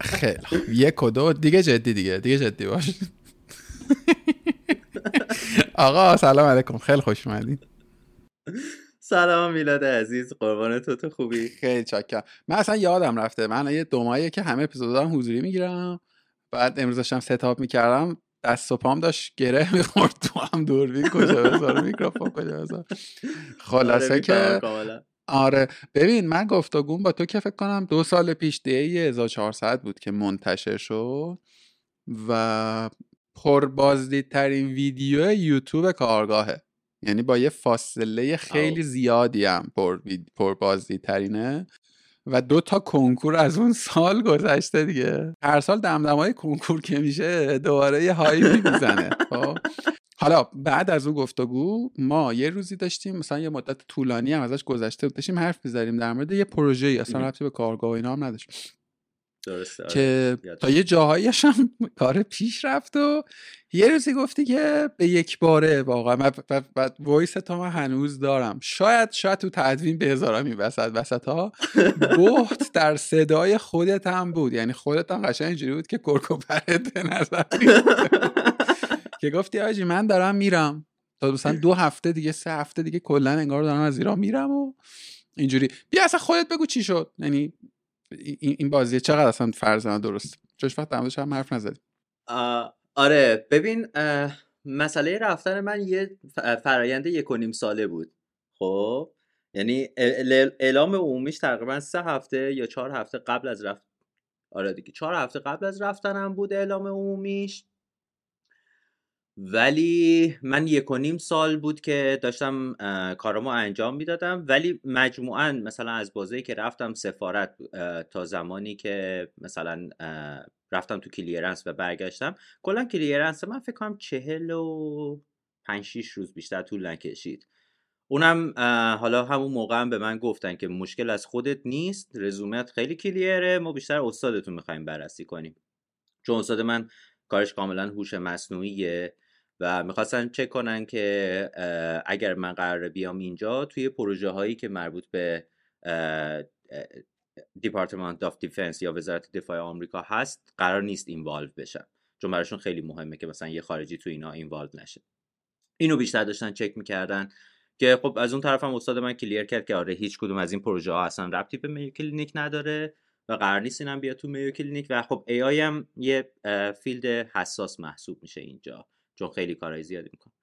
خیلی یک و دو دیگه جدی دیگه دیگه جدی باش. آقا سلام علیکم. خیلی خوش اومدین. سلام میلاد عزیز. قربان تو تو خوبی؟ خیلی چاکم من اصلا یادم رفته. من یه دو ماهیه که همه اپیزود دارم حضوری می‌گیرم. بعد امروز داشتم ستاپ می‌کردم. دست و پام داشت گره می‌خورد. تو هم دوربین کجا؟ بذار میکروفون کجا؟ بذار. خلاصه آره، که کاملا. آره. ببین من گفتگوم با تو که فکر کنم دو سال پیش دی 1400 بود که منتشر شد و پربازدیدترین ویدیو یوتیوب کارگاهه. یعنی با یه فاصله خیلی. زیادی هم پر, وید- پربازدیدترینه و دو تا کنکور از اون سال گذشته دیگه. هر سال دمدمای کنکور که میشه دوباره یه هایپی می‌زنه خب. حالا بعد از اون گفتگو ما یه روزی داشتیم مثلا یه مدت طولانی هم ازش گذشته داشتیم حرف می‌زدیم در مورد یه پروژه اصلا. ربطی به کارگاه و اینا هم نداشت. درسته آره. که. تا یه جاهایش هم کار پیش رفت و یه روزی گفتی که به یک باره واقعا و وایس تا من هنوز دارم شاید شاید تو تدوین بذارم این وسط وسط ها بحت در صدای خودت هم بود یعنی خودت هم قشنگ اینجوری بود که کرک و پرت به نظر. که گفتی آجی من دارم میرم تا مثلا دو هفته دیگه سه هفته دیگه کلا انگار دارم از ایران میرم و اینجوری بیا اصلا خودت بگو چی شد یعنی این بازی چقدر اصلا فرض من درست؟ چش وقت در هم حرف نزدی. آه، آره ببین مسئله رفتن من یه فرایند یک و نیم ساله بود. خب؟ یعنی اعلام عمومیش تقریبا سه هفته یا چهار هفته قبل از رفت آره دیگه چهار هفته قبل از رفتنم بود اعلام عمومیش. ولی من یک و نیم سال بود که داشتم اه، کارامو انجام می‌دادم. ولی مجموعا مثلا از بازی که رفتم سفارت تا زمانی که مثلا رفتم تو کلیرنس و برگشتم. کلا کلیرنس من فکر کنم چهل و پنج شیش روز بیشتر طول نکشید. اونم حالا همون موقع هم به من گفتن که مشکل از خودت نیست رزومت خیلی کلیره ما بیشتر استادتون می‌خوایم بررسی کنیم. چون استاد من کارش کاملا هوش مصنوعیه. و می‌خواستن چک کنن که اگر من قراره بیام اینجا توی پروژه هایی که مربوط به Department of Defense یا وزارت دفاع آمریکا هست قرار نیست involve بشم. چون براشون خیلی مهمه که مثلا یه خارجی تو اینا involve نشه. اینو بیشتر داشتن چک می‌کردن که خب از اون طرف هم استاد من clear کرد که آره هیچ کدوم از این پروژه ها اصلا ربطی به میو کلینیک نداره و قرار نیست اینم بیاد تو میو کلینیک و خب AI هم یه field حساس محسوب میشه اینجا. چون خیلی کارهای زیادی می‌کنه.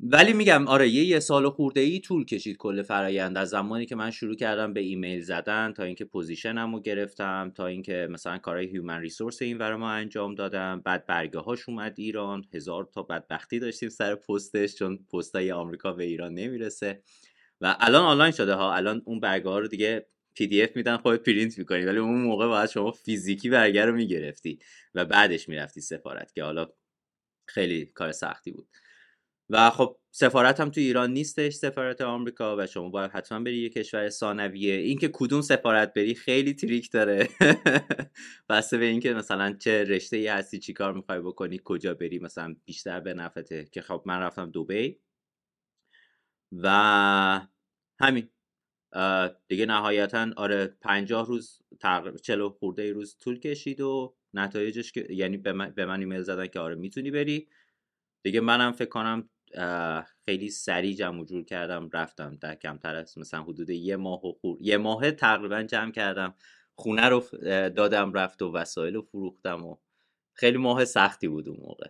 ولی میگم آره یه یه سال خورده ای طول کشید کل فرایند از زمانی که من شروع کردم به ایمیل زدن تا اینکه position م رو گرفتم تا اینکه مثلا کارهای human resource این ما انجام دادم. بعد برگه هاش اومد ایران. هزار تا بدبختی داشتیم سر پستش چون پستای آمریکا به ایران نمی‌رسه. و الان آنلاین شده ها. الان اون برگه ها رو دیگه PDF میدن خودت پرینت می‌کنی. ولی اون موقع باید شما فیزیکی برگه رو می‌گرفتی و بعدش می‌رفتی سفارت. که حالا خیلی کار سختی بود. و خب سفارت هم تو ایران نیستش سفارت آمریکا و شما باید حتما بری یه کشور ثانویه. اینکه کدوم سفارت بری خیلی trick داره. بسته به اینکه مثلا چه رشته ای هستی چی کار می‌خوای بکنی کجا بری مثلا بیشتر به نفته که خب من رفتم دوبی و همین. دیگه نهایتا آره پنجاه روز تقریبا چلو خورده روز طول کشید و نتایجش که یعنی به من, به من ایمیل زدن که آره می‌تونی بری. دیگه منم فکر کنم خیلی سریع جمع جور کردم رفتم در کمتر از مثلا حدود یه ماه و خور... یه ماه تقریبا جمع کردم. خونه رو دادم رفت و وسایل رو فروختم و خیلی ماه سختی بود اون موقع.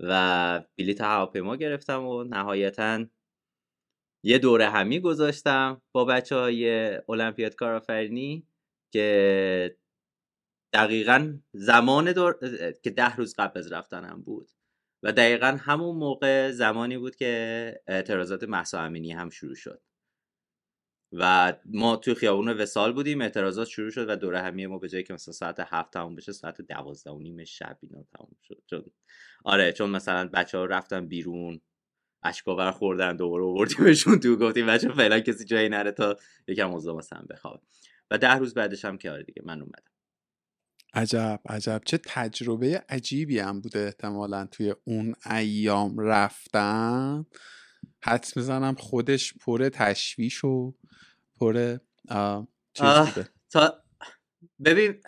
و بلیط هواپیما گرفتم و نهایتا یه دوره همی گذاشتم با بچه های المپیاد کارآفرینی که دقیقا زمان دور... که ده روز قبل از رفتنم بود. و دقیقا همون موقع زمانی بود که اعتراضات محسا امینی هم شروع شد. و ما توی خیابون وسال بودیم اعتراضات شروع شد و دوره همیه ما به جایی که مثلا ساعت هفت تموم بشه ساعت دوازده و نیم شب اینا تموم شد. چون آره چون مثلا بچه ها رفتن بیرون اشکاور خوردن دوباره آوردیمشون تو گفتیم بچه فعلا کسی جایی نره تا یکم اوضاع مثلا بخواب و ده روز بعدش هم که آره دیگه من اومدم. عجب عجب. چه تجربه عجیبی هم بوده احتمالا توی اون ایام رفتن. حدس می‌زنم خودش پر تشویش و پر چیز بوده. تا ببین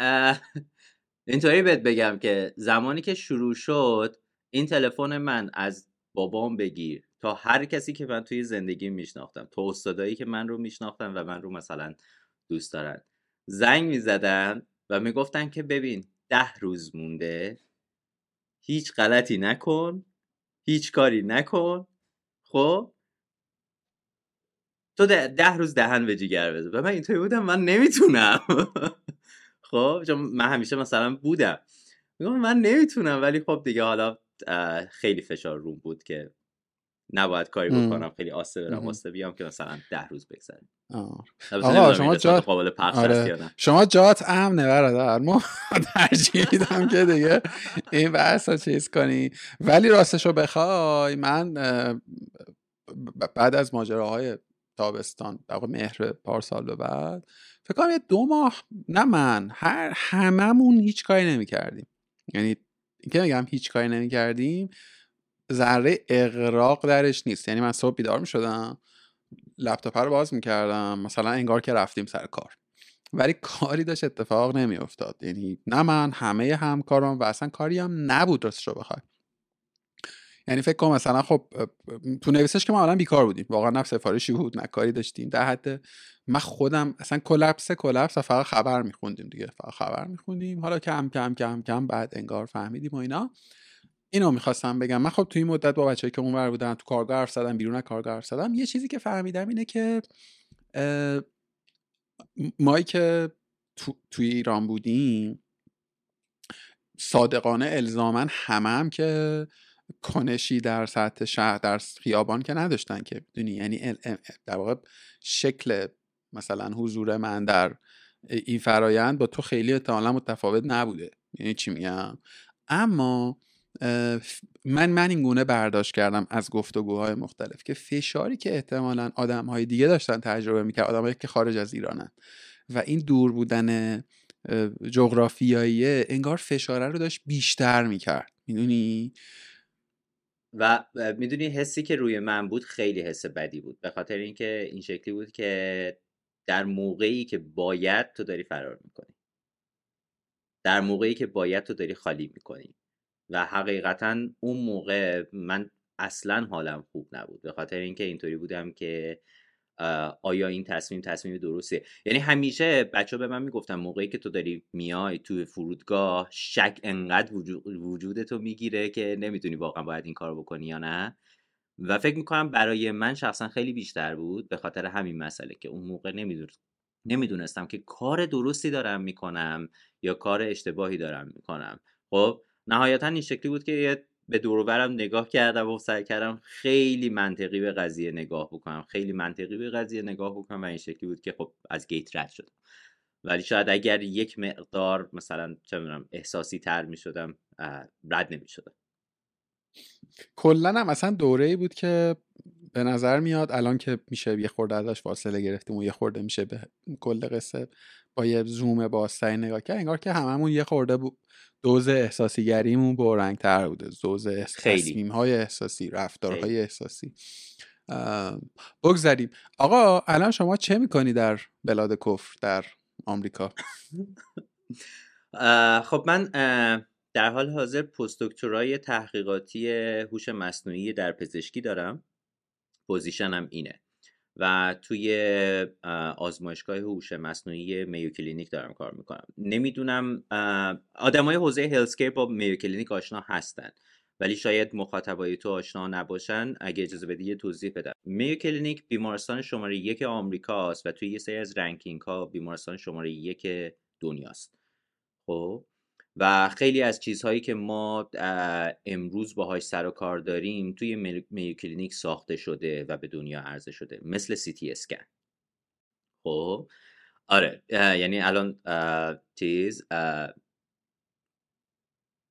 اینطوری بهت بگم که زمانی که شروع شد این تلفن من از بابام بگیر تا هر کسی که من توی زندگی میشناختم تا استادایی که من رو میشناختن و من رو مثلا دوست دارن. زنگ می‌زدن و می‌گفتن که ببین ده روز مونده هیچ غلطی نکن هیچ کاری نکن خب؟ تو ده, روز دهن به جیگر بزن. و من اینطوری بودم من نمی‌تونم. خب؟ چون من همیشه مثلا بودم. میگم من نمی‌تونم ولی خب دیگه حالا خیلی فشار روم بود که نباید کاری بکنم خیلی آسه برم آسه بیام که مثلا ده روز بگذاریم آقا شما جات قابل آره. شما جات امنه برادر. ما ترجیح میدم که دیگه این بحث چیز کنی. ولی راستش رو بخوای من بعد از ماجراهای تابستان در مهر پارسال به بعد فکر کنم یه دو ماه نه من هر هممون هیچ کاری نمی کردیم یعنی اینکه میگم هیچ کاری نمی کردیم ذره اقراق درش نیست. یعنی من صبح بیدار می شدم لپتاپ رو باز می‌کردم مثلا انگار که رفتیم سر کار. ولی کاری داشت اتفاق نمیافتاد. یعنی نه من همه همکارم و اصلا کاری هم نبود راستش رو بخوای. یعنی فکر کنم مثلا خب تو نویسش که ما الان بیکار بودیم. واقعا نه سفارشی بود نه کاری داشتیم. در حد من خودم اصلا کلپس کلپس فقط خبر میخوندیم دیگه. فقط خبر میخوندیم. حالا کم کم کم کم بعد انگار فهمیدیم و اینا. اینو می‌خواستم بگم. من خب توی این مدت با بچه‌ای که اونور بودن تو کارگاه حرف زدم بیرون کارگاه حرف زدم. یه چیزی که فهمیدم اینه که مایی که تو، توی ایران بودیم صادقانه الزامن همه هم که کنشی در سطح شهر در خیابان که نداشتن که دونی یعنی در واقع شکل مثلا حضور من در این فرایند با تو خیلی احتمالا متفاوت نبوده. یعنی چی میگم؟ اما من من این گونه برداشت کردم از گفتگوهای مختلف که فشاری که احتمالا آدم های دیگه داشتن تجربه می‌کرد آدم که خارج از ایرانن. و این دور بودن جغرافیایی انگار فشاره رو داشت بیشتر می‌کرد. می‌دونی؟ و می‌دونی حسی که روی من بود خیلی حس بدی بود. به خاطر اینکه این شکلی بود که در موقعی که باید تو داری فرار می‌کنی. در موقعی که باید تو داری خالی می‌کنی. و حقیقتا اون موقع من اصلا حالم خوب نبود. به خاطر اینکه اینطوری بودم که آیا این تصمیم تصمیم درسته؟ یعنی همیشه بچه به من می‌گفتن موقعی که تو داری میای تو فرودگاه شک انقدر وجود, وجود تو می‌گیره که نمی‌تونی واقعا باید این کار بکنی یا نه. و فکر می‌کنم برای من شخصا خیلی بیشتر بود به خاطر همین مسئله که اون موقع نمی‌دونستم که کار درستی دارم می‌کنم یا کار اشتباهی دارم می‌کنم. خب نهایتا این شکلی بود که به دوروبرم نگاه کردم و سعی کردم خیلی منطقی به قضیه نگاه بکنم خیلی منطقی به قضیه نگاه بکنم و این شکلی بود که خب از گیت رد شدم. ولی شاید اگر یک مقدار مثلا چه می‌دونم احساسی تر می شدم رد نمی شدم کلا هم اصلا دوره ای بود که به نظر میاد الان که میشه یه خورده ازش فاصله گرفتیم و یه خورده میشه به کل قصه با یه زوم باستری نگاه کرد انگار که هممون یه خورده بود دوز احساسی گریمون رنگ تر بوده. دوز تصمیم های احساسی رفتارهای احساسی. بگذاریم آقا الان شما چه می‌کنی در بلاد کفر در آمریکا؟ خب من در حال حاضر پست دکترای تحقیقاتی هوش مصنوعی در پزشکی دارم. position م اینه. و توی آزمایشگاه هوش مصنوعی میو کلینیک دارم کار می‌کنم. نمی‌دونم آدمای حوزه healthcare با میو کلینیک آشنا هستن ولی شاید مخاطبای تو آشنا نباشن اگه اجازه بدی یه توضیح بدم. میو کلینیک بیمارستان شماره یک آمریکاست و توی یه سری از ranking ها بیمارستان شماره یک دنیاست. خب؟ و خیلی از چیزهایی که ما امروز باهاش سر و کار داریم توی میو کلینیک ساخته شده و به دنیا عرضه شده مثل سی‌تی‌اسکن. خب؟ آره یعنی الان چیز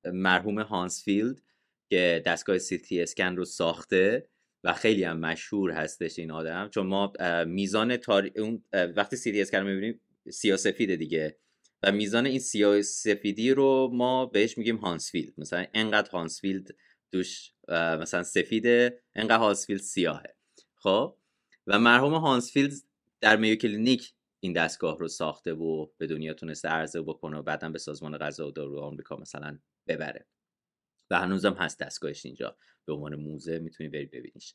مرحوم هانسفیلد که دستگاه سی تی اسکن رو ساخته و خیلی هم مشهور هستش این آدم چون ما میزان تاری... اون وقتی سی تی اسکن رو می‌بینیم سیاسفیده دیگه. و میزان این سیاه سفیدی رو ما بهش میگیم هانسفیلد. مثلا انقدر هانسفیلد دوش مثلا سفیده انقدر هانسفیلد سیاهه. خب؟ و مرحوم هانسفیلد در میو کلینیک این دستگاه رو ساخته و به دنیا تونسته عرضه بکنه و بعدا به سازمان غذا و دارو آمریکا مثلا ببره. و هنوزم هست دستگاهش اینجا. به عنوان موزه می‌تونی بری ببینیش.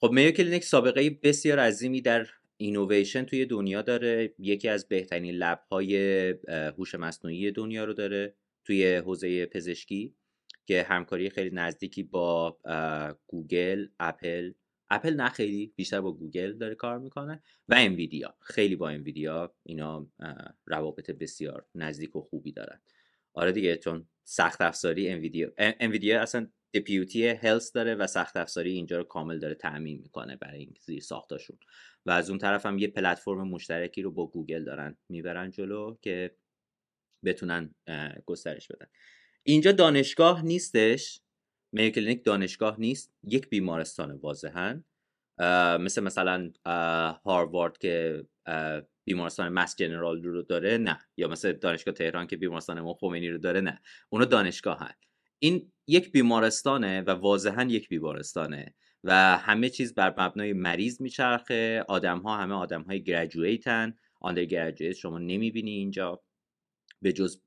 خب میو کلینیک سابقه بسیار عظیمی در اینویشن توی دنیا داره. یکی از بهترین lab های هوش مصنوعی دنیا رو داره توی حوزه پزشکی که همکاری خیلی نزدیکی با گوگل اپل. اپل نه خیلی بیشتر با گوگل داره کار می‌کنه و انویدیا. خیلی با انویدیا اینا روابط بسیار نزدیک و خوبی دارن. آره دیگه چون سخت افزاری انویدیا انویدیا اصلا deputy health داره و سخت افزاری اینجا رو کامل داره تأمین می‌کنه برای این زیر ساختاشون. و از اون طرف هم یه پلتفرم مشترکی رو با گوگل دارن می‌برن جلو که بتونن گسترش بدن. اینجا دانشگاه نیستش. Mayo Clinic دانشگاه نیست. یک بیمارستان واضحا مثل مثلا هاروارد که بیمارستان Mass General رو داره نه. یا مثل دانشگاه تهران که بیمارستان امام خمینی رو داره نه. اونا دانشگاه هن. این یک بیمارستانه و واضحا یک بیمارستانه. و همه چیز بر مبنای مریض میچرخه. آدم ها همه آدم های graduate ان undergraduate شما نمی‌بینی اینجا. به جز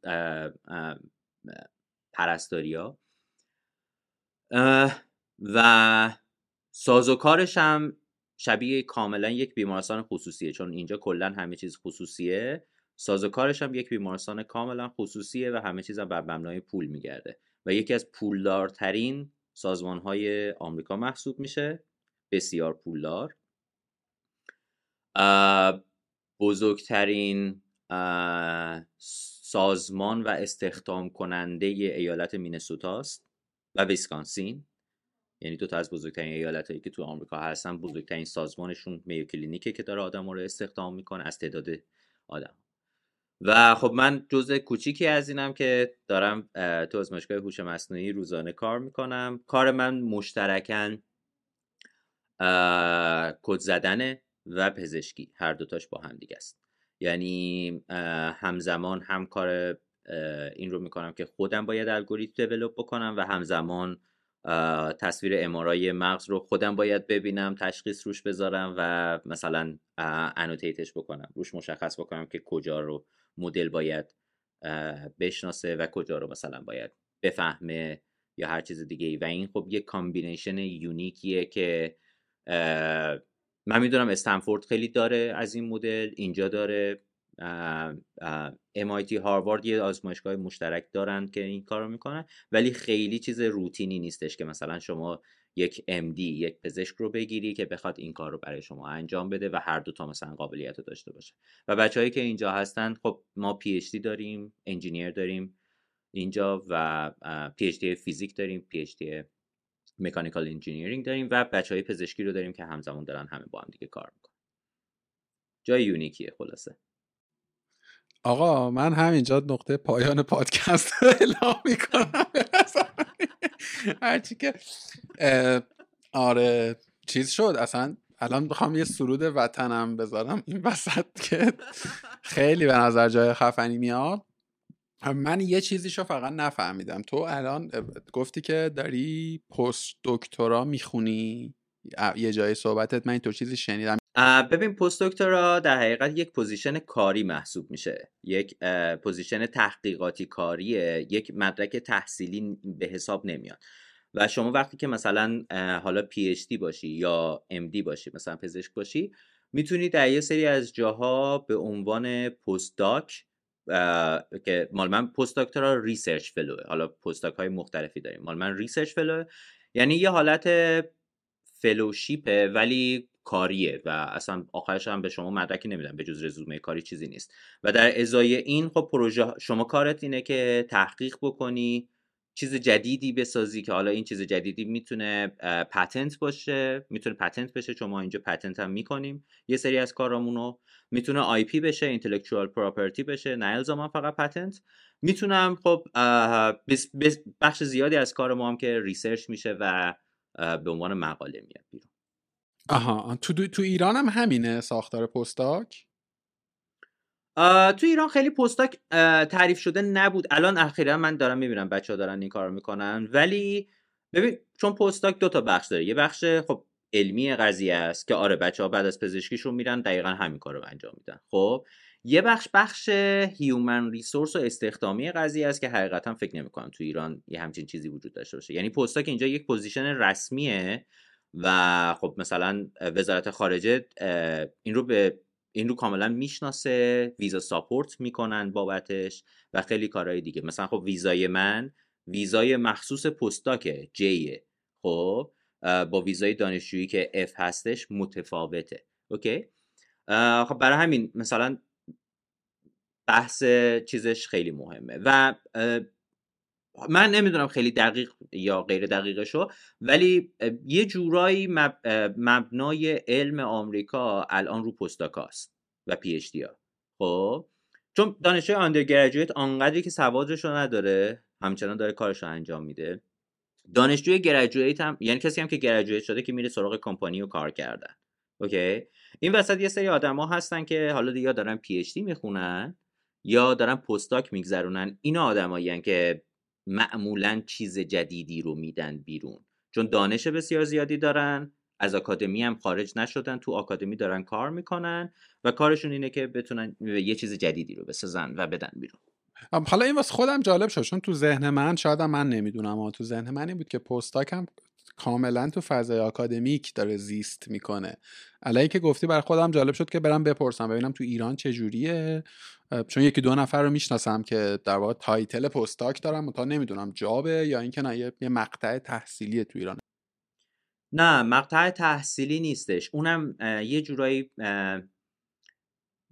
پرستاریا. و سازوکارش هم شبیه کاملا یک بیمارستان خصوصیه چون اینجا کلا همه چیز خصوصیه. سازوکارش هم یک بیمارستان کاملا خصوصیه و همه چیز هم بر مبنای پول میگرده. و یکی از پولدارترین سازمان های آمریکا محسوب میشه. بسیار پولدار. بزرگترین سازمان و استخدام کننده ایالت مینسوتاست و ویسکانسین. یعنی دو تا از بزرگترین ایالت هایی که تو آمریکا هستن بزرگترین سازمانشون میو کلینیکه که داره آدم رو استخدام می‌کنه از تعداد آدم. و خب من جزء کوچیکی از اینم که دارم تو آزمایشگاه هوش مصنوعی روزانه کار می‌کنم. کار من مشترکن کد زدن و پزشکی. هر دوتاش با هم دیگه است. یعنی همزمان هم کار این رو می‌کنم که خودم باید الگوریتم develop بکنم و همزمان تصویر MRI مغز رو خودم باید ببینم تشخیص روش بذارم و مثلا annotate ش بکنم. روش مشخص بکنم که کجا رو مدل باید بشناسه و کجا رو مثلا باید بفهمه یا هر چیز دیگه ای و این خب یه combination unique یه که من می‌دونم استنفورد خیلی داره از این مدل اینجا داره MIT هاروارد یه آزمایشگاه مشترک دارن که این کار رو می‌کنن ولی خیلی چیز روتینی نیستش که مثلا شما یک MD یک پزشک رو بگیری که بخواد این کار رو برای شما انجام بده و هر دو تا مثلا قابلیت رو داشته باشه. و بچههایی که اینجا هستن خب ما پی داریم engineer داریم اینجا و پی فیزیک داریم PH mechanical engineering داریم و بچه های پزشکی رو داریم که همزمان دارن همه با هم دیگه کار می‌کنن. جای unique یه خلاصه. آقا من همینجا نقطه پایان پادکست رو اعلام می‌کنم. هرچی که آره چیز شد. اصلا الان می‌خوام یه سرود وطنم بذارم این وسط که خیلی به نظر جای خفنی میاد. من یه چیزیشو فقط نفهمیدم. تو الان گفتی که داری پست دکترا می‌خونی. یه جای صحبتت من تو چیزی شنیدم. ببین پست دکترا در حقیقت یک position کاری محسوب میشه. یک position تحقیقاتی کاریه. یک مدرک تحصیلی به حساب نمیاد. و شما وقتی که مثلا حالا PhD باشی یا MD باشی مثلا پزشک باشی می‌تونی در یه سری از جاها به عنوان postdoc که مال من پست دکترا research fellow ه. حالا پست های مختلفی داریم. مال من research fellow ه. یعنی یه حالت fellowship ه ولی کاریه و اصلا آخرش هم به شما مدرکی نمیدن به جز رزومه کاری چیزی نیست. و در ازای این خب پروژه شما کارت اینه که تحقیق بکنی چیز جدیدی بسازی که حالا این چیز جدیدی می‌تونه patent باشه می‌تونه patent بشه چون ما اینجا patent هم می‌کنیم. یه سری از کارامونو می‌تونه IP بشه intellectual property بشه نه الزاما فقط patent می‌تونم خب بخش زیادی از کار ما هم که research میشه و به عنوان مقاله میاد بیرون. آها تو, تو ایران هم همینه ساختار postdoc؟ تو ایران خیلی postdoc تعریف شده نبود. الان اخیرا من دارم می‌بینم بچه ها دارن این کار می‌کنن. ولی ببین چون postdoc دو تا بخش داره. یه بخش خب علمی قضیه است که آره بچه ها بعد از پزشکیشون میرن دقیقا همین کار رو انجام میدن. خب یه بخش بخش human resource و استخدامی قضیه است که حقیقتا فکر نمی‌کنم تو ایران یه همچین چیزی وجود داشته باشه. یعنی postdoc اینجا یک position رسمیه. و خب مثلا وزارت خارجه این رو به این رو کاملا می‌شناسه ویزا support می‌کنن بابتش و خیلی کارهای دیگه. مثلا خب ویزای من ویزای مخصوص پستاکه جیه خب با ویزای دانشجویی که F هستش متفاوته. اوکی؟ خب برای همین مثلا بحث چیزش خیلی مهمه. و من نمی‌دونم خیلی دقیق یا غیر دقیقشو ولی یه جورایی مبنای علم آمریکا الان رو پستاکاست و پی اچ دی ها. خب؟ چون دانشجوی undergraduate آنقدری که سوادش رو نداره همچنان داره کارش رو انجام میده. دانشجوی graduate هم یعنی کسی هم که graduate شده که میره سراغ کمپانی و کار کردن. okay؟ این وسط یه سری آدما هستن که حالا یا دارن PhD می‌خونن یا دارن postdoc میگذرونن. اینا آدمایی که معمولا چیز جدیدی رو میدن بیرون. چون دانش بسیار زیادی دارن از academy هم خارج نشدن تو academy دارن کار می‌کنن و کارشون اینه که بتونن یه چیز جدیدی رو بسازن و بدن بیرون. حالا این واسه خودم جالب شد چون تو ذهن من شاید من نمی‌دونم اما تو ذهن من این بود که postdoc م کاملا تو فضای آکادمیک داره زیست می‌کنه. علی که گفتی بر خودم جالب شد که برم بپرسم. ببینم تو ایران چه جوریه چون یکی دو نفر رو می‌شناسم که در واقع title postdoc دارم تا نمی‌دونم job ه یا اینکه نه یه مقطع تحصیلی تو ایران. نه مقطع تحصیلی نیستش. اونم یه جورایی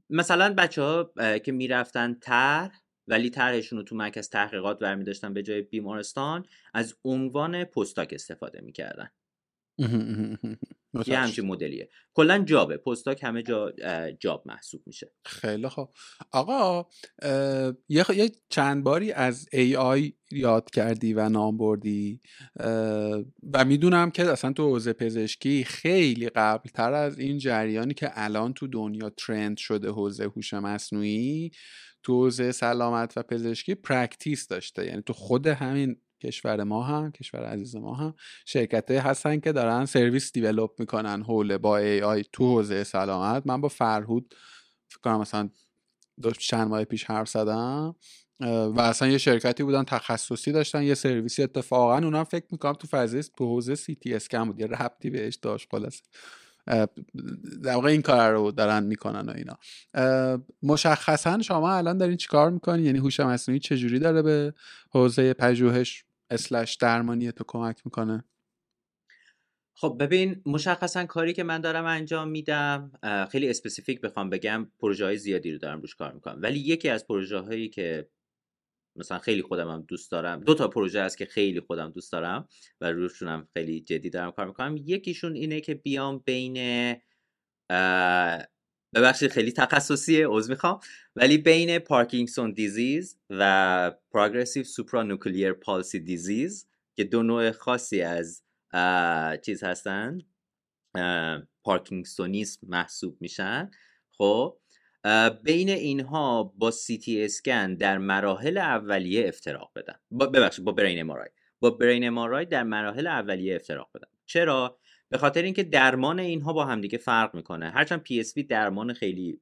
مثلا بچه ها که می‌رفتن تر ولی طرحشون رو تو مرکز تحقیقات برمی داشتن به جای بیمارستان از عنوان پستاک استفاده می‌کردن. یه همچین مدلیه. کلا جابه. پستاک همه جا جاب محسوب میشه. خیلی خوب. آقا یه, یه چند باری از AI یاد کردی و نام بردی و می‌دونم که اصلا تو حوزه پزشکی خیلی قبل تر از این جریانی که الان تو دنیا trend شده حوزه هوش مصنوعی تو حوزه سلامت و پزشکی practice داشته. یعنی تو خود همین کشور ما هم کشور عزیز ما هم شرکت هستن که دارن سرویس develop می‌کنن حول با AI تو حوزه سلامت. من با فرهود فکر کنم مثلا دو چند ماه پیش حرف زدم و اصلا یه شرکتی بودن تخصصی داشتن یه سرویسی اتفاقا اونا فکر می‌کنم تو فضای تو حوزه سی تی اسکن بود. یه ربطی بهش داشت خلاصه. در واقع این کار رو دارن می‌کنن و اینا. مشخصا شما الان دارین چیکار می‌کنین؟ یعنی هوش مصنوعی چجوری داره به حوزه پژوهش slash درمانی تو کمک می‌کنه؟ خب ببین مشخصا کاری که من دارم انجام میدم خیلی specific بخوام بگم پروژه های زیادی رو دارم روش کار می‌کنم. ولی یکی از پروژه هایی که مثلا خیلی خودم هم دوست دارم. دو تا پروژه هست که خیلی خودم دوست دارم و روشونم خیلی جدی دارم کار می‌کنم. یکیشون اینه که بیام بین ببخشید خیلی تخصصیه عذر می‌خوام ولی بین Parkinson disease و progressive supranuclear palsy disease که دو نوع خاصی از چیز هستن parkinsonism محسوب میشن. خب بین اینها با سی تی اسکن در مراحل اولیه افتراق بدن. ببخشید با brain MRI با brain MRI در مراحل اولیه افتراق بدن. چرا؟ به خاطر اینکه درمان اینها با همدیگه فرق می‌کنه. هرچند PSP درمان خیلی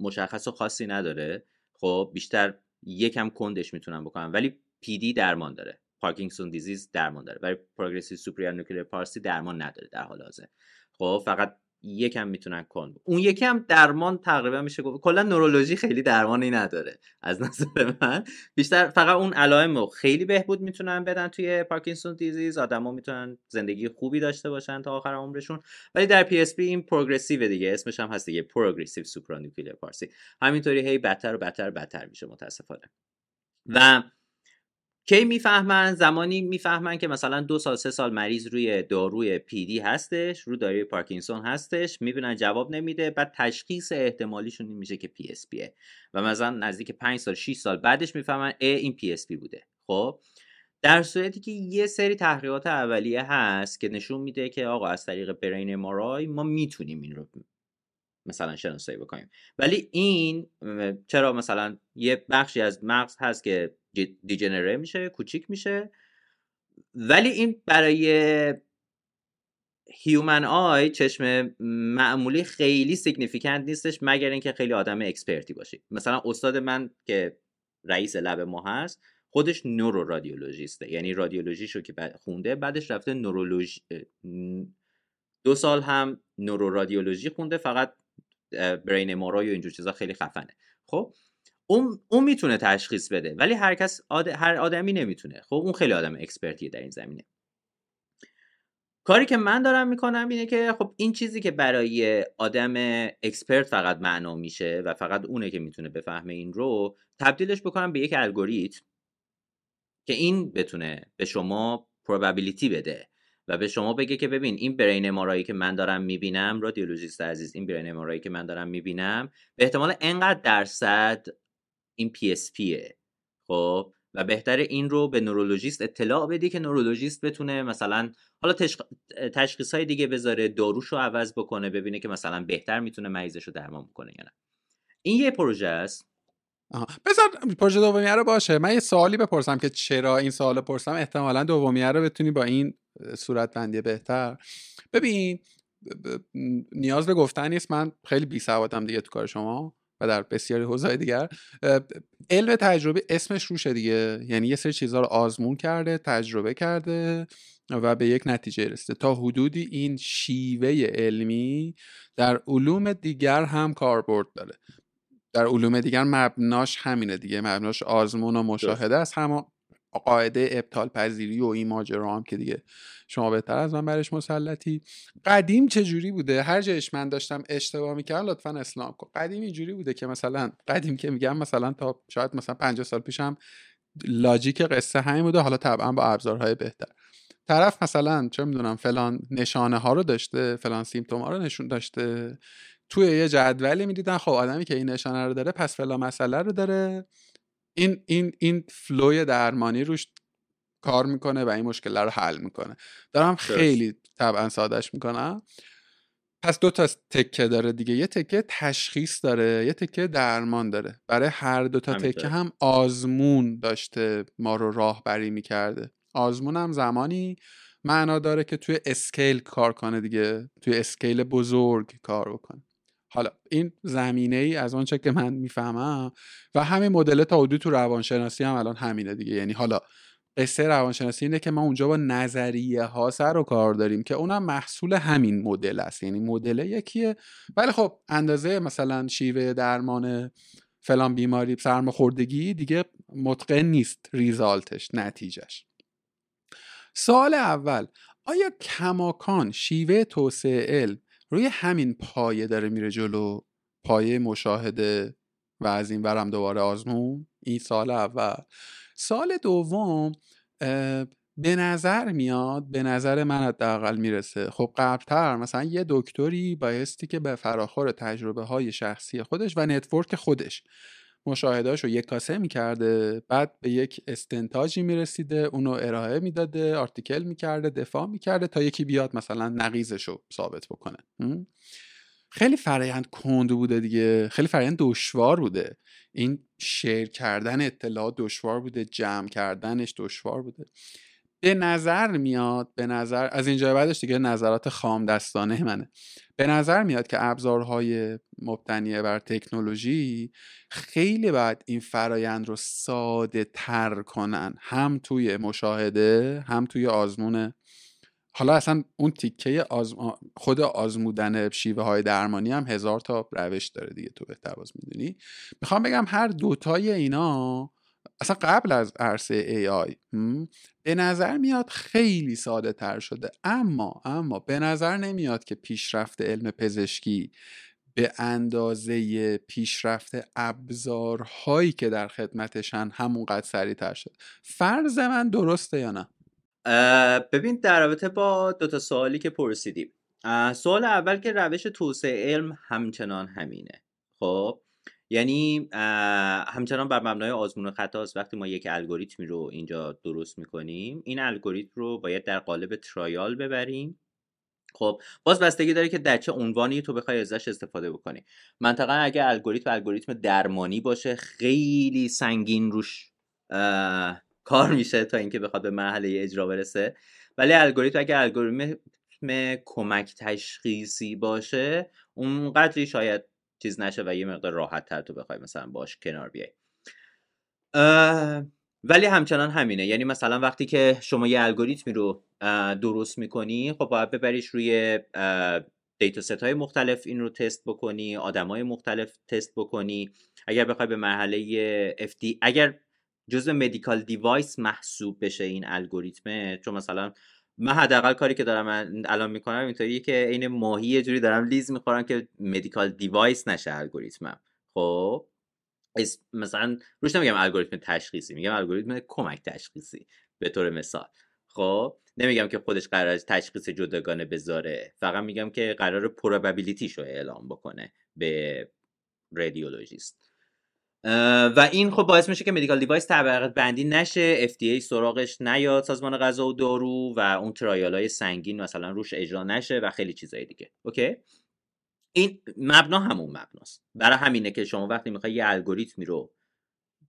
مشخص و خاصی نداره. خب بیشتر یکم کندش می‌تونن بکنن ولی PD درمان داره. Parkinson disease درمان داره. ولی progressive supranuclear palsy درمان نداره در حال حاضر. خب فقط یکم می‌تونن کند اون یکم درمان تقریبا میشه گفت. کلا نورولوژی خیلی درمانی نداره از نظر من. بیشتر فقط اون علائم رو خیلی بهبود می‌تونن بدن توی Parkinson disease. آدما می‌تونن زندگی خوبی داشته باشن تا آخر عمرشون. ولی در PSP این progressive دیگه. اسمش هم هست دیگه progressive supranuclear palsy. همینطوری هی بدتر و بدتر و بدتر میشه متاسفانه. و کی می‌فهمن؟ زمانی می‌فهمن که مثلا دو سال سه سال مریض روی داروی PD هستش رو داروی پارکینسون هستش می‌بینن جواب نمیده بعد تشخیص احتمالیشون این میشه که PSP ه و مثلا نزدیک 5 سال 6 سال بعدش می‌فهمن ا این PSP بوده. خب؟ در صورتی که یه سری تحقیقات اولیه هست که نشون میده که آقا از طریق brain MRI ما می‌تونیم این رو مثلا شناسایی بکنیم. ولی این چرا مثلا یه بخشی از مغز هست که degenerate میشه کوچیک میشه. ولی این برای human eye چشم معمولی خیلی significant نیستش مگر اینکه خیلی آدم expert ی باشی. مثلا استاد من که رئیس lab ما هست خودش neuroradiologist ه یعنی رادیولوژیشو که خونده بعدش رفته نورولوژی دو سال هم neuroradiology خونده فقط brain MRI و اینجور چیزا خیلی خفنه. خب؟ اون اون می‌تونه تشخیص بده ولی هر کس هر آدمی نمی‌تونه. خب اون خیلی آدم expert یه در این زمینه. کاری که من دارم می‌کنم اینه که خب این چیزی که برای آدم expert فقط معنا میشه و فقط اونه که می‌تونه بفهمه این رو تبدیلش بکنم به یک الگوریتم که این بتونه به شما probability بده و به شما بگه که ببین این brain MRI یی که من دارم می‌بینم رادیولوژیست عزیز این brain MRI یی که من دارم می‌بینم به احتمال انقدر درصد این PSP ه خب؟ و بهتر این رو به نورولوژیست اطلاع بدی که نورولوژیست بتونه مثلا حالا تشخیص های دیگه بذاره داروش رو عوض بکنه ببینه که مثلا بهتر می‌تونه مریضش رو درمان بکنه یا نه. این یه پروژه است. بذار پروژه دومیه رو باشه. من یه سوالی بپرسم که چرا این سوال پرسم؟ احتمالا دومیه رو بتونی با این صورت بندی بهتر. ببین نیاز به گفتن نیست. من خیلی بی سوادم دیگه تو کار شما. و در بسیاری حوزه‌های دیگر. علم تجربه اسمش روشه دیگه. یعنی یه سری چیزها رو آزمون کرده تجربه کرده و به یک نتیجه رسیده. تا حدودی این شیوه علمی در علوم دیگر هم کاربرد داره. در علوم دیگر مبناش همینه دیگه. مبناش آزمون و مشاهده است. هم قاعده ابطال پذیری و این ماجرا هم که دیگه شما بهتر از من برش مسلطی. قدیم چه جوری بوده؟ هر جایش من داشتم اشتباه می‌کردم لطفا اسلام کن. قدیم اینجوری بوده که مثلا قدیم که میگم مثلا تا شاید مثلا 50 سال پیشم لاجیک قصه همین بوده حالا طبعا با ابزارهای بهتر. طرف مثلا چه می‌دونم فلان نشانه ها رو داشته فلان سیمتوم ها رو نشون داشته. توی یه جدولی می‌دیدن خب آدمی که این نشانه رو داره پس فلان مسئله رو داره. این این این فلوی درمانی روش کار می‌کنه و این مشکل رو حل می‌کنه. دارم خیلی طبعا سادش می‌کنم. پس دو تا تکه داره دیگه. یه تکه تشخیص داره یه تکه درمان داره. برای هر دو تا تکه هم آزمون داشته ما رو راهبری می‌کرده. آزمون هم زمانی معنا داره که توی اسکیل کار کنه دیگه توی اسکیل بزرگ کار بکنه. حالا این زمینه ای از آنچه که من می‌فهمم و همین مدل تا حدود تو روانشناسی هم الان همینه دیگه. یعنی حالا قصه روانشناسی اینه که ما اونجا با نظریه ها سر و کار داریم که اونم محصول همین مدل است. یعنی مدل یکیه. ولی خب اندازه مثلا شیوه درمان فلان بیماری سرماخوردگی دیگه متقن نیست result ش نتیجهش. سوال اول آیا کماکان شیوه توسعه علم روی همین پایه داره میره جلو پایه مشاهده و از این برم دوباره آزمون این سوال اول. سوال دوم به نظر میاد به نظر من حداقل می‌رسه. خب قبلتر مثلا یه دکتری بایستی که به فراخور تجربه های شخصی خودش و network خودش مشاهدهاشو یک کاسه می‌کرده بعد به یک استنتاجی می‌رسیده اونو ارائه می‌داده آرتیکل می‌کرده دفاع می‌کرده تا یکی بیاد مثلا نقیزشو ثابت بکنه. خیلی فرایند کند بوده دیگه خیلی فرایند دشوار بوده. این شیر کردن اطلاعات دشوار بوده جمع کردنش دشوار بوده. به نظر میاد به نظر از اینجا بعدش دیگه نظرات خام دستانه منه. به نظر میاد که ابزارهای مبتنی بر تکنولوژی خیلی باید این فرایند رو ساده تر کنن. هم توی مشاهده هم توی آزمون. حالا اصلا اون تیکه خود آزمودن شیوه های درمانی هم هزار تا روش داره دیگه تو بهتر باز می‌دونی. می‌خوام بگم هر دوتای اینا اصلا قبل از عرصه AI به نظر میاد خیلی ساده تر شده. اما اما به نظر نمیاد که پیشرفت علم پزشکی به اندازه پیشرفت ابزارهایی که در خدمتشن همونقدر سریعتر شد. فرض من درسته یا نه؟ ببین در رابطه با دوتا سوالی که پرسیدیم سوال اول که روش توسعه علم همچنان همینه. خب؟ یعنی همچنان بر مبنای آزمون خطا است وقتی ما یک الگوریتمی رو اینجا درست می‌کنیم این الگوریتم رو باید در قالب ترایال ببریم. خب باز بستگی داره که در چه عنوانی تو بخوای ازش استفاده بکنی. منطقا اگه الگوریتم الگوریتم درمانی باشه خیلی سنگین روش کار میشه تا اینکه بخواد به مرحله اجرا برسه. ولی الگوریتم اگه الگوریتم کمک تشخیصی باشه اونقدری شاید چیز نشه و یه مقدار راحت تر تو بخوای مثلا باش کنار بیای. ولی همچنان همینه. یعنی مثلا وقتی که شما یه الگوریتمی رو درست می‌کنی خب باید ببریش روی dataset های مختلف این رو تست بکنی آدم های مختلف تست بکنی. اگر بخوای به مرحله FDA اگر جزء medical device محسوب بشه این الگوریتمه چون مثلا من حداقل کاری که دارم الان می‌کنم اینطوریه که عین ماهی یه جوری دارم لیز می‌خورم که medical device نشه الگوریتمم خب؟ مثلا روش نمیگم الگوریتم تشخیصی میگم الگوریتم کمک تشخیصی به طور مثال. خب؟ نمیگم که خودش قراره تشخیص جداگانه بذاره فقط میگم که قراره probability ش رو اعلام بکنه به رادیولوژیست و این خب باعث میشه که medical device طبقه بندی نشه FDA سراغش نیاد سازمان غذا و دارو و اون trial های سنگین مثلا روش اجرا نشه و خیلی چیزای دیگه. Okay؟ این مبنا همون مبناست. برای همینه که شما وقتی می‌خوای یه الگوریتمی رو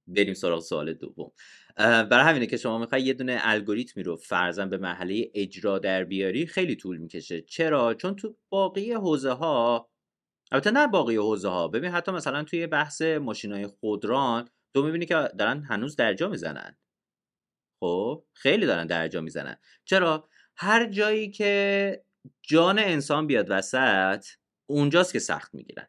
بریم سراغ سوال دوم. برای همینه که شما می‌خوای یه دونه الگوریتمی رو فرضاً به مرحله اجرا در بیاری خیلی طول می‌کشه. چرا؟ چون تو باقی حوزه ها البته نه باقی حوزه ها ببین حتی مثلا توی بحث ماشین های خودران تو می‌بینی که دارن هنوز درجا می‌زنن. خب خیلی دارن درجا می‌زنن. چرا؟ هر جایی که جان انسان بیاد وسط اونجاست که سخت می‌گیرن.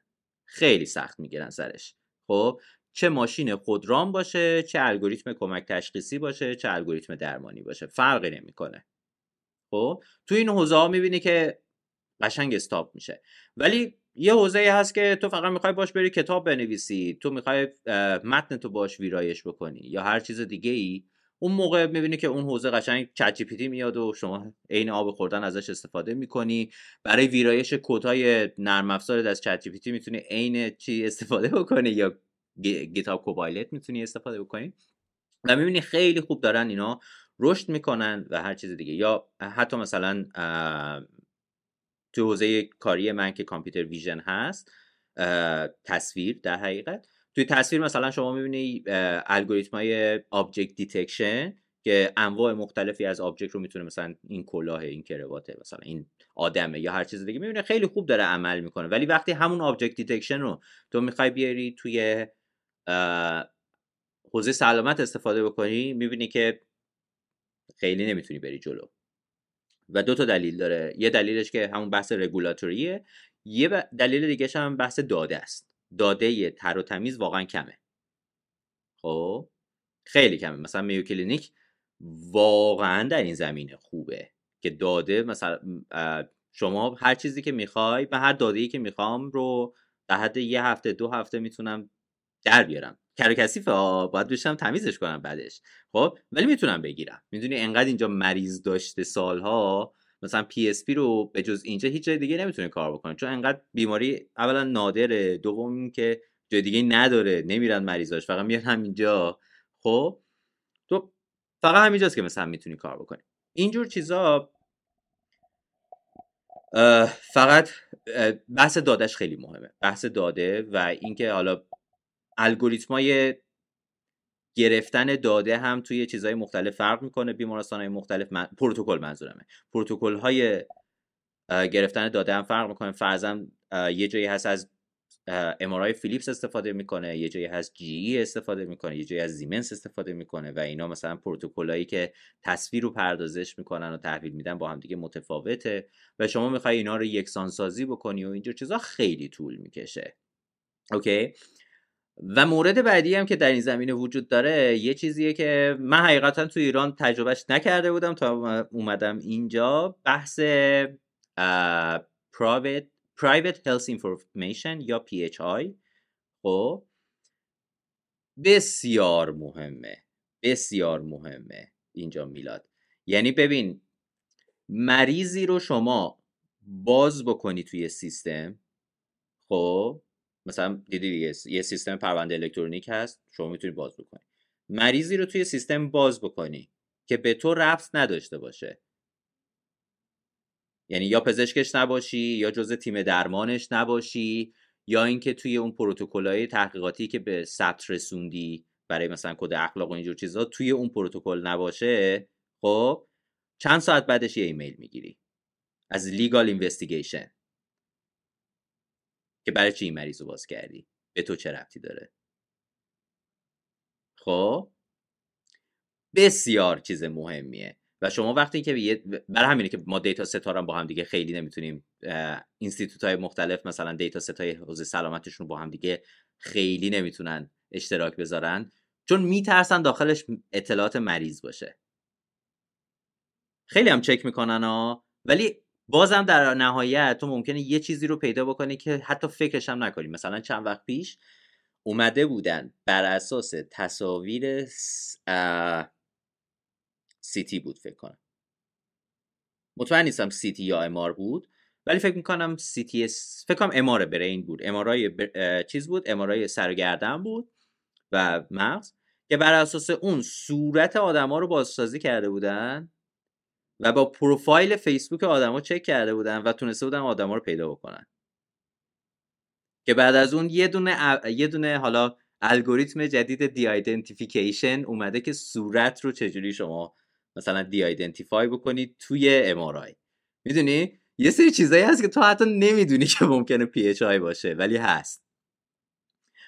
خیلی سخت می‌گیرن سرش. خب چه ماشین خودران باشه چه الگوریتم کمک تشخیصی باشه چه الگوریتم درمانی باشه. فرقی نمی‌کنه. خب تو این حوزه ها می‌بینی که قشنگ استاپ میشه. ولی یه حوزه هست که تو فقط می‌خوای باش بری کتاب بنویسی تو می‌خوای متن تو باش ویرایش بکنی یا هر چیز دیگه ای اون موقع می‌بینی که اون حوزه قشنگ چت میاد و شما عین آب خوردن ازش استفاده می‌کنی. برای ویرایش کدهای نرم افزار از چت می‌تونی عین چی استفاده بکنی یا GitHub Copilot می‌تونی استفاده بکنی. و می‌بینی خیلی خوب دارن اینا رشد می‌کنن و هر چیز دیگه. یا حتی مثلا تو حوزه کاری من که computer vision هست تصویر در حقیقت. توی تصویر مثلا شما می‌بینی الگوریتم های object detection که انواع مختلفی از object رو می‌تونه مثلا این کلاه این کرواته مثلا این آدمه یا هر چیز دیگه می‌بینه خیلی خوب داره عمل می‌کنه. ولی وقتی همون object detection رو تو می‌خوای بیاری توی حوزه سلامت استفاده بکنی می‌بینی که خیلی نمی‌تونی بری جلو. و دو تا دلیل داره. یه دلیلش که همون بحث رگولاتوریه یه دلیل دیگه هم بحث داده است. داده تر و تمیز واقعا کمه. خب؟ خیلی کمه. مثلا Mayo Clinic واقعا در این زمینه خوبه که داده مثلا شما هر چیزی که می‌خوای و هر داده ای که می‌خوام رو در حد یه هفته دو هفته می‌تونم در بیارم. کر کثیفه باید بشینم تمیزش کنم بعدش. خب ولی می‌تونم بگیرم. می‌دونی انقدر اینجا مریض داشته سالها مثلا PSP رو به جز اینجا هیچ جای دیگه نمی‌تونه کار بکنه. چون انقدر بیماری اولا نادره دوم که جای دیگه نداره نمیرن مریضاش فقط میان همینجا. خب تو فقط همینجاست که مثلا می‌تونی کار بکنی. اینجور چیزا فقط بحث دادش خیلی مهمه. بحث داده و اینکه حالا الگوریتمای گرفتن داده هم توی چیزهای مختلف فرق می‌کنه بیمارستان های مختلف من... پروتکل منظورمه. پروتکل های گرفتن داده هم فرق می‌کنه. فرضاً یه جایی هست از امارای فیلیپس استفاده می‌کنه یه جایی هست جی ای استفاده می‌کنه یه جایی از زیمنس استفاده می‌کنه و اینا مثلا هایی که تصویر رو پردازش می‌کنن و تحویل میدن با هم دیگه متفاوته و شما می‌خوای اینا رو یکسان سازی بکنی و اینجور چیزا خیلی طول می‌کشه. اوکی؟ و مورد بعدی هم که در این زمینه وجود داره یه چیزیه که من حقیقتا تو ایران تجربهش نکرده بودم تا اومدم اینجا. بحث private, private health information یا PHI خب بسیار مهمه بسیار مهمه اینجا میلاد. یعنی ببین مریضی رو شما باز بکنی توی سیستم خب مثلا دیدی دیگه یه سیستم پرونده الکترونیک هست شما می‌تونی باز بکنی. مریضی رو توی سیستم باز بکنی که به تو رفت نداشته باشه. یعنی یا پزشکش نباشی یا جزء تیم درمانش نباشی یا اینکه توی اون پروتکل‌های تحقیقاتی که به ثبت رسوندی برای مثلا کد اخلاق و اینجور چیزا توی اون پروتکل نباشه خب چند ساعت بعدش یه ایمیل می‌گیری. از لیگال اینوستیگیشن که برای چی این مریض رو باز کردی؟ به تو چه ربطی داره؟ خب؟ بسیار چیز مهمیه. و شما وقتی که برای همینه که ما dataset ها رو با هم دیگه خیلی نمی‌تونیم institute های مختلف مثلا dataset های حوزه سلامتشون با هم دیگه خیلی نمی‌تونن اشتراک بذارن چون میترسن داخلش اطلاعات مریض باشه. خیلی هم چک می‌کنن ها ولی بازم در نهایت تو ممکنه یه چیزی رو پیدا بکنی که حتی فکرش هم نکنی. مثلا چند وقت پیش اومده بودن بر اساس تصاویر CT بود فکر کنم. مطمئن نیستم CT یا MR بود ولی فکر می‌کنم CT فکر کنم MR brain بود. MRI چیز بود MRI سر و گردن بود و مغز که بر اساس اون صورت آدما رو بازسازی کرده بودن و با پروفایل فیسبوک آدما چک کرده بودن و تونسته بودن آدما رو پیدا بکنن. که بعد از اون یه دونه یه دونه حالا الگوریتم جدید de-identification اومده که صورت رو چجوری شما مثلا de-identify بکنید توی MRI می‌دونی؟ یه سری چیزایی هست که تو حتی نمی‌دونی که ممکنه PHI باشه ولی هست.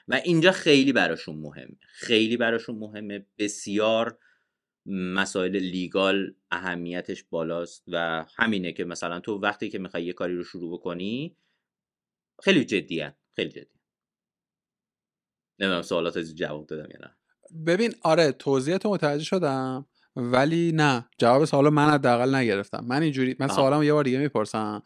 و اینجا خیلی براشون مهمه. خیلی براشون مهمه. بسیار مسائل legal اهمیتش بالاست و همینه که مثلا تو وقتی که می‌خوای یه کاری رو شروع بکنی خیلی جدیه خیلی جدی نمی‌دونم سوالات از جواب دادم یا نه. ببین آره توضیحات متوجه شدم ولی نه جواب سوالو من حداقل نگرفتم. من اینجوری من سوالم یه بار دیگه می‌پرسم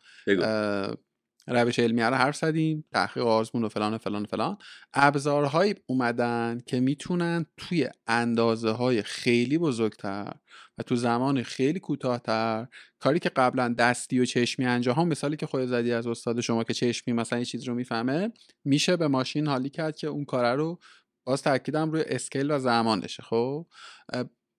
روش علمی رو حرف زدیم تحقیق آزمون و فلان و فلان و فلان. ابزارهایی اومدن که می‌تونن توی اندازه های خیلی بزرگتر و تو زمان خیلی کوتاهتر کاری که قبلا دستی و چشمی انجام مثالی که خود زدی از استاد شما که چشمی مثلا یه چیز رو می‌فهمه میشه به ماشین حالی کرد که اون کار رو باز تاکیدم روی اسکیل و زمانشه خب؟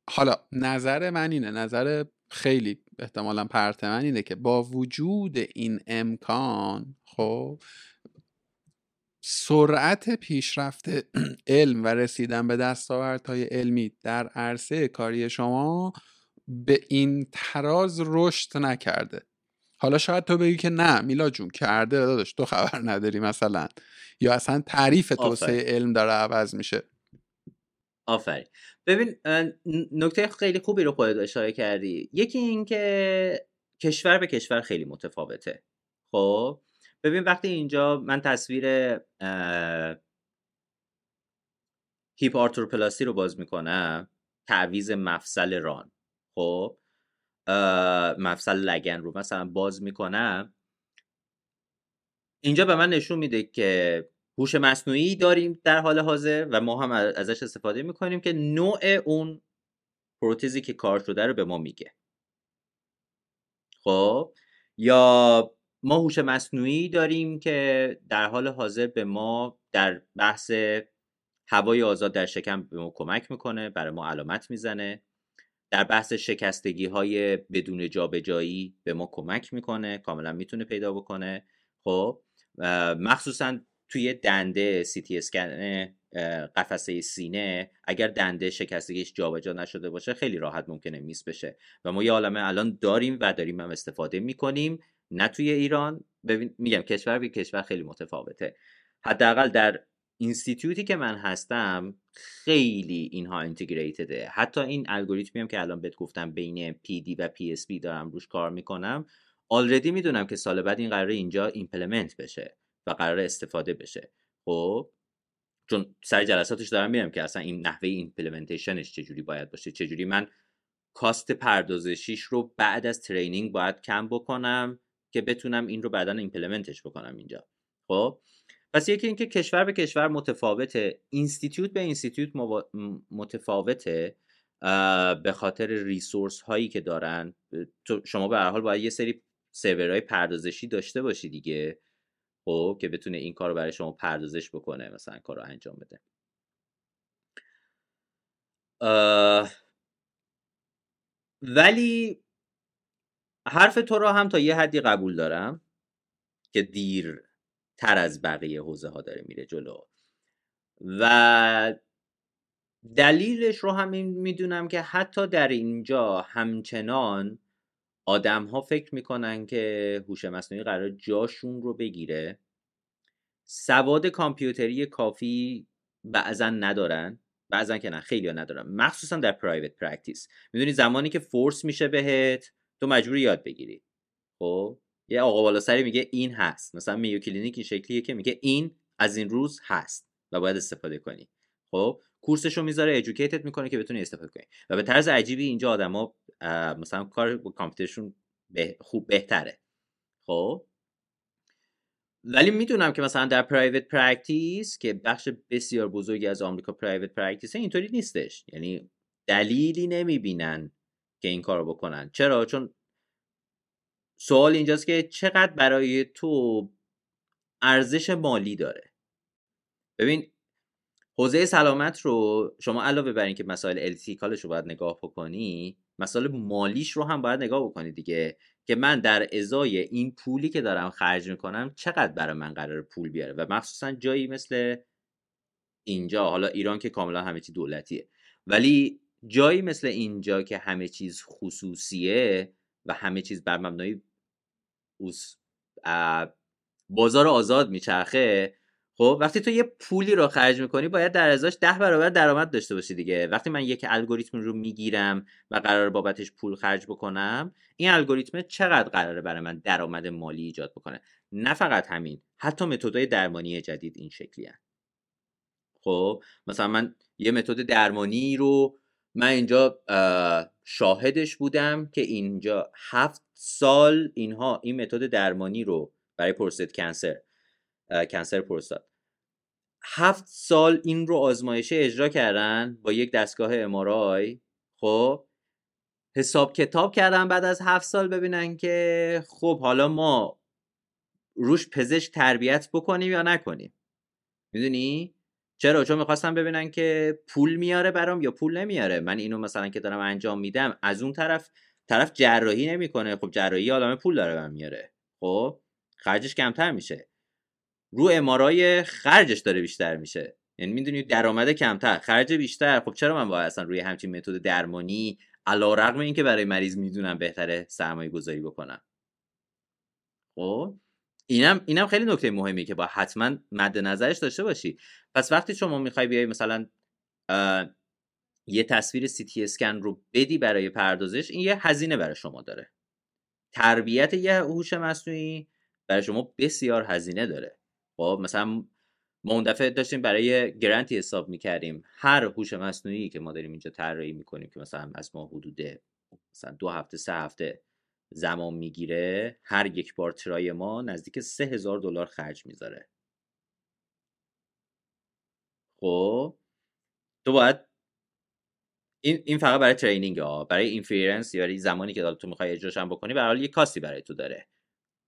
حالا نظر من اینه نظر خیلی احتمالا پرتمن اینه که با وجود این امکان خب سرعت پیشرفت علم و رسیدن به دستاوردهای علمی در عرصه کاری شما به این تراز رشد نکرده. حالا شاید تو بگی که نه میلا جون کرده داداش تو خبر نداری مثلا. یا اصلا تعریف توسعه علم داره عوض میشه. آفرین. ببین نکته خیلی خوبی رو خودت اشاره کردی. یکی این که کشور به کشور خیلی متفاوته. خب؟ ببین وقتی اینجا من تصویر هیپ آرتروپلاسی رو باز می‌کنم تعویز مفصل ران. خب؟ مفصل لگن رو مثلا باز می‌کنم. اینجا به من نشون میده که هوش مصنوعی داریم در حال حاضر و ما هم ازش استفاده می‌کنیم که نوع اون پروتزی که کار شده رو به ما میگه. خب یا ما هوش مصنوعی داریم که در حال حاضر به ما در بحث هوای آزاد در شکم به ما کمک می‌کنه برای ما علامت می‌زنه. در بحث شکستگی های بدون جابجایی به ما کمک می‌کنه کاملا می‌تونه پیدا بکنه. خب مخصوصا توی دنده سی تی اسکن قفسه سینه اگر دنده شکستگیش جابجا نشده باشه خیلی راحت ممکنه میس بشه. و ما یه عالمه الان داریم و داریم هم استفاده می‌کنیم نه توی ایران. ببین میگم کشور به کشور خیلی متفاوته. حداقل در institute ی که من هستم خیلی اینها integrated ه. حتی این الگوریتمی هم که الان بهت گفتم بین دی و پی دارم روش کار می‌کنم already می‌دونم که سال بعد این قراره اینجا implement بشه. و قرار استفاده بشه. خب؟ چون سر جلساتش دارم میرم که اصلا این نحوه implementation ش چجوری باید باشه. چجوری من cost پردازشیش رو بعد از training باید کم بکنم که بتونم این رو بعدا implement ش بکنم اینجا. خب؟ پس یکی اینکه کشور به کشور متفاوته. institute به institute متفاوته به خاطر resource هایی که دارن. شما به هر حال باید یه سری سرورهای پردازشی داشته باشی دیگه. خب که بتونه این کار رو برای شما پردازش بکنه مثلا کار رو انجام بده. ولی حرف تو رو هم تا یه حدی قبول دارم که دیر تر از بقیه حوزه ها داره میره جلو. و دلیلش رو هم می‌دونم که حتی در اینجا همچنان آدم ها فکر می‌کنن که هوش مصنوعی قرار جاشون رو بگیره. سواد کامپیوتری کافی بعضا ندارن بعضا که نه خیلی ندارن. مخصوصا در private practice می‌دونی زمانی که force میشه بهت تو مجبوری یاد بگیری. خب؟ یه آقا بالا سری میگه این هست. مثلا Mayo Clinic این شکلیه که میگه این از این روز هست و باید استفاده کنی. خب؟ course ش رو می‌ذاره educate ت می‌کنه که بتونی استفاده کنی. و به طرز عجیبی اینجا آدما مثلا کار با کامپیوترشون خوب بهتره. خب؟ ولی می‌دونم که مثلا در private practice که بخش بسیار بزرگی از آمریکا private practice اینطوری نیستش. یعنی دلیلی نمی‌بینن که این کارو بکنن. چرا؟ چون سوال اینجاست که چقدر برای تو ارزش مالی داره. ببین حوزه سلامت رو شما علاوه بر اینکه مسائل التیکالش رو باید نگاه بکنی مسائل مالیش رو هم باید نگاه بکنی دیگه. که من در ازای این پولی که دارم خرج می‌کنم چقدر برای من قرار پول بیاره؟ و مخصوصا جایی مثل اینجا حالا ایران که کاملا همه چی دولتیه. ولی جایی مثل اینجا که همه چیز خصوصیه و همه چیز بر مبنای بازار آزاد میچرخه خب وقتی تو یه پولی رو خرج می‌کنی باید در ازاش ده برابر درآمد داشته باشی دیگه وقتی من یک الگوریتم رو می‌گیرم و قرار بابتش پول خرج بکنم این الگوریتم چقدر قراره برای من درآمد مالی ایجاد بکنه نه فقط همین حتی متدهای درمانی جدید این شکلی هن. خب مثلا من یه متد درمانی رو من اینجا شاهدش بودم که اینجا هفت سال اینها این متد درمانی رو برای پروستات کنسر کنسر پروستات. هفت سال این رو آزمایشه اجرا کردن با یک دستگاه امارای خب حساب کتاب کردن بعد از هفت سال ببینن که خب حالا ما روش پزشک تربیت بکنیم یا نکنیم. می‌دونی؟ چرا؟ چون می‌خواستم ببینن که پول میاره برام یا پول نمیاره. من اینو مثلا که دارم انجام میدم از اون طرف طرف جراحی نمی‌کنه. خب جراحی آدم پول داره برم میاره. خب خرجش کمتر میشه. رو امارای خرجش داره بیشتر میشه. یعنی می‌دونی درآمد کمتر خرج بیشتر. خب چرا من باید اصلا روی همچین متد درمانی علا رقم این که برای مریض می‌دونم بهتره سرمایه گذاری بکنم؟ خب اینم اینم خیلی نکته مهمی که با حتما مد نظرش داشته باشی. پس وقتی شما می‌خوای بیای مثلا یه تصویر سی تی اسکن رو بدی برای پردازش این یه هزینه برای شما داره. تربیت یه هوش مصنوعی برای شما بسیار هزینه داره. خب مثلا ما اون دفعه داشتیم برای گرانتی حساب می‌کردیم. هر هوش مصنوعی که ما داریم اینجا طراحی می‌کنیم که مثلا از ما حدود مثلا دو هفته سه هفته زمان می‌گیره هر یک بار try ما نزدیک سه هزار دلار خرج می‌ذاره. خب تو باید این این فقط برای training ها برای inference یا زمانی که تو می‌خوای اجراش بکنی به حال یه cost ی برای تو داره.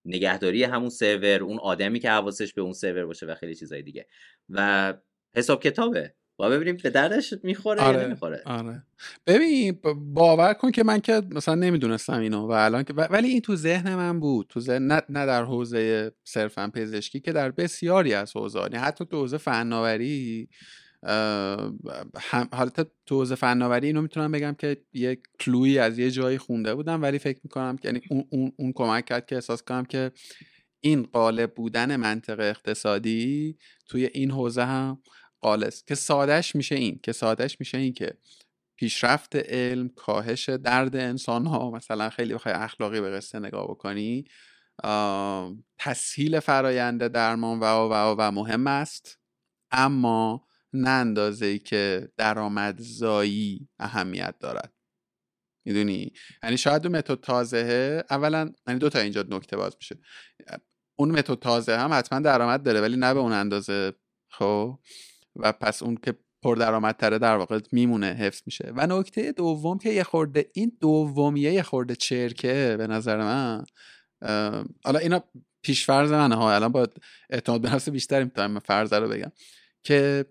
نگهداری همون سرور اون آدمی که حواسش به اون سرور باشه و خیلی چیزای دیگه. و حساب کتابه. با ببینیم به دردش می‌خوره آره، یا نمی‌خوره. آره. ببین باور کن که من که مثلا نمی‌دونستم اینو و الان که ولی این تو ذهن من بود. تو ذهن نه, نه در حوزه صرفا پزشکی که در بسیاری از حوزه یعنی حتی تو حوزه فناوری حالت تو حوزه فناوری اینو می‌تونم بگم که یک کلویی از یه جایی خونده بودم ولی فکر می‌کنم که یعنی اون, اون, اون کمک کرد که احساس کنم که این قالب بودن منطق اقتصادی توی این حوزه هم قالص که سادش میشه این که سادش میشه این که پیشرفت علم کاهش درد انسان ها مثلا خیلی بخوای اخلاقی به قصه نگاه بکنی تسهیل فرایند درمان و و و, و مهم است. اما نه اندازه ای که درآمدزایی اهمیت دارد. می‌دونی؟ یعنی شاید اون متد تازهه اولا یعنی دو تا اینجا نکته باز میشه. اون متد تازه هم حتما درآمد داره ولی نه به اون اندازه خب؟ و پس اون که تره در واقع میمونه حفظ میشه. و نکته دوم که یه خورده این دومیه یه خورده چرکه به نظر من حالا اینا پیشفرز منه ها الان با اعتماد به نفس بیشتری می‌تونم فرض رو بگم که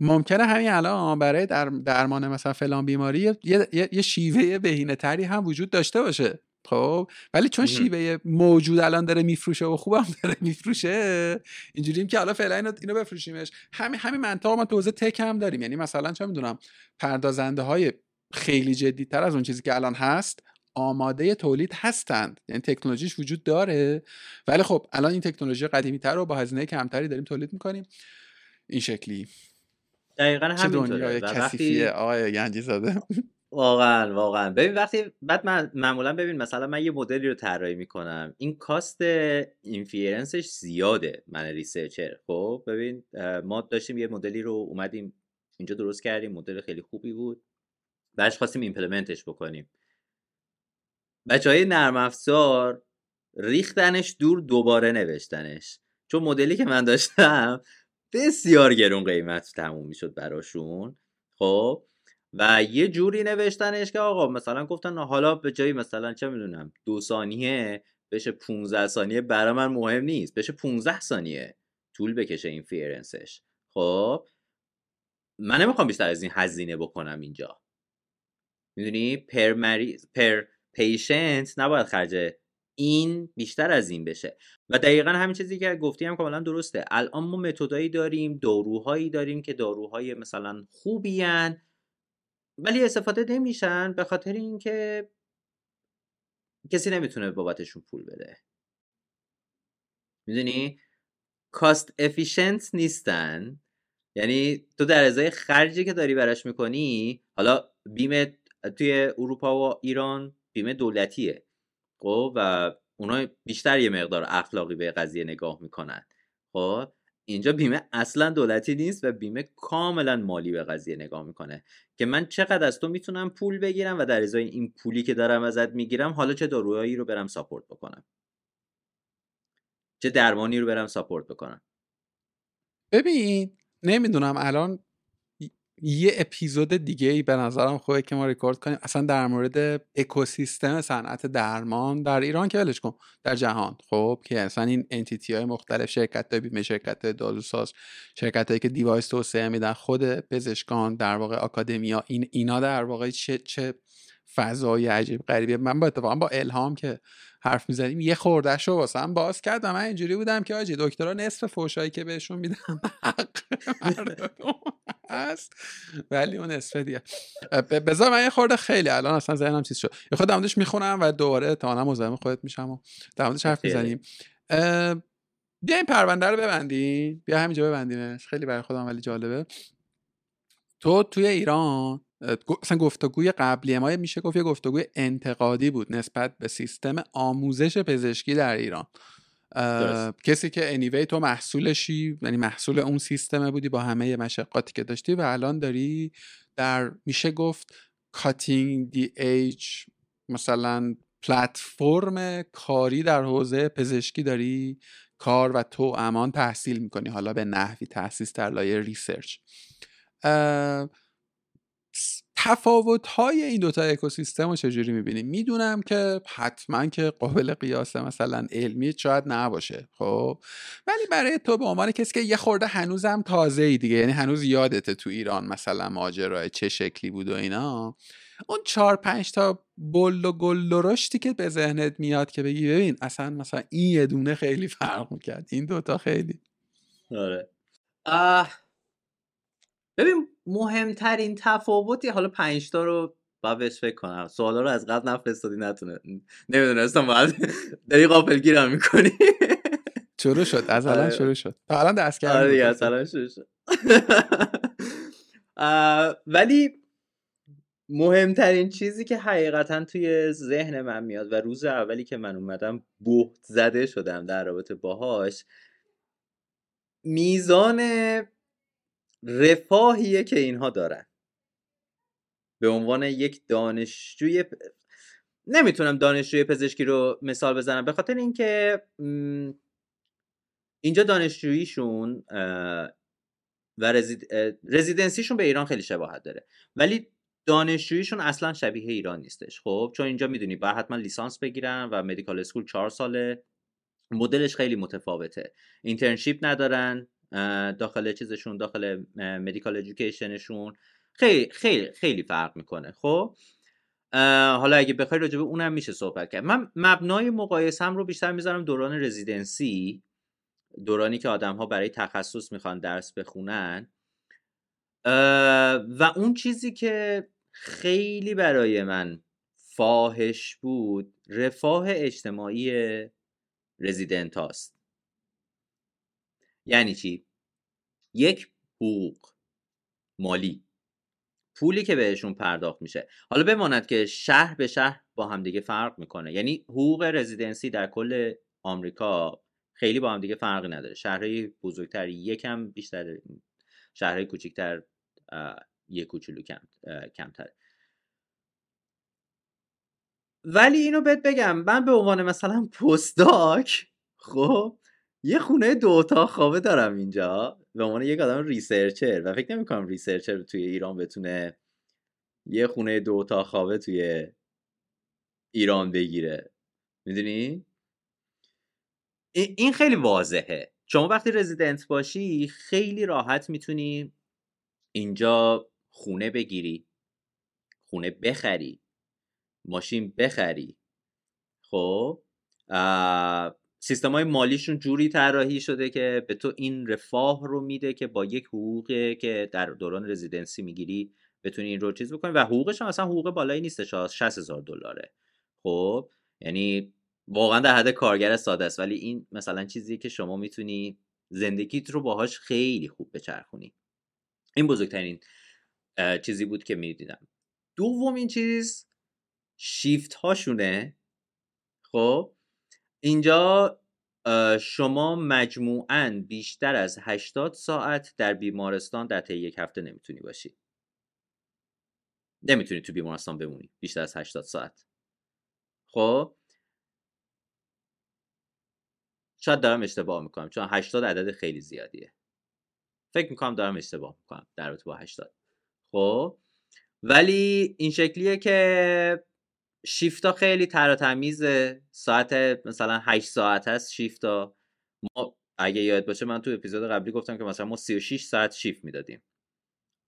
ممکنه همین الان برای در درمان مثلا فلان بیماری یه, یه،, شیوه بهینه تری هم وجود داشته باشه. خب؟ ولی چون شیوه موجود الان داره میفروشه و خوبم داره میفروشه اینجوریم که حالا فعلا اینو, اینو بفروشیمش. همین همین منطقه ما تو تک هم داریم. یعنی مثلا چه می‌دونم پردازنده های خیلی جدی تر از اون چیزی که الان هست آماده تولید هستند. یعنی تکنولوژیش وجود داره. ولی خب الان این تکنولوژی قدیمی تر رو با هزینه کمتری داریم تولید می‌کنیم. این شکلی. دقیقا همینطوره. وقتی آقای گنجی زاده. واقعا واقعا. ببین وقتی بعد من معمولا ببین مثلا من یه مدلی رو طراحی می‌کنم. این cost inference ش زیاده من researcher. خب ببین ما داشتیم یه مدلی رو اومدیم اینجا درست کردیم مدل خیلی خوبی بود. بعدش خواستیم implement ش بکنیم. بچه های نرم افزار ریختنش دور دوباره نوشتنش. چون مدلی که من داشتم بسیار گرون قیمت تموم می‌شد براشون خب؟ و یه جوری نوشتنش که آقا مثلا گفتن حالا به جایی مثلا چه می‌دونم دو ثانیه بشه 15 ثانیه برای من مهم نیست بشه 15 ثانیه طول بکشه این فیرنسش خب؟ من نمی‌خوام بیشتر از این هزینه بکنم اینجا. می‌دونی؟ پر مریض پر پیشنت نباید خرج این بیشتر از این بشه. و دقیقا همین چیزی که گفتی هم کاملا درسته. الان ما متدایی داریم داروهایی داریم که داروهای مثلا خوبی ولی استفاده نمیشن به خاطر اینکه کسی نمی‌تونه بابتشون پول بده. می‌دونی؟ کاست افیشنت نیستن. یعنی تو در ازای خرجی که داری براش می‌کنی حالا بیمه توی اروپا و ایران بیمه دولتیه. خب و اونا بیشتر یه مقدار اخلاقی به قضیه نگاه می‌کنن. خب اینجا بیمه اصلا دولتی نیست و بیمه کاملا مالی به قضیه نگاه می‌کنه. که من چقدر از تو می‌تونم پول بگیرم و در ازای این پولی که دارم ازت می‌گیرم حالا چه داروهایی رو برم ساپورت بکنم؟ چه درمانی رو برم ساپورت بکنم؟ ببین نمی‌دونم الان یه اپیزود دیگه ای به نظرم خوبه که ما ریکورد کنیم. اصلا در مورد اکوسیستم صنعت درمان در ایران که ولش کن در جهان. خب که اصلا این انتیتی های مختلف شرکت های بیمه شرکت دالوساز شرکت هایی که دیوایس توسعه میدن خود پزشکان در واقع آکادمیا این اینا در واقع چه چه فضای عجیب غریبی من با اتفاقا با الهام که حرف می‌زنیم یه خوردش رو واسه هم باز کرد و من اینجوری بودم که آجی دکترها نصف فوشایی که بهشون میدم هست ولی اون نصف دیگه. بذار من یه خورده خیلی الان اصلا ذهنم چیز شد. یه خود دمدش می‌خونم و دوباره تا مزاحم خودت میشم و دمدش حرف می‌زنیم. بیا این پرونده رو ببندیم. بیا همینجا ببندیمش. خیلی برای خودم ولی جالبه. تو توی ایران مثلا گفتگوی قبلی ما میشه گفت یه گفتگوی انتقادی بود نسبت به سیستم آموزش پزشکی در ایران. کسی که انیوی تو محصولشی یعنی محصول اون سیستم بودی با همه مشقاتی که داشتی و الان داری در میشه گفت کاتینگ دی ایج مثلا پلتفرم کاری در حوزه پزشکی داری کار و توأمان تحصیل می‌کنی حالا به نحوی تحصیل در لایه research تفاوت های این دوتا اکوسیستم رو چجوری می‌بینیم می‌دونم که حتما که قابل قیاس مثلا علمی شاید نباشه خب؟ ولی برای تو به عنوان کسی که یه خورده هنوزم تازه ای دیگه یعنی هنوز یادته تو ایران مثلا ماجرای چه شکلی بود و اینا اون چهار پنج تا بل و گل و رشتی که به ذهنت میاد که بگی ببین اصلا مثلا این یه دونه خیلی فرق می‌کرد این دوتا خیلی. آره. ببین مهمترین تفاوتی حالا پنج تا رو با بهش فکر کنم. سوالا رو از قبل نفرستادی نتونه نمی‌دونستم باید داری قافل گیرم می‌کنی. شروع شد. از الان آره. شروع شد. الان دست کردم آره از الان شروع شد. ولی مهمترین چیزی که حقیقتا توی ذهن من میاد و روز اولی که من اومدم بهت زده شدم در رابطه باهاش میزان رفاهیه که اینها دارن. به عنوان یک دانشجوی نمی‌تونم دانشجوی پزشکی رو مثال بزنم به خاطر اینکه اینجا دانشجوییشون و residency شون به ایران خیلی شباهت داره. ولی دانشجوییشون اصلا شبیه ایران نیستش. خب چون اینجا می‌دونی باید حتما لیسانس بگیرن و medical school چهار ساله. مدلش خیلی متفاوته. internship ندارن. داخل چیزشون داخل medical education شون خیلی خیلی خیلی فرق می‌کنه. خب؟ حالا اگه بخوای راجبه اونم میشه صحبت کرد. من مبنای مقایسم رو بیشتر می‌ذارم دوران residency دورانی که آدم ها برای تخصص می‌خوان درس بخونن. و اون چیزی که خیلی برای من فاحش بود رفاه اجتماعی رزیدنت هاست. یعنی چی؟ یک حقوق مالی. پولی که بهشون پرداخت میشه. حالا بماند که شهر به شهر با همدیگه فرق می‌کنه. یعنی حقوق رزیدنسی در کل آمریکا خیلی با هم دیگه فرقی نداره. شهرهای بزرگتر یکم بیشتر شهرهای کوچکتر یک کوچولو کم کمتره. ولی اینو بهت بگم من به عنوان مثلا postdoc خب یه خونه دو اتاق خوابه دارم اینجا به عنوان یک آدم researcher و فکر نمی کنم researcher توی ایران بتونه یه خونه دو اتاق خوابه توی ایران بگیره. می‌دونی؟ این خیلی واضحه. شما وقتی رزیدنت باشی خیلی راحت می‌تونی اینجا خونه بگیری. خونه بخری. ماشین بخری. خب؟ سیستم های مالیشون جوری طراحی شده که به تو این رفاه رو میده که با یک حقوقی که در دوران رزیدنسی می‌گیری بتونی این رو چیز بکنی. و حقوقش هم اصلا حقوق بالایی نیستش 60 هزار دلاره. خب؟ یعنی واقعا در حد کارگر ساده است. ولی این مثلا چیزیه که شما می‌تونی زندگیت رو باهاش خیلی خوب بچرخونی. این بزرگترین چیزی بود که می‌دیدم. دومین چیز شیفت هاشونه خب؟ اینجا شما مجموعا بیشتر از 80 ساعت در بیمارستان در طی یک هفته نمی‌تونی باشی. نمی‌تونی تو بیمارستان بمونی بیشتر از 80 ساعت. خب؟ شاید دارم اشتباه می‌کنم چون 80 عدد خیلی زیادیه. فکر می‌کنم دارم اشتباه می‌کنم در با 80 خب؟ ولی این شکلیه که شیفتا خیلی تر تمیز ساعت مثلا 8 ساعت هست شیفتا. ما اگه یاد باشه من تو اپیزود قبلی گفتم که مثلا ما 36 ساعت شیفت می‌دادیم.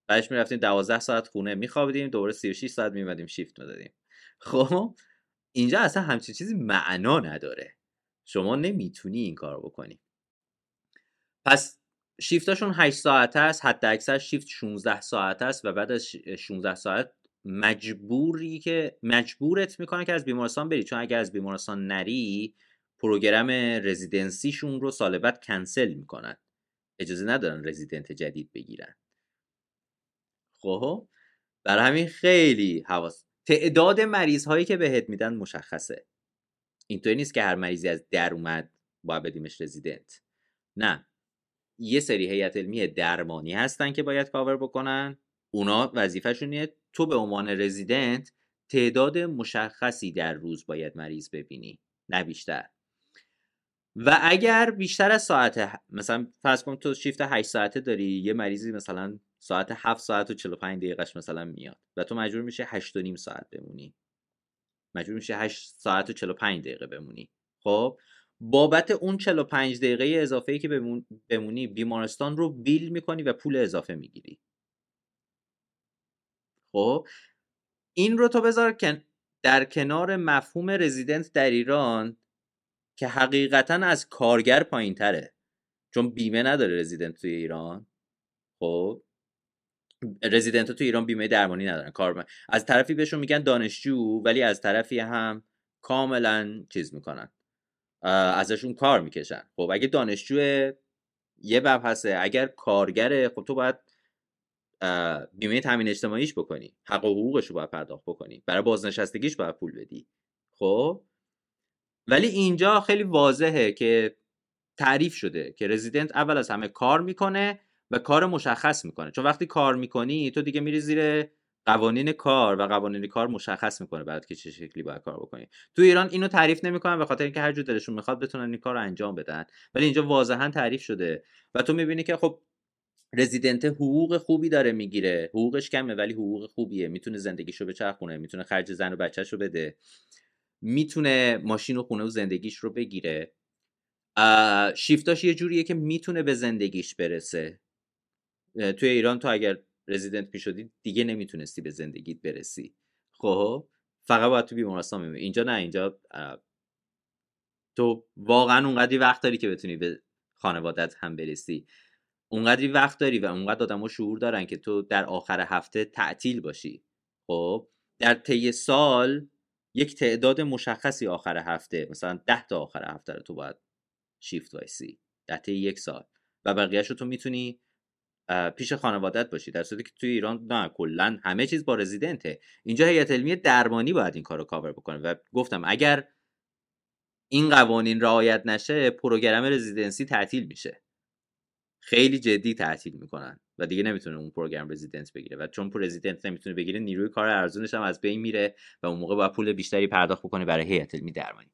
بعدش می‌رفتیم 12 ساعت خونه میخوابیدیم دوباره 36 ساعت میمدیم شیفت می‌دادیم. خب اینجا اصلا همچین چیزی معنا نداره. شما نمی‌تونی این کار بکنی. پس شیفتاشون 8 ساعت است حد اکثر شیفت 16 ساعت است و بعد از 16 ساعت مجبوری که مجبورت می‌کنه که از بیمارستان بری. چون اگر از بیمارستان نری پروگرام رزیدنسیشون رو سال بعد کنسل می‌کنن. اجازه ندارن رزیدنت جدید بگیرن. خب؟ برای همین خیلی حواس. تعداد مریض هایی که بهت میدن مشخصه. اینطوری نیست که هر مریضی از در اومد باید بدیمش رزیدنت. نه. یه سری هیئت علمی درمانی هستن که باید کاور بکنن. اونا وظیفهشونه تو به عنوان رزیدنت تعداد مشخصی در روز باید مریض ببینی نه بیشتر. و اگر بیشتر از ساعت مثلا فرض کن تو شیفت 8 ساعته داری یه مریضی مثلا ساعت 7 ساعت و 45 دقیقهش مثلا میاد و تو مجبور میشه 8 و نیم ساعت بمونی. مجبور میشه 8 ساعت و 45 دقیقه بمونی. خب بابت اون 45 دقیقه اضافه ای که بمونی بیمارستان رو بیل می‌کنی و پول اضافه می‌گیری. خب این رو تو بذار که در کنار مفهوم رزیدنت در ایران که حقیقتا از کارگر پایین تره چون بیمه نداره رزیدنت توی ایران خب؟ رزیدنت تو ایران بیمه درمانی ندارن کار از طرفی بهشون میگن دانشجو ولی از طرفی هم کاملا چیز می‌کنن ازشون کار می‌کشن. خب اگه دانشجو یه مبحثه اگر کارگره خب تو باید بیمه تامین اجتماعیش بکنی. حق و حقوقش رو باید پرداخت بکنی. برای بازنشستگیش باید پول بدی. خب؟ ولی اینجا خیلی واضحه که تعریف شده که رزیدنت اول از همه کار می‌کنه و کار مشخص می‌کنه. چون وقتی کار می‌کنی تو دیگه میری زیر قوانین کار و قوانین کار مشخص می‌کنه بعد که چه شکلی باید کار بکنی. تو ایران اینو تعریف نمی‌کنن به خاطر اینکه هر جور دلشون می‌خواد بتونن این کار رو انجام بدن. ولی اینجا واضحا تعریف شده و تو می‌بینی که خب رزیدنت حقوق خوبی داره می‌گیره. حقوقش کمه ولی حقوق خوبیه. می‌تونه زندگیشو بچرخونه می‌تونه خرج زن و بچهش رو بده. می‌تونه ماشین و خونه و زندگیش رو بگیره. شیفتاش یه جوریه که می‌تونه به زندگیش برسه. توی ایران تو اگر رزیدنت می‌شدی دیگه نمی‌تونستی به زندگیت برسی. خب؟ فقط باید تو بیمارستان میمونی اینجا نه اینجا تو واقعا اونقدری وقت داری که بتونی به خانوادت هم برسی. اونقدری وقت داری و اونقدر آدم شعور دارن که تو در آخر هفته تعطیل باشی. خب در طی سال یک تعداد مشخصی آخر هفته مثلا ده تا آخر هفته رو تو باید شیفت وایسی در یک سال و بقیهش رو تو می‌تونی پیش خانوادت باشی. در صورتی که توی ایران نه کلا همه چیز با رزیدنته. اینجا هیئت علمی درمانی باید این کارو کاور بکنه و گفتم اگر این قوانین رعایت نشه پروگرام رزیدنسی تعطیل میشه. خیلی جدی تعطیل می‌کنن و دیگه نمی‌تونه اون پروگرام رزیدنت بگیره و چون رزیدنت نمی‌تونه بگیره نیروی کار ارزونش هم از بین میره و اون موقع باید پول بیشتری پرداخت بکنه برای هیئت علمی درمانی.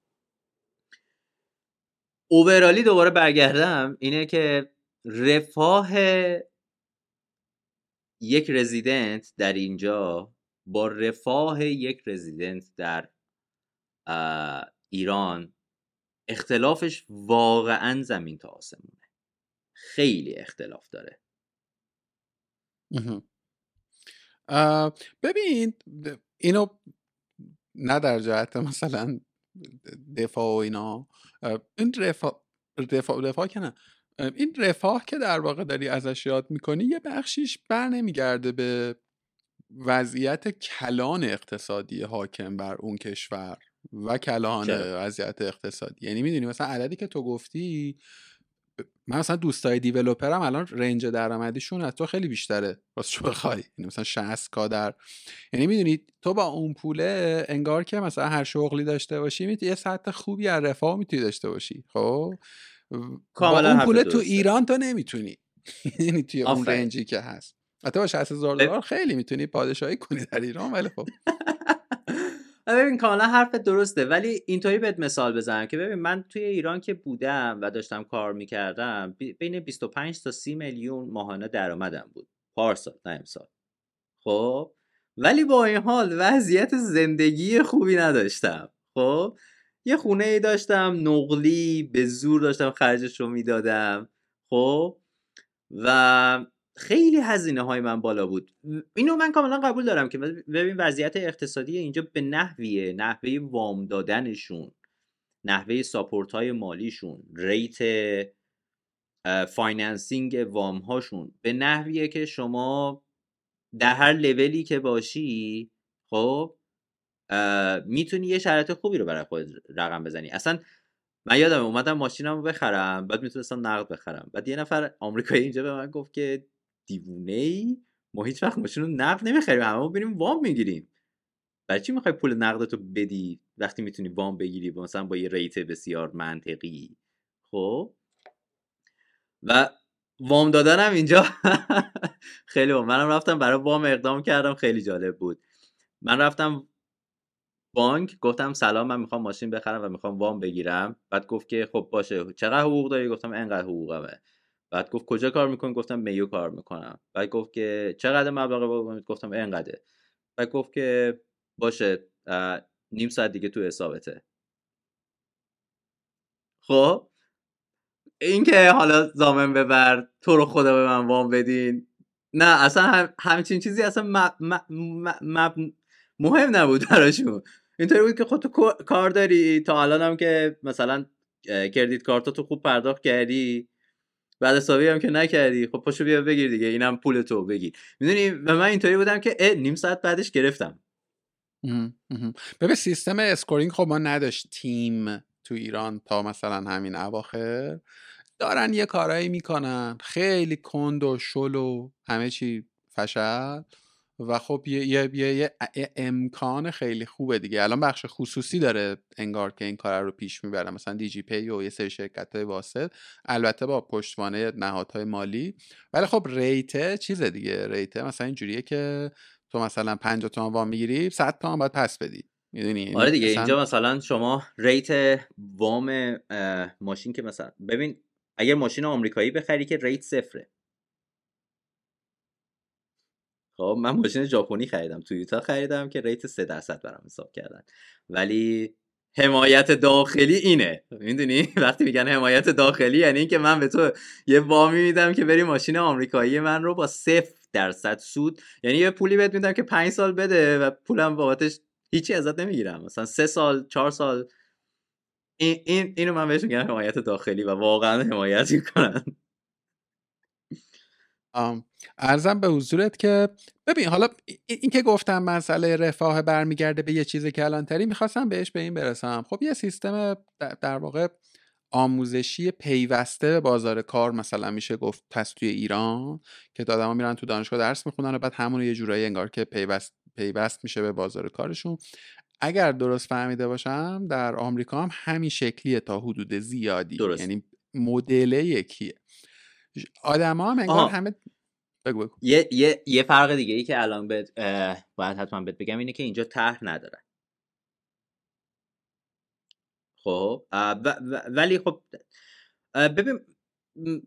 اوورالی دوباره برگردم اینه که رفاه یک رزیدنت در اینجا با رفاه یک رزیدنت در ایران اختلافش واقعا زمین تا آسمونه. خیلی اختلاف داره. ببین اینو نه در جهت مثلا دفاع و اینا این رفاه دفاع, دفاع که نه این رفاه که در واقع داری ازش یاد می‌کنی یه بخشیش بر نمیگرده به وضعیت کلان اقتصادی حاکم بر اون کشور و کلان وضعیت اقتصادی. یعنی می‌دونی مثلا عددی که تو گفتی من مثلا دوستای دیولوپرم الان رنج درآمدیشون از تو خیلی بیشتره. راستش بخوای؟ یعنی مثلا 60 کا در یعنی می‌دونی تو با اون پوله انگار که مثلا هر شغلی داشته باشی می‌تونی یه سطح خوبی از رفاه می‌تونی داشته باشی. خب؟ با اون پوله تو ایران تو نمی‌تونی. یعنی توی اون رنجی که هست. حتی با 60 هزار دلار خیلی می‌تونی پادشاهی کنی در ایران ولی خب. ببین کاملا حرف درسته. ولی اینطوری بهت مثال بزنم که ببین من توی ایران که بودم و داشتم کار می‌کردم بین 25 تا 30 میلیون ماهانه درآمدم بود. پارسال نه امسال. خب؟ ولی با این حال وضعیت زندگی خوبی نداشتم. خب؟ یه خونه ای داشتم نقلی به زور داشتم خرجش رو می‌دادم. خب؟ و خیلی هزینه های من بالا بود. اینو من کاملا قبول دارم که ببین وضعیت اقتصادی اینجا به نحویه نحوه وام دادنشون نحوه ساپورت های مالیشون rate financing وام هاشون به نحویه که شما در هر لولی که باشی خب می‌تونی یه شرایط خوبی رو برای خود رقم بزنی. اصلا من یادم اومدم ماشینم رو بخرم بعد می‌تونستم نقد بخرم. بعد یه نفر آمریکایی اینجا به من گفت که دیوونه ای ما هیچ وقت ماشین رو نقد نمی‌خریم همه بریم وام می‌گیریم. برای چی می‌خوای پول نقدتو بدی وقتی می‌تونی وام بگیری؟ مثلا با یه ریت بسیار منطقی. خب؟ و وام دادنم اینجا خیلی با منم رفتم برای وام اقدام کردم خیلی جالب بود. من رفتم بانک گفتم سلام من می‌خوام ماشین بخرم و می‌خوام وام بگیرم. بعد گفت که خب باشه چقدر حقوق داری؟ گفتم انقدر حقوقمه. بعد گفت کجا کار می‌کنی؟ گفتم میو کار می‌کنم. بعد گفت که چقدر مبلغ گفتم انقدره بعد گفت که باشه نیم ساعت دیگه تو حسابته. خب؟ این که حالا زامن ببر تو رو خدا به من وام بدین. نه اصلا هم همچین چیزی اصلا مهم نبود براشون. اینطوری بود که خود تو کار داری تا الان هم که مثلا credit card اتو خوب پرداخت کردی. بعد حسابی هم که نکردی. خب پاشو بیا بگیر دیگه. اینم پول تو بگیر. می‌دونی و من اینطوری بودم که نیم ساعت بعدش گرفتم. ببین سیستم scoring خب ما نداشتیم تو ایران تا مثلا همین اواخر. دارن یه کارایی می‌کنن. خیلی کند و شل و همه چی فشل. و خب یه, یه, یه, یه امکان خیلی خوبه دیگه. الان بخش خصوصی داره انگار که این کار رو پیش می‌بره. مثلا دیجی‌پی و یه سری شرکت های واسط. البته با پشتوانه نهادهای مالی. ولی خب rate ه چیز دیگه. rate ه مثلا اینجوریه که تو مثلا 50 تومن وام می‌گیری 100 تومن باید پس بدی. می‌دونی؟ آره دیگه. مثلا... اینجا مثلا شما rate وام ماشین که مثلا ببین اگر ماشین آمریکایی بخری که rate صفره. خب من ماشین ژاپنی خریدم تویوتا خریدم که rate 3 درصد برام حساب کردن. ولی حمایت داخلی اینه. می‌دونی؟ وقتی میگن حمایت داخلی یعنی اینکه من به تو یه وامی میدم که بری ماشین آمریکایی من رو با صفر درصد سود یعنی یه پولی بهت میدم که 5 سال بده و پولم بابتش هیچی ازت نمی‌گیرم. مثلا سه سال چهار سال این, این اینو من بهش میگم حمایت داخلی و واقعا حمایت می‌کنن. ارزم به حضورت که ببین حالا این که گفتم مسئله رفاه برمیگرده به یه چیز کلانتری می‌خواستم بهش به این برسم. خب یه سیستم در واقع آموزشی پیوسته به بازار کار مثلا میشه گفت پس توی ایران که آدما میرن تو دانشگاه درس می‌خونن و بعد همون یه جورایی انگار که پیوست پیوست میشه به بازار کارشون. اگر درست فهمیده باشم در آمریکا هم همین شکلیه تا حدود زیادی. درست. یعنی مدل یکیه. آدما هم انگار همه بگو بگو. یه, یه, یه فرق دیگه ای که الان بهت باید حتما بهت بگم اینه که اینجا طرح ندارن خب ولی خب ببین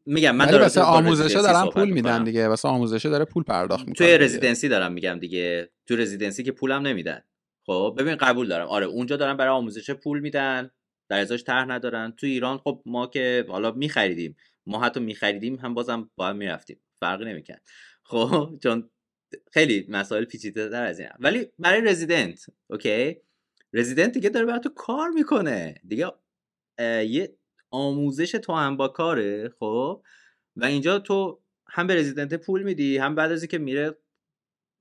میگم من دارم واسه آموزشه دارم پول میدن دیگه. واسه آموزشه داره پول پرداخت می‌کنه توی رزیدنسی دارم میگم دیگه. تو رزیدنسی که پولم نمیدن. خب ببین قبول دارم. آره اونجا دارن برای آموزش پول میدن. در ازاش طرح ندارن. تو ایران خب ما که حالا میخریدیم. ما حتی میخریدیم هم بازم با هم می‌رفتیم. فرقی نمی‌کرد. خب چون خیلی مسائل پیچیده در از این ولی برای رزیدنت اوکی؟ رزیدنت دیگه داره برای تو کار می‌کنه. دیگه یه آموزش تو هم با کاره خب؟ و اینجا تو هم به رزیدنت پول میدی هم بعد از اینکه میره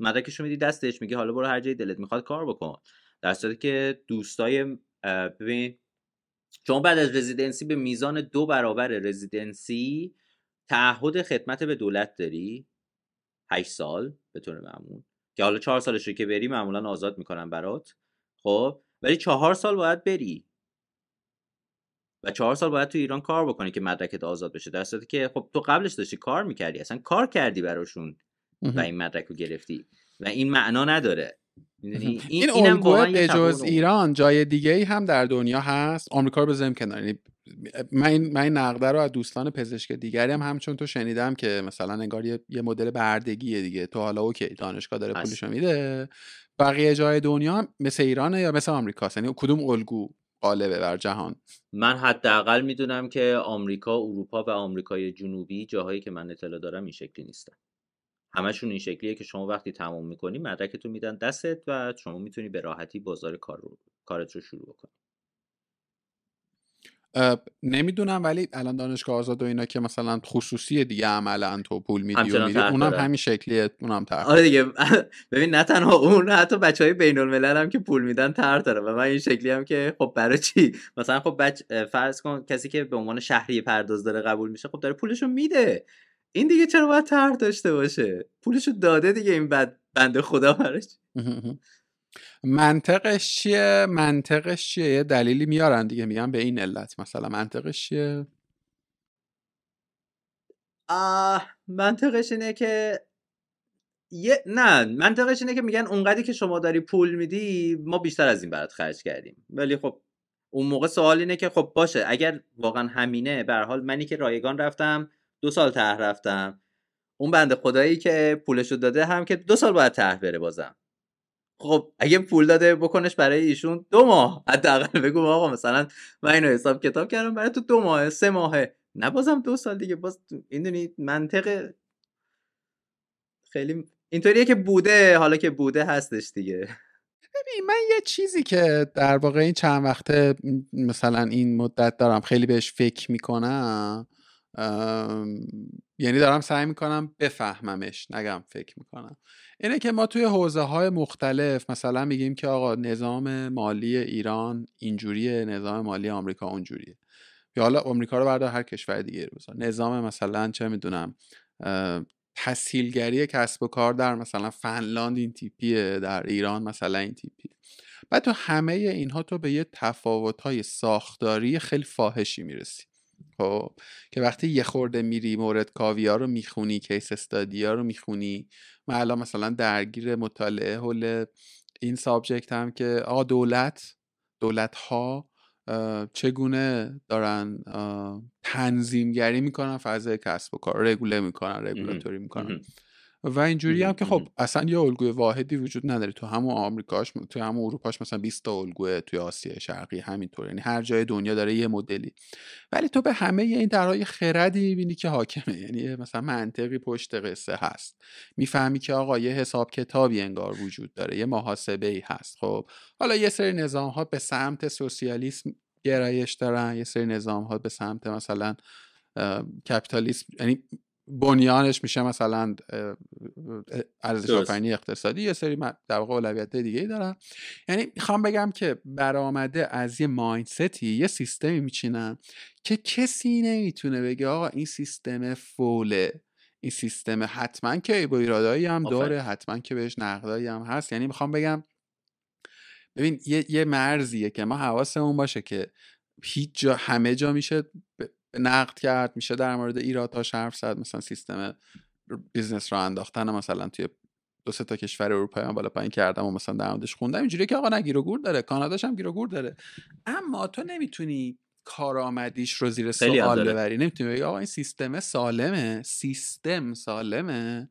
مدرکشو میدی دستش میگه حالا برو هر جای دلت می‌خواد کار بکن. در صورتی که دوستای ببین چون بعد از رزیدنسی به میزان دو برابر رزیدنسی تعهد خدمت به دولت داری؟ 8 سال به طور معمول. که حالا چهار سالش رو که بری معمولا آزاد می‌کنن برات. خب ولی چهار سال باید بری. و چهار سال باید تو ایران کار بکنی که مدرکت آزاد بشه. در صورتی که خب تو قبلش داشتی کار می‌کردی. اصلا کار کردی براشون و این مدرک رو گرفتی. و این معنا نداره. این, این الگوه به جز ایران جای دیگه ای هم در دنیا هست. آمریکا رو بذاریم کنار. یعنی من این من این نقده رو از دوستان پزشک دیگری هم همچون تو شنیدم که مثلا انگار یه, یه مدل بردگیه دیگه. تو حالا اوکی دانشگاه داره پولشو میده. بقیه جای دنیا هم مثل ایرانه یا مثل آمریکا یعنی کدوم الگو غالبه بر جهان؟ من حداقل می‌دونم که آمریکا اروپا و آمریکای جنوبی جاهایی که من اطلاع دارم این شکلی نیستن. همشون این شکلیه که شما وقتی تموم می‌کنی مدرکتو میدن دستت و شما می‌تونی به راحتی بازار کار رو کارت رو شروع کنی نمی‌دونم ولی الان دانشگاه آزاد و اینا که مثلا خصوصی دیگه عملا تو پول میدی و میدی اونم همین شکلیه اونم تر آره دیگه. ببین نه تنها اون حتی بچه های بین الملل هم که پول میدن تر داره و من این شکلی هم که خب برای چی؟ مثلا خب بچ فرض کن کسی که به عنوان شهری پرداز داره قبول میشه خب داره پولشو میده. این دیگه چرا باید طرح داشته باشه؟ پولشو داده دیگه این بد بنده خدا براش. منطقش چیه؟ منطقش چیه؟ یه دلیلی میارن دیگه میگن به این علت. مثلا منطقش چیه؟ آه منطقش اینه که یه نه منطقش اینه که میگن اونقدری که شما داری پول میدی ما بیشتر از این برات خرج کردیم. ولی خب اون موقع سوال اینه که خب باشه اگر واقعا همینه به حال منی که رایگان رفتم دو سال ته رفتم. اون بنده خدایی که پولشو داده هم که دو سال باید ته بره بازم. خب اگه پول داده بکنش برای ایشون دو ماه. حداقل بگو آقا مثلا من اینو حساب کتاب کردم برای تو دو ماه سه ماهه نه بازم دو سال دیگه. باز می‌دونی منطق خیلی اینطوریه که بوده حالا که بوده هستش دیگه. ببین من یه چیزی که در واقع این چند وقته مثلا این مدت دارم خیلی بهش فکر می‌کنم یعنی دارم سعی می‌کنم بفهممش نگم فکر می‌کنم. اینه که ما توی حوزه های مختلف مثلا میگیم که آقا نظام مالی ایران اینجوریه نظام مالی آمریکا اونجوریه. یا حالا آمریکا رو بردار هر کشور دیگه رو بذار. نظام مثلا چه می‌دونم تسهیلگری کسب و کار در مثلا فنلاند این تیپیه در ایران مثلا این تیپیه. بعد تو همه اینها تو به یه تفاوت های ساختاری خیلی فاحشی می‌رسی. خب که وقتی یه خورده میری مورد کاویا رو می‌خونی case study ا رو می‌خونی من الان مثلا درگیر مطالعه حول این subject م که آقا دولت دولت ها چگونه دارن تنظیمگری می‌کنن فضای کسب و کار regulate می‌کنن رگولاتوری می‌کنن. و اینجوری هم که خب اصلا یه الگوی واحدی وجود نداره. تو همون آمریکاش تو همون اروپاش مثلا 20 تا الگوه توی آسیای شرقی همینطور. یعنی هر جای دنیا داره یه مدلی. ولی تو به همه این درهای خردی می‌بینی که حاکمه. یعنی مثلا منطقی پشت قصه هست. می‌فهمی که آقا یه حساب کتابی انگار وجود داره. یه محاسبه ای هست. خب حالا یه سری نظام ها به سمت سوسیالیسم گرایش دارن. یه سری نظام ها به سمت مثلا کپیتالیسم. یعنی بنیانش میشه مثلا ارزش آفرینی اقتصادی یه سری در واقع اولویت دیگه ای دارن. یعنی می‌خوام بگم که برآمده از یه مایندستی یه سیستمی میچینن که کسی نمی‌تونه بگه آقا این سیستم فوله. این سیستم حتما که با ایرادایی هم داره حتما که بهش نقدایی هم هست. یعنی می‌خوام بگم ببین یه, یه مرزیه که ما حواسمون باشه که هیچ جا همه جا میشه نقد کرد میشه در مورد ایرادهاش حرف زد مثلا سیستم business رو انداختن مثلا توی دو سه تا کشور اروپایی هم بالا پایین کردم و مثلا در موردش خوندم. اینجوری که آقا نه گیر و گور داره. کاناداش هم گیر و گور داره. اما تو نمی‌تونی کارآمدیش رو زیر سوال ببری. نمی‌تونی بگی آقا این سیستم سالمه. سیستم سالمه.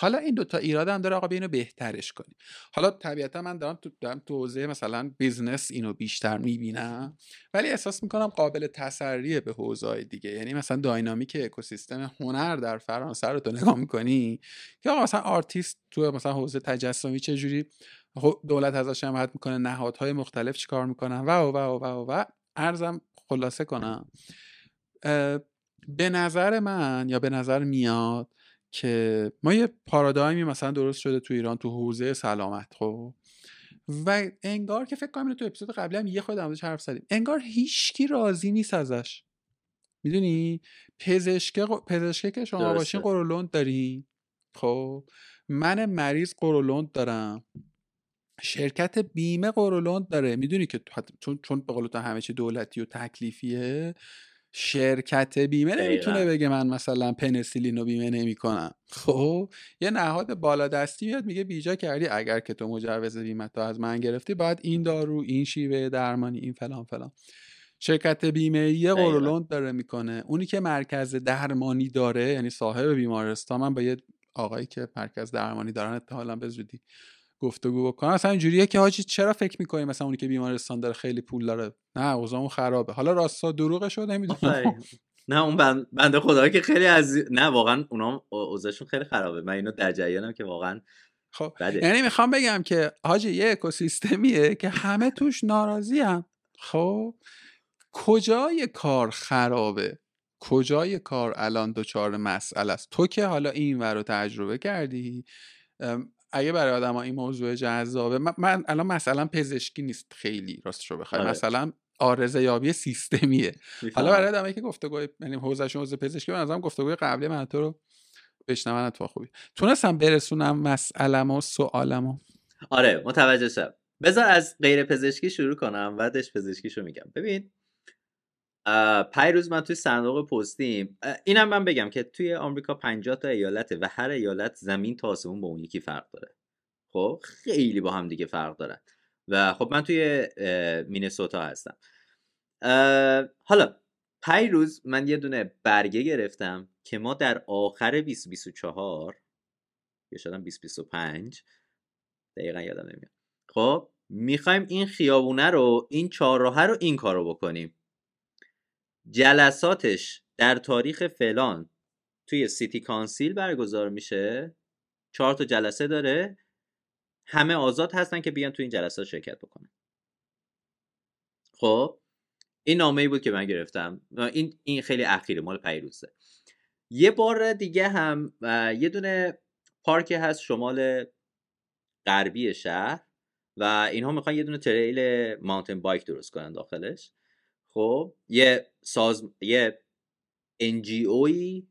حالا این دوتا ایراد هم داره آقا اینو بهترش کنی حالا طبیعتا من دارم تو دارم تو حوزه مثلا business اینو بیشتر می‌بینم ولی احساس می‌کنم قابل تسریه به حوزه دیگه. یعنی مثلا dynamic اکوسیستم هنر در فرانسه رو تو نگاه می‌کنی که آقا مثلا آرتیست تو مثلا حوزه تجسمی چه جوری دولت ازش حمایت می‌کنه نهادهای مختلف چیکار می‌کنن و و و و و عرضم خلاصه کنم به نظر من یا به نظر میاد که ما یه پارادایمی مثلا درست شده تو ایران تو حوزه سلامت خب؟ و انگار که فکر کنم تو اپیزود قبلی هم یه خود ازش حرف زدیم. انگار هیچکی راضی نیست ازش. می‌دونی؟ پزشک پزشکه که شما باشین قرولوند داری. خب؟ من مریض قرولوند دارم. شرکت بیمه قرولوند داره. می‌دونی که چون چون به قول همه چی دولتی و تکلیفیه شرکت بیمه نمی‌تونه بگه من مثلا پنسیلین رو بیمه نمی‌کنم. خب یه نهاد بالا دستی میاد میگه بیجا کردی. اگر که تو مجوز بیمه تو از من گرفتی باید این دارو این شیوه درمانی این فلان فلان. شرکت بیمه یه قرولوند داره می‌کنه. اونی که مرکز درمانی داره یعنی صاحب بیمارستان من با یه آقایی که مرکز درمانی دارن اتحالا به زودی گفتگو بکنم اصلا اینجوریه که حاجی چرا فکر می‌کنی مثلا اونی که بیمارستان داره خیلی پول داره؟ نه اوضاعمون خرابه. حالا راستا دروغه شده نمی‌دونم. نه اون بند بنده خدا که خیلی از نه واقعا اونا اوضاعشون خیلی خرابه. من اینو در جریانم که واقعا خب یعنی می‌خوام بگم که حاجی یه اکوسیستمیه که همه توش ناراضی هم خب کجای کار خرابه؟ کجای کار الان دوچار مسئله است؟ تو که حالا این ور رو تجربه کردی اگه برای آدم این موضوع جذابه من, الان مثلا پزشکی نیست خیلی راستش رو بخوای. آره. مثلا آرزه یابی سیستمیه حالا برای آدمایی که گفتگو یعنی حوزهشون حوزه پزشکی به نظرم گفتگوی قبلی من تو رو بشنون تو خوبی. تونستم برسونم مسئلم و سوالمو. آره متوجه شدم. بذار از غیر پزشکی شروع کنم بعدش پزشکیشو میگم. ببین پیروز من توی صندوق پستیم. اینم من بگم که توی آمریکا 50 تا ایالته و هر ایالت زمین تا آسمون با اون یکی فرق داره. خب خیلی با هم دیگه فرق دارن. و خب من توی مینسوتا هستم. حالا پیروز من یه دونه برگه گرفتم که ما در آخر 2024 یا شدم 2025 دقیقا یادم نمیاد. خب می‌خوایم این خیابونه رو این چهارراه رو این کارو بکنیم. جلساتش در تاریخ فلان توی سیتی کانسیل برگزار میشه؟ چهار تا جلسه داره. همه آزاد هستن که بیان توی این جلسات شرکت بکنن. خب این نامه ای بود که من گرفتم. این این خیلی اخیره مال پیروزه. یه بار دیگه هم یه دونه پارک هست شمال غربی شهر و اینها می‌خوان یه دونه تریل ماونتن بایک درست کنن داخلش. خب یه ساز یه NGO ی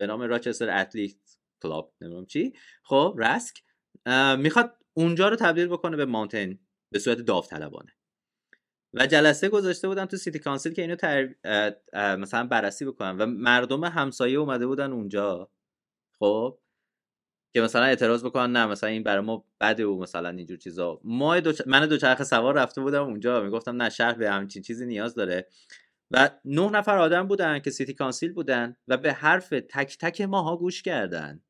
به نام Rochester Athlete Club نمی‌دونم چی. خب RAC می‌خواد اونجا رو تبدیل بکنه به mountain به صورت داوطلبانه. و جلسه گذاشته بودن تو city council که اینو تر... مثلا بررسی بکنن. و مردم همسایه اومده بودن اونجا. خب که مثلا اعتراض بکنن نه مثلا این برای ما بده و مثلا اینجور چیزا. ما دو من دوچرخه سوار رفته بودم اونجا می‌گفتم نه شهر به همچین چیزی نیاز داره. و نه نفر آدم بودن که سیتی کانسیل بودن و به حرف تک تک ماها گوش کردن.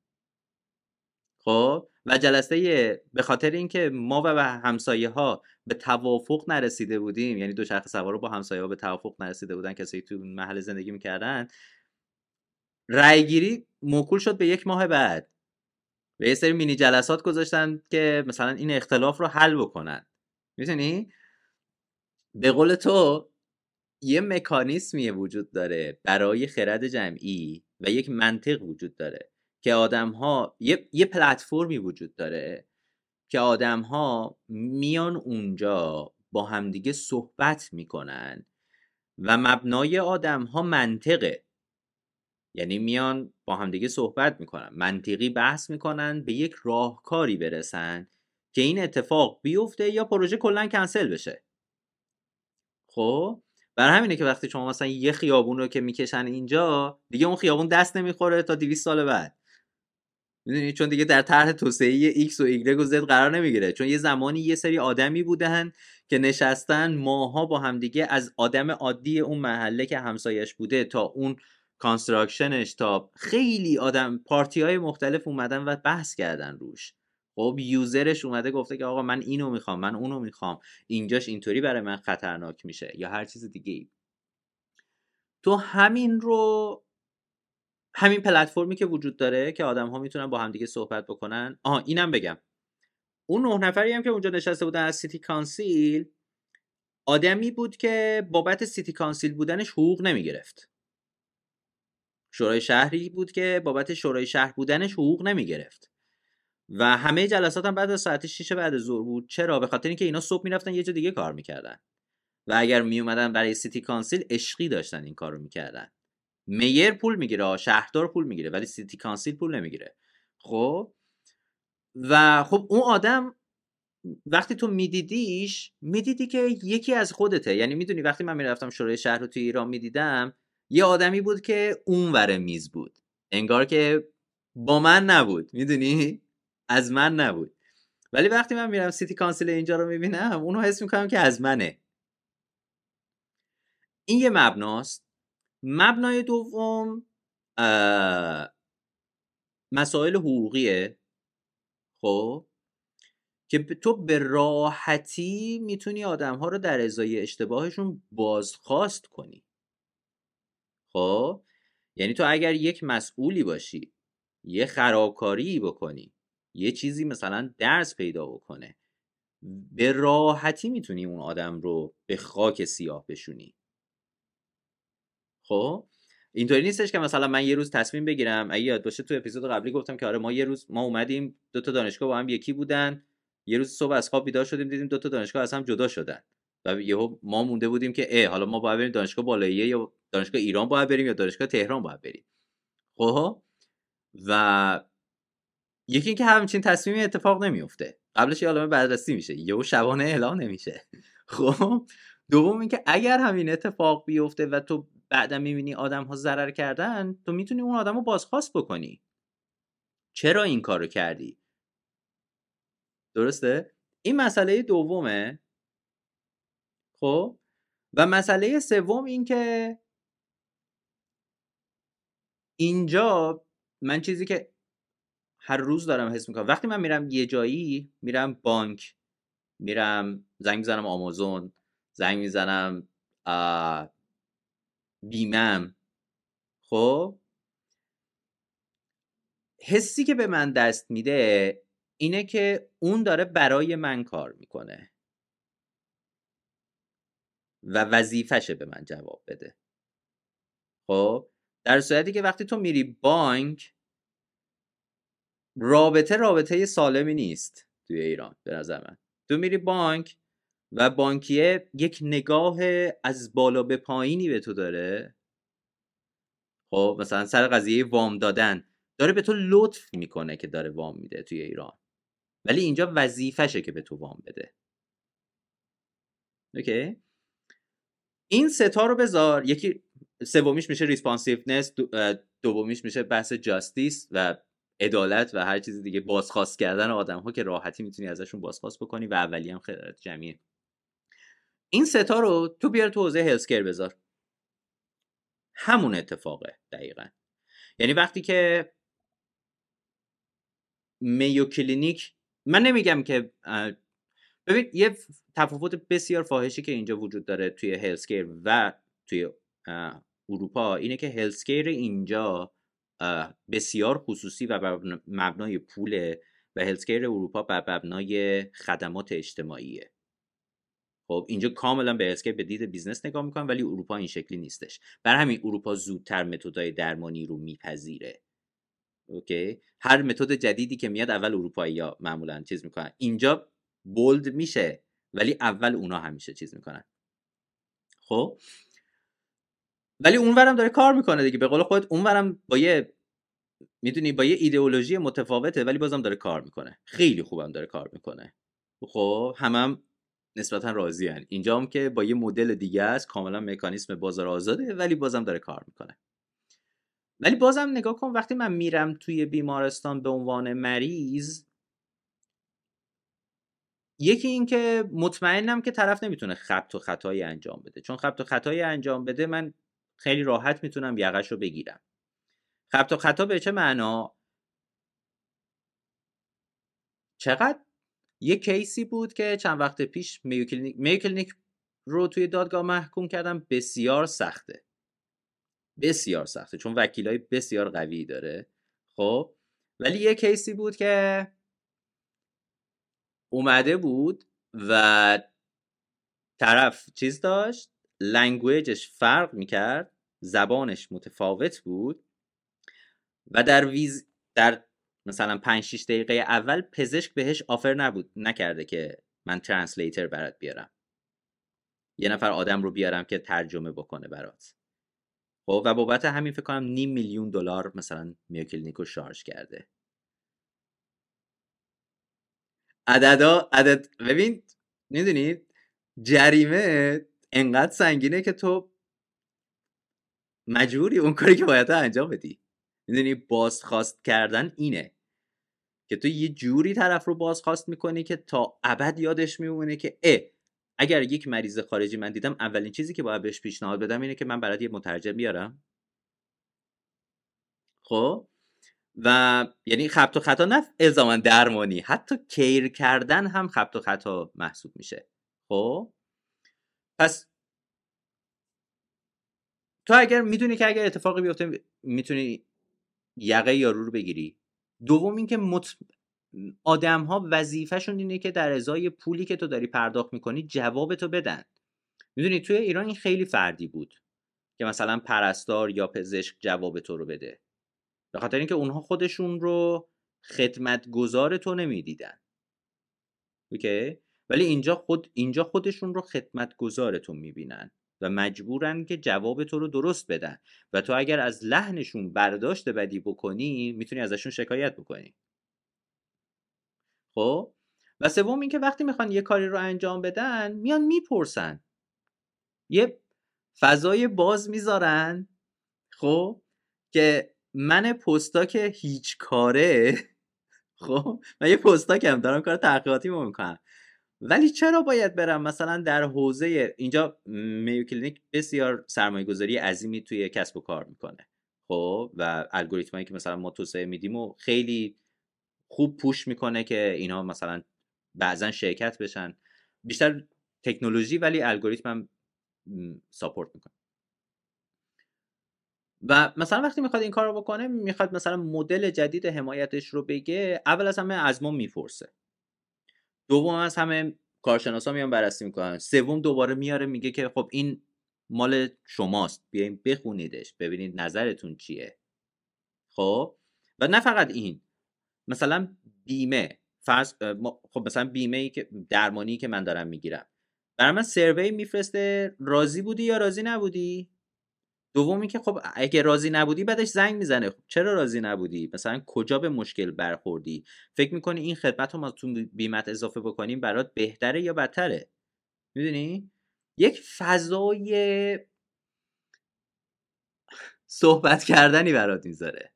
خب؟ و جلسه به خاطر اینکه ما و همسایه ها به توافق نرسیده بودیم یعنی دو چرخ سوار با همسایه ها به توافق نرسیده بودن کسی تو محل زندگی می‌کردن رأیگیری موکول شد به یک ماه بعد. و یه سری مینی جلسات گذاشتن که مثلا این اختلاف رو حل بکنن. می‌تونی به قول تو یه مکانیسمی وجود داره برای خرد جمعی و یک منطق وجود داره که آدم ها یه, یه پلتفرمی وجود داره که آدم ها میان اونجا با همدیگه صحبت می‌کنن و مبنای آدم ها منطقه. یعنی میان با همدیگه صحبت می‌کنن منطقی بحث می‌کنن به یک راهکاری برسن که این اتفاق بیفته یا پروژه کلا کنسل بشه. خب؟ بر همینه که وقتی شما مثلا یه خیابون رو که می‌کشن اینجا دیگه اون خیابون دست نمی‌خوره تا 200 سال بعد. می‌دونی؟ چون دیگه در طرح توسعه X و Y و Z قرار نمی‌گیره. چون یه زمانی یه سری آدمی بودن که نشستن ماها با همدیگه از آدم عادی اون محله که همسایش بوده تا اون construction ش تا خیلی آدم party های مختلف اومدن و بحث کردن روش. خب user ش اومده گفته که آقا من اینو می‌خوام من اونو می‌خوام. اینجاش اینطوری برای من خطرناک میشه یا هر چیز دیگه تو همین رو همین پلتفرمی که وجود داره که آدم ها می‌تونن با همدیگه صحبت بکنن. آها اینم بگم. اون نه نفری هم که اونجا نشسته بودن از city council آدمی بود که بابت city council بودنش حقوق نمی‌گرفت. شورای شهری بود که بابت شورای شهر بودنش حقوق نمی‌گرفت. و همه جلسات هم بعد از ساعت 6 بعد ظهر بود. چرا؟ به خاطر اینکه اینا صبح می‌رفتن یه جا دیگه کار می‌کردن. و اگر میومدن برای city council عشقی داشتن این کارو می‌کردن. mayor پول می‌گیره شهردار پول می‌گیره ولی city council پول نمی‌گیره. خب؟ و خب اون آدم وقتی تو میدیدیش می‌دیدی که یکی از خودته. یعنی می‌دونی وقتی من می‌رفتم شورای شهر رو توی ایران می‌دیدم یه آدمی بود که اون ور میز بود. انگار که با من نبود می‌دونی؟ از من نبود. ولی وقتی من میرم سیتی کانسیل اینجا رو می‌بینم اونو حس می‌کنم که از منه. این یه مبناست. مبنای دوم مسائل حقوقیه. خب؟ که تو به راحتی می‌تونی آدم ها رو در ازای اشتباهشون بازخواست کنی. خب؟ یعنی تو اگر یک مسئولی باشی یه خرابکاری بکنی یه چیزی مثلا درس پیدا بکنه به راحتی می‌تونی اون آدم رو به خاک سیاه بشونی. خب؟ اینطوری نیستش که مثلا من یه روز تصمیم بگیرم اگه یاد باشه تو اپیزود قبلی گفتم که آره ما یه روز ما اومدیم دو تا دانشگاه با هم یکی بودن یه روز صبح از خواب بیدار شدیم دیدیم دو تا دانشگاه از هم جدا شدن. و یهو ما مونده بودیم که اه حالا ما باید بریم دانشگاه بالاییه یا دانشگاه ایران باید بریم یا دانشگاه تهران باید بریم. خب؟ و یکی اینکه همچین تصمیمی اتفاق نمیفته. قبلش یه عالمه بررسی میشه. یهو شبانه اعلام نمیشه. خب؟ دوم اینکه اگر همین اتفاق بیفته و تو بعدا می‌بینی آدم ها ضرر کردن تو می‌تونی اون آدم رو بازخواست بکنی. چرا این کارو کردی؟ درسته؟ این مسئله دومه. خب؟ و مسئله سوم این که اینجا من چیزی که هر روز دارم حس می‌کنم. وقتی من میرم یه جایی میرم بانک میرم زنگ می‌زنم آمازون زنگ می‌زنم بیمم. خب؟ حسی که به من دست میده اینه که اون داره برای من کار می‌کنه. و وظیفشه به من جواب بده. خب؟ در صورتی که وقتی تو میری بانک رابطه رابطه سالمی نیست توی ایران به نظر من. تو میری بانک و بانکیه یک نگاه از بالا به پایینی به تو داره. خب مثلا سر قضیه وام دادن. داره به تو لطف می‌کنه که داره وام میده توی ایران. ولی اینجا وظیفشه که به تو وام بده. okay؟ این سه تا رو بذار. یکی سومیش میشه responsiveness دومیش میشه بحث justice و عدالت و هر چیز دیگه. بازخواست کردن آدم ها که راحتی می‌تونی ازشون بازخواست بکنی و اولی هم خدمت جمعیه. این سه تا رو تو بیار تو حوزه healthcare بذار. همون اتفاقه دقیقا. یعنی وقتی که میو کلینیک من نمیگم که ببین یه تفاوت بسیار فاحشی که اینجا وجود داره توی هلسکیر و توی اروپا اینه که هلسکیر اینجا بسیار خصوصی و مبنای پوله و هلسکیر اروپا بر مبنای خدمات اجتماعیه. خب اینجا کاملا به اسکیپ به دید business نگاه می‌کنن ولی اروپا این شکلی نیستش. بر همین اروپا زودتر method ای درمانی رو میپذیره. okay؟ هر method جدیدی که میاد اول اروپایی ها معمولا چیز می‌کنن. اینجا bold میشه ولی اول اونا همیشه چیز می‌کنن. خب؟ ولی اونورم داره کار می‌کنه دیگه. به قول خودت اونورم با یه می‌دونی با یه ایدئولوژی متفاوته ولی بازم داره کار می‌کنه. خیلی خوبم داره کار می‌کنه. خب همم هم نسبتا راضی هن. اینجا هم که با یه مدل دیگه است کاملا مکانیسم بازار آزاده ولی بازم داره کار می‌کنه. ولی بازم نگاه کن وقتی من میرم توی بیمارستان به عنوان مریض یکی این که مطمئنم که طرف نمی‌تونه خط و خطایی انجام بده. چون خط و خطایی انجام بده من خیلی راحت می‌تونم یقش رو بگیرم. خط و خطا به چه معنا؟ چقدر یه case ی بود که چند وقت پیش Mayo Clinic رو توی دادگاه محکوم کردن بسیار سخته. بسیار سخته چون وکیلای بسیار قوی داره. خب ولی یه کیسی بود که اومده بود و طرف چیز داشت؟ language ش فرق می‌کرد زبانش متفاوت بود و در ویزیت در مثلا 5 6 دقیقه اول پزشک بهش offer نبود نکرده که من translator برات بیارم. یه نفر آدم رو بیارم که ترجمه بکنه برات. خب و بابت همین فکر کنم نیم میلیون دلار مثلا Mayo Clinic و charge کرده. عددا عدد ببین می‌دونید جریمه انقدر سنگینه که تو مجبوری اون کاری که باید انجام بدی. می‌دونی بازخواست کردن اینه که تو یه جوری طرف رو بازخواست می‌کنی که تا ابد یادش میمونه که اه اگر یک مریض خارجی من دیدم اولین چیزی که باید بهش پیشنهاد بدم اینه که من برات یه مترجم بیارم. خب؟ و یعنی خبت و خطا نه الزاما درمانی حتی کیر کردن هم خبت و خطا محسوب میشه. خب؟ پس تو اگر می‌دونی که اگر اتفاقی بیفته می‌تونی یقه یارو رو بگیری. دوم اینکه مط... آدم ها وظیفهشون اینه که در ازای پولی که تو داری پرداخت می‌کنی جواب تو بدن. می‌دونی توی ایران این خیلی فردی بود که مثلا پرستار یا پزشک جواب تو رو بده. به خاطر اینکه اونها خودشون رو خدمتگزار تو نمی‌دیدن. اوکی؟ ولی اینجا خود اینجا خودشون رو خدمتگزار تو می‌بینن و مجبورن که جواب تو رو درست بدن و تو اگر از لحنشون برداشت بدی بکنی می‌تونی ازشون شکایت بکنی. خب؟ و سوم اینکه وقتی می‌خوان یه کاری رو انجام بدن میان می‌پرسن. یه فضای باز می‌ذارن خب؟ که من که هیچ کاره خب؟ من یه پستاکم دارم کار تحقیقاتی می‌کنم. ولی چرا باید برم؟ مثلا در حوزه اینجا میو کلینیک بسیار سرمایه گذاری عظیمی توی کسب و کار می‌کنه. خب و الگوریتمایی که مثلا ما توسعه میدیم و خیلی خوب پوش می‌کنه که اینا مثلا بعضا شرکت بشن. بیشتر تکنولوژی ولی الگوریتم هم ساپورت می‌کنه. و مثلا وقتی می‌خواد این کار رو بکنه می‌خواد مثلا مدل جدید حمایتش رو بگه اول از همه از ما می‌پرسه. دوم از همه کارشناسا میان بررسی می‌کنن. سوم دوباره میاره میگه که خب این مال شماست بیاین بخونیدش ببینید نظرتون چیه. خب؟ و نه فقط این مثلا بیمه. فرض خب مثلا بیمه ای که درمانی که من دارم می‌گیرم. برای من سروی میفرسته راضی بودی یا راضی نبودی؟ دومی که خب اگه راضی نبودی بعدش زنگ می‌زنه. خب چرا راضی نبودی؟ مثلا کجا به مشکل برخوردی؟ فکر می‌کنی این خدمت رو ما تو بیمت اضافه بکنیم برات بهتره یا بدتره؟ می‌دونی؟ یک فضای صحبت کردنی برات می‌ذاره.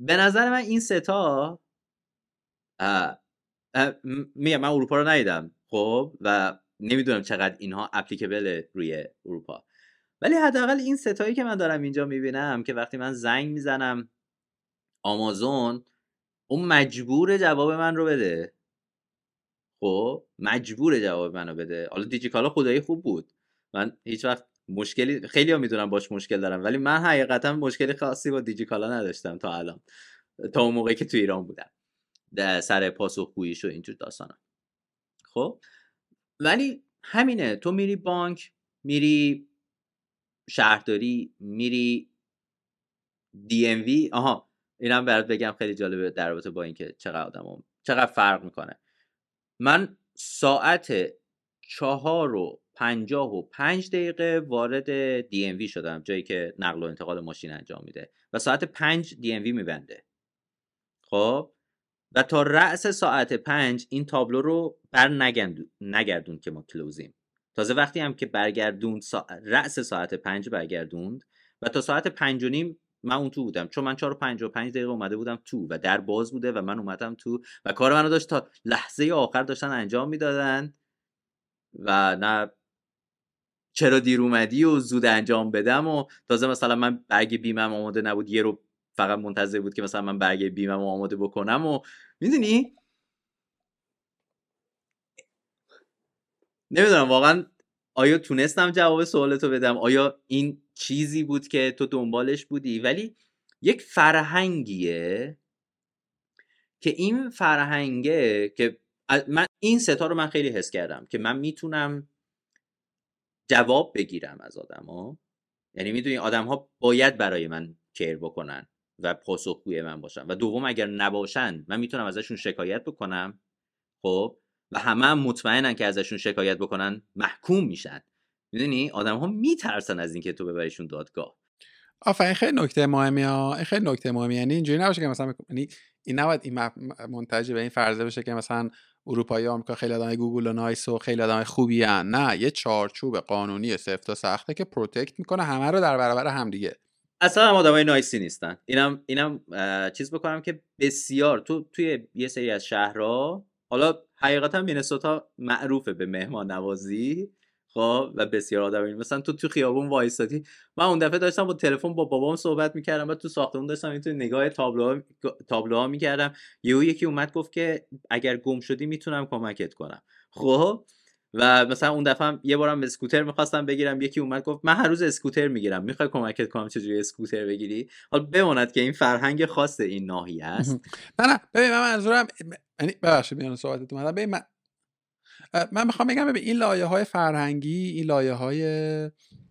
به نظر من این ستا میگم من اروپا رو ندیدم خب؟ و نمی‌دونم چقدر اینها اپلیکبل روی اروپا. ولی حداقل این ستایی که من دارم اینجا می‌بینم که وقتی من زنگ می‌زنم آمازون اون مجبور جواب من رو بده. خب مجبور جواب منو بده. حالا دیجیکالا خدایی خوب بود. من هیچ وقت مشکلی خیلی ها می‌دونم باش مشکل دارم ولی من حقیقتا مشکلی خاصی با دیجیکالا نداشتم تا الان. تا اون موقعی که تو ایران بودم. در سر پاسخگوییش و اینجور داستانا. خب ولی همینه. تو میری بانک میری شهرداری میری دی ام وی آها اینم برات بگم خیلی جالبه در رابطه با اینکه چقدر آدم چقدر فرق می‌کنه. من ساعت چهار و پنجاه و پنج دقیقه وارد دی ام وی شدم جایی که نقل و انتقال ماشین انجام میده و ساعت پنج دی ام وی میبنده. خب؟ و تا رأس ساعت پنج این تابلو رو بر نگردون که ما کلوزیم. تازه وقتی هم که برگردوند سا... رأس ساعت پنج برگردوند و تا ساعت پنج و نیم من اون تو بودم. چون من چهار و پنج و پنج دقیقه اومده بودم تو و در باز بوده و من اومدم تو و کار منو داشت تا لحظه آخر داشتن انجام می‌دادن و نه چرا دیر اومدی و زود انجام بدم و تازه مثلا من برگ بیمم آماده نبود یه رو فقط منتظر بود که مثلا من برگ بیمم آماده بکنم و می‌دونی؟ نمی‌دونم واقعا آیا تونستم جواب سوالتو بدم؟ آیا این چیزی بود که تو دنبالش بودی؟ ولی یک فرهنگیه که این فرهنگه که من این ستا رو من خیلی حس کردم که من می‌تونم جواب بگیرم از آدما یعنی می‌دونی آدم ها باید برای من care بکنن و پاسخگوی من باشن. و دوم اگر نباشن من می‌تونم ازشون شکایت بکنم. خب؟ و همه هم مطمئنن که ازشون شکایت بکنن محکوم میشن. می‌دونی؟ آدم ها میترسن از اینکه تو ببریشون دادگاه. آفرین خیلی نکته مهمی ها. خیلی نکته مهمی. یعنی اینجوری نباشه که مثلا یعنی این نباید این منتج به این فرضه بشه که مثلا اروپایی آمریکا خیلی آدم گوگول و nice و خیلی آدم خوبی ان. نه یه چارچوب قانونی سفت و سخته که protect می‌کنه همه رو در برابر هم دیگه. اصلا هم آدمای نایسی نیستن. اینم اینم چیز بکنم که بسیار تو توی یه سری از شهرها حالا حقیقتا مینسوتا معروفه به مهمان نوازی خب و بسیار آدم مثلا تو تو خیابون وایسادی. من اون دفعه داشتم با تلفن با بابام صحبت می‌کردم و تو ساختمون داشتم این تو نگاه تابلوها تابلوها می‌کردم. یهو یکی اومد گفت که اگر گم شدی می‌تونم کمکت کنم. خب و مثلا اون دفعه هم یه بارم اسکوتر می‌خواستم بگیرم یکی اومد گفت من هر روز اسکوتر می‌گیرم می‌خوای کمکت کنم چجوری اسکوتر بگیری؟ حالا بماند که این فرهنگ خاص این ناحیه است. نه نه ببین من منظورم یعنی ببخشید میان صحبتت اومدم. ببین من من می‌خوام بگم ببین این لایه های فرهنگی این لایه های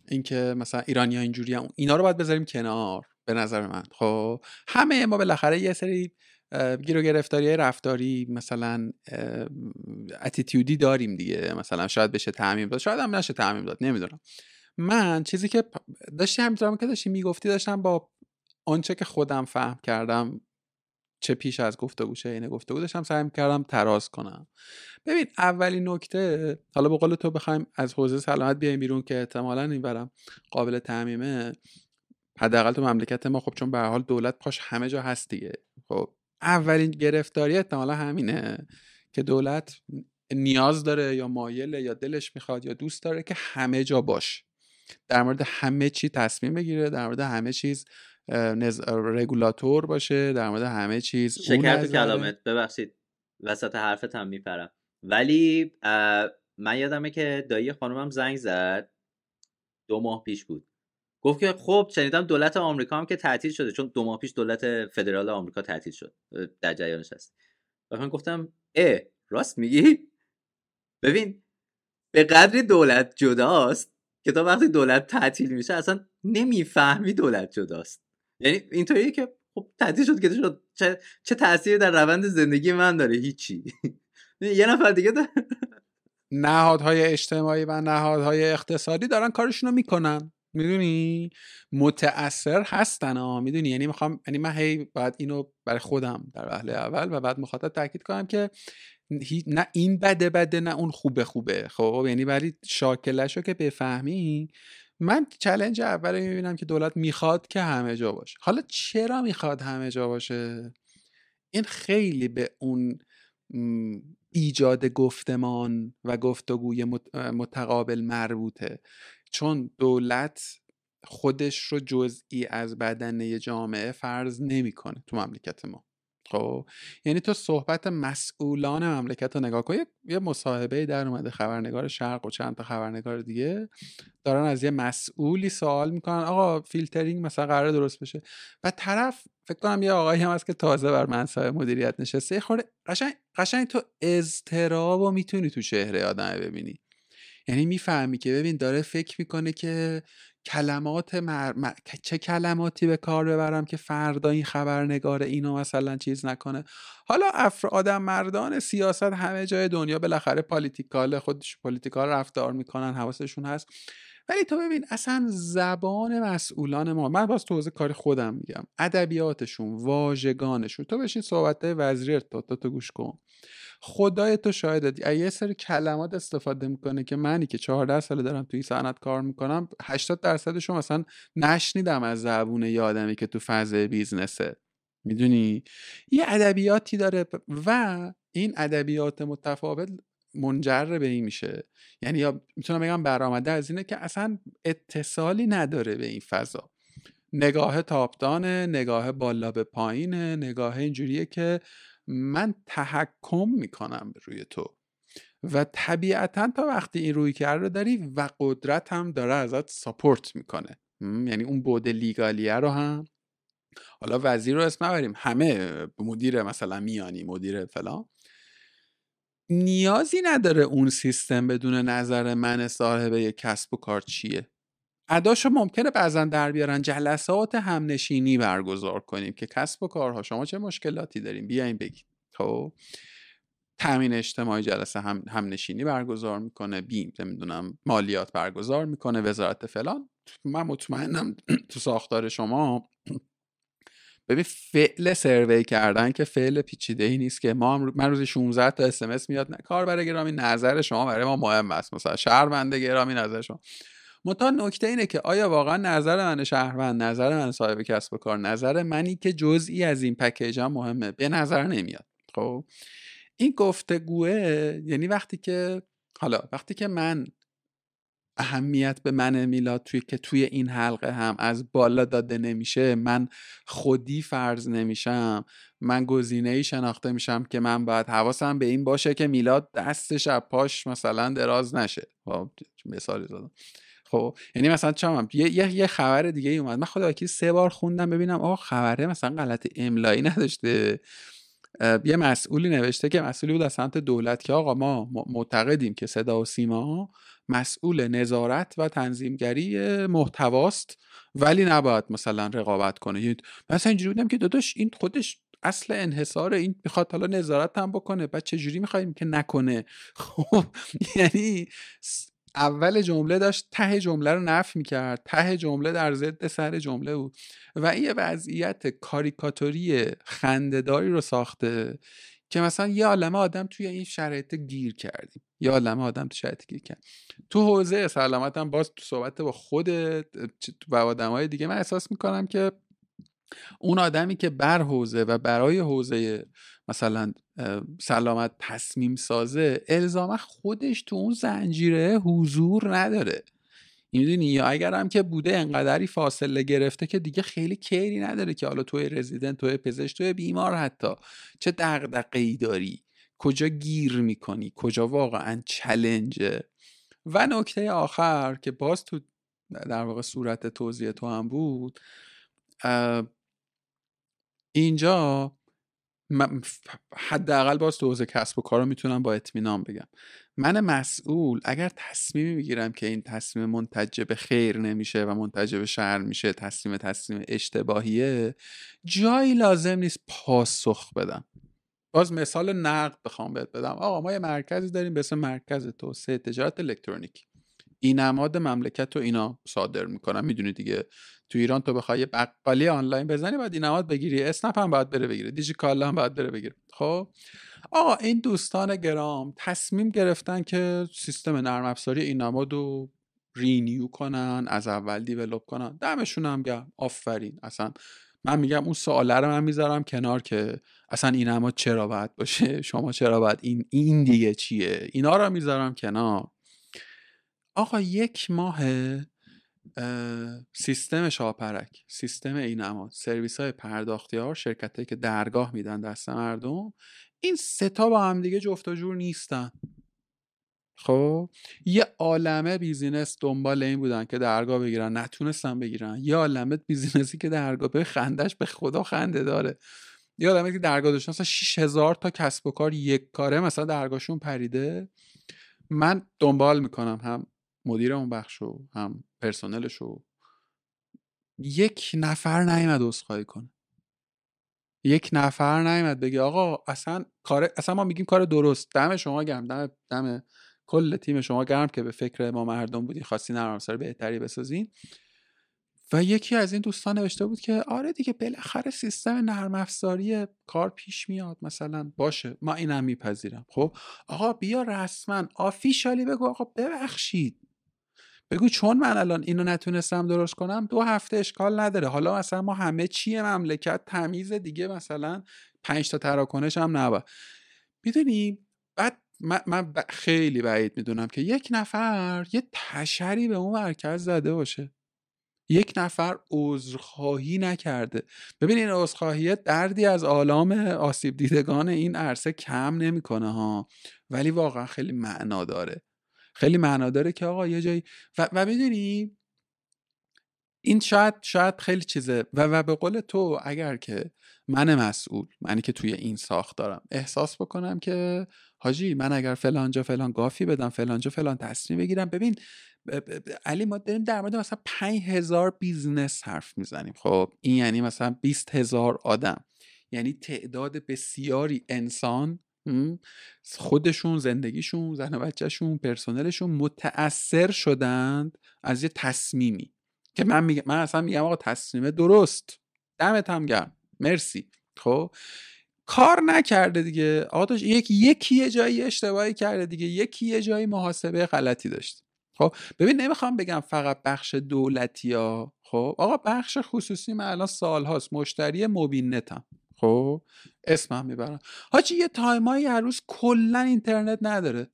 اینکه مثلا ایرانی ها اینجوری هم اینا رو باید بذاریم کنار به نظر من خب؟ همه ما بالاخره یه سری گیر و گرفتاری رفتاری مثلا اتیتیودی داریم دیگه مثلا شاید بشه تعمیم داد شاید هم نشه تعمیم داد نمی‌دونم. من چیزی که داشتی همینطورم که داشتی می‌گفتی داشتم با آنچه که خودم فهم کردم چه پیش از گفتگو چه اینه گفتگو داشتم سعی کردم تراز کنم. ببین اولین نکته حالا به قول تو بخوایم از حوزه سلامت بیایم بیرون که احتمالا این برم قابل تعمیمه حداقل تو مملکت ما خب چون به حال دولت پاش همه جا هست دیگه. خب اولین گرفتاری احتمالا همینه که دولت نیاز داره یا مایله یا دلش می‌خواد یا دوست داره که همه جا باش. در مورد همه چی تصمیم بگیره در مورد همه چیز نز... رگولاتور باشه در مورد همه چیز شکر تو کلامت. ببخشید وسط حرفت هم میپرم. ولی من یادمه که دایی خانومم زنگ زد. دو ماه پیش بود. گفت که خب شنیدم دولت آمریکا هم که تعطیل شده چون دو ماه پیش دولت فدرال آمریکا تعطیل شد در جریانش هست و من گفتم اه راست میگی؟ ببین به قدری دولت جداست که تا وقتی دولت تعطیل میشه اصلا نمی‌فهمی دولت جداست. یعنی اینطوریه که خب تعطیل شد که شد؟ چه, چه تأثیری در روند زندگی من داره؟ هیچی. یه نفر دیگه داره نهادهای اجتماعی و نهادهای اقتصادی دارن کارشونو می‌کنن. می‌دونی؟ متاثر هستن ها می‌دونی؟ یعنی می‌خوام یعنی من هی باید اینو برای خودم در وهله اول و بعد مخاطب تاکید کنم که نه این بده بده نه اون خوبه خوبه. خب یعنی ولی شاکلشو که بفهمی من چلنج اول می‌بینم که دولت می‌خواد که همه جا باشه. حالا چرا می‌خواد همه جا باشه؟ این خیلی به اون ایجاد گفتمان و گفتگوی متقابل مربوطه. چون دولت خودش رو جزئی از بدنه جامعه فرض نمی‌کنه تو مملکت ما. خب؟ یعنی تو صحبت مسئولان مملکت رو نگاه کن. یه مصاحبه در اومده. خبرنگار شرق و چند تا خبرنگار دیگه دارن از یه مسئولی سوال می‌کنن. آقا فیلترینگ مثلا قرار درست بشه. و طرف فکر کنم یه آقایی هم هست که تازه بر منصب مدیریت نشسته. خورده قشنگ قشنگ تو اضطراب و می‌تونی تو چهره آدم ببینی. یعنی می‌فهمی که ببین داره فکر می‌کنه که کلمات مر... چه کلماتی به کار ببرم که فردا این خبرنگار اینو مثلا چیز نکنه. حالا افراد مردان سیاست همه جای دنیا بالاخره political خودش political رفتار می‌کنن حواسشون هست. ولی تو ببین اصلا زبان مسئولان ما من باز توضیح کار خودم میگم ادبیاتشون واژگانشون تو بشین صحبت وزیر تو تو, گوش کن. خدای تو شاید یه سری کلمات استفاده می‌کنه که منی که 14 ساله دارم توی صنعت کار می‌کنم 80 درصدشون مثلا نشنیدم از زبون یادمی که تو فضای بیزنسه. می‌دونی؟ یه ادبیاتی داره و این ادبیات متفاوت منجر به این میشه. یعنی یا می‌تونم بگم برآمده از اینه که اصلا اتصالی نداره به این فضا. نگاه تاپدانه نگاه بالا به پایینه نگاه اینجوریه که من تحکم می‌کنم روی تو. و طبیعتا تا وقتی این روی رو داری و قدرت هم داره ازت ساپورت می‌کنه. یعنی اون بود لیگالیه رو هم. حالا وزیر رو اسم نبریم. همه مدیر مثلا میانی مدیر فلان. نیازی نداره اون سیستم بدون نظر من صاحب یک کسب و کار چیه. اداشو ممکنه بعضا در بیارن جلسات همنشینی برگزار کنیم که کسب و کارها شما چه مشکلاتی داریم بیاین بگید خب. تامین اجتماعی جلسه هم همنشینی برگزار می‌کنه بیم نمی‌دونم مالیات برگزار می‌کنه وزارت فلان. من مطمئنم تو ساختار شما ببین فعل سروی کردن که فعل پیچیده ای نیست که ما من روزی 16 تا اسمس میاد نه کار برای گرامی نظر شما برای ما مهم است. مثلا شهرونده گرامی نظر شما. منتها نکته اینه که آیا واقعا نظر من شهروند نظر من صاحب کسب و کار نظر منی که جزئی از این پکیج هم مهمه؟ به نظر نمیاد. خب؟ این گفتگوه یعنی وقتی که حالا وقتی که من اهمیت به من میلاد توی که توی این حلقه هم از بالا داده نمیشه من خودی فرض نمیشم من گزینه ای شناخته میشم که من باید حواسم به این باشه که میلاد دستش از پاش مثلا دراز نشه. خب مثالی زدم. خب یعنی مثلا چم یه،, یه،, یه خبر دیگه ای اومد. من خدا وکیل سه بار خوندم ببینم آقا خبره مثلا غلط املایی نداشته. یه مسئولی نوشته که مسئولی بود از سمت دولت که آقا ما معتقدیم که صدا و سیما مسئول نظارت و تنظیمگری محتواست ولی نباید مثلا رقابت کنه. یعنی مثلا اینجوری بودم که داداش این خودش اصل انحصار این می‌خواد حالا نظارت هم بکنه بعد جوری می‌خوایم که نکنه؟ خب یعنی اول جمله داشت ته جمله رو نف می‌کرد ته جمله در ضد سر جمله بود. و این وضعیت کاریکاتوری خندهداری رو ساخته. که مثلا یه عالمه آدم توی این شرایط گیر کردیم یه عالمه آدم تو شرایط گیر کرد. تو حوزه سلامت هم باز تو صحبت با خود و آدم دیگه من احساس می‌کنم که اون آدمی که بر حوزه و برای حوزه مثلا سلامت تصمیم سازه الزاما خودش تو اون زنجیره حضور نداره. می‌دونی؟ یا هم که بوده انقدری فاصله گرفته که دیگه خیلی کیری نداره که حالا توی رزیدنت توی پزشک توی بیمار حتی. چه دغدغه ای داری؟ کجا گیر می‌کنی؟ کجا واقعا چلنجه؟ و نکته آخر که باز تو در واقع صورت توضیح تو هم بود اینجا حداقل باز تو حوزه کسب و کار می‌تونم با اطمینان بگم. من مسئول اگر تصمیمی می‌گیرم که این تصمیم منتج به خیر نمیشه و منتج به شر میشه تصمیم تصمیم اشتباهیه جایی لازم نیست پاسخ بدم. باز مثال نقد بخوام بهت بدم. آقا ما یه مرکزی داریم به اسم مرکز توسعه تجارت الکترونیک این نماد مملکت رو اینا صادر می‌کنن. می‌دونی دیگه تو ایران تو بخوای بقالی آنلاین بزنی باید این نماد بگیری. اسنپ هم باید بره بگیره. دیجیکالا هم باید بره بگیره. خب؟ آقا این دوستان گرام تصمیم گرفتن که سیستم نرم افزاری این نماد رو renew کنن از اول develop کنن. دمشون هم گرم آفرین. اصلا من میگم اون سواله رو من می‌ذارم کنار که اصلا این نماد چرا باید باشه؟ شما چرا باید؟ این این دیگه چیه؟ اینا رو می‌ذارم کنار. آقا یک ماه سیستم شاپرک سیستم این اما سرویس های پرداختی ها شرکت که درگاه میدن دست مردم این سه تا با هم دیگه جفت و جور نیستن. خب؟ یه عالمه business دنبال این بودن که درگاه بگیرن نتونستن بگیرن. یه عالمه business ی که درگاه به خندش به خدا خنده داره. یه عالمه که درگاه داشتن مثلا 6000 تا کسب و کار یک کاره مثلا درگاهشون پریده. من دنبال می‌کنم هم مدیر اون بخش و هم پرسنلش رو یک نفر نیومد عذرخواهی کنه. یک نفر نیومد بگه آقا اصلا کار اصلا ما میگیم کار درست. دم شما گرم دم دم کل تیم شما گرم که به فکر ما مردم بودی خواستی نرم سر بهتری بسازین. و یکی از این دوستان نوشته بود که آره دیگه بالاخره سیستم نرم افزاری کار پیش میاد مثلا. باشه ما اینم میپذیرم. خب آقا بیا رسما آفیشالی بگو آقا ببخشید. بگو چون من الان اینو نتونستم درست کنم دو هفته اشکال نداره. حالا مثلا ما همه چیه مملکت تمیز دیگه مثلا پنج تا تراکنش هم نبا. می‌دونی؟ بعد من, خیلی بعید می‌دونم که یک نفر یه تشری به اون مرکز زده باشه. یک نفر عذرخواهی نکرده. ببین این عذرخواهی دردی از آلام آسیب دیدگان این عرصه کم نمی‌کنه ها. ولی واقعا خیلی معنا داره. خیلی معنا داره که آقا یه جایی و, و می‌دونی؟ این شاید شاید خیلی چیزه. و, و به قول تو اگر که من مسئول منی که توی این ساخت دارم احساس بکنم که حاجی من اگر فلانجا فلان گافی بدم فلانجا فلان تصمیم بگیرم ببین علی ما داریم در مورد مثلا 5000 business حرف می‌زنیم. خب این یعنی مثلا 20 هزار آدم. یعنی تعداد بسیاری انسان خودشون زندگیشون زن و بچهشون پرسنلشون متاثر شدند از یه تصمیمی که من میگم من اصلا میگم آقا تصمیم درست. دمت هم گرم. مرسی. خب؟ کار نکرده دیگه. آقا یکی یکی یه جایی اشتباهی کرده دیگه. یکی یه جایی محاسبه غلطی داشت. خب؟ ببین نمی‌خوام بگم فقط بخش دولتی ها خب؟ آقا بخش خصوصی من الان سال هاست مشتری موبین نتم خب اسمم می‌برم. حاجی یه تایمایی هر روز کلا اینترنت نداره.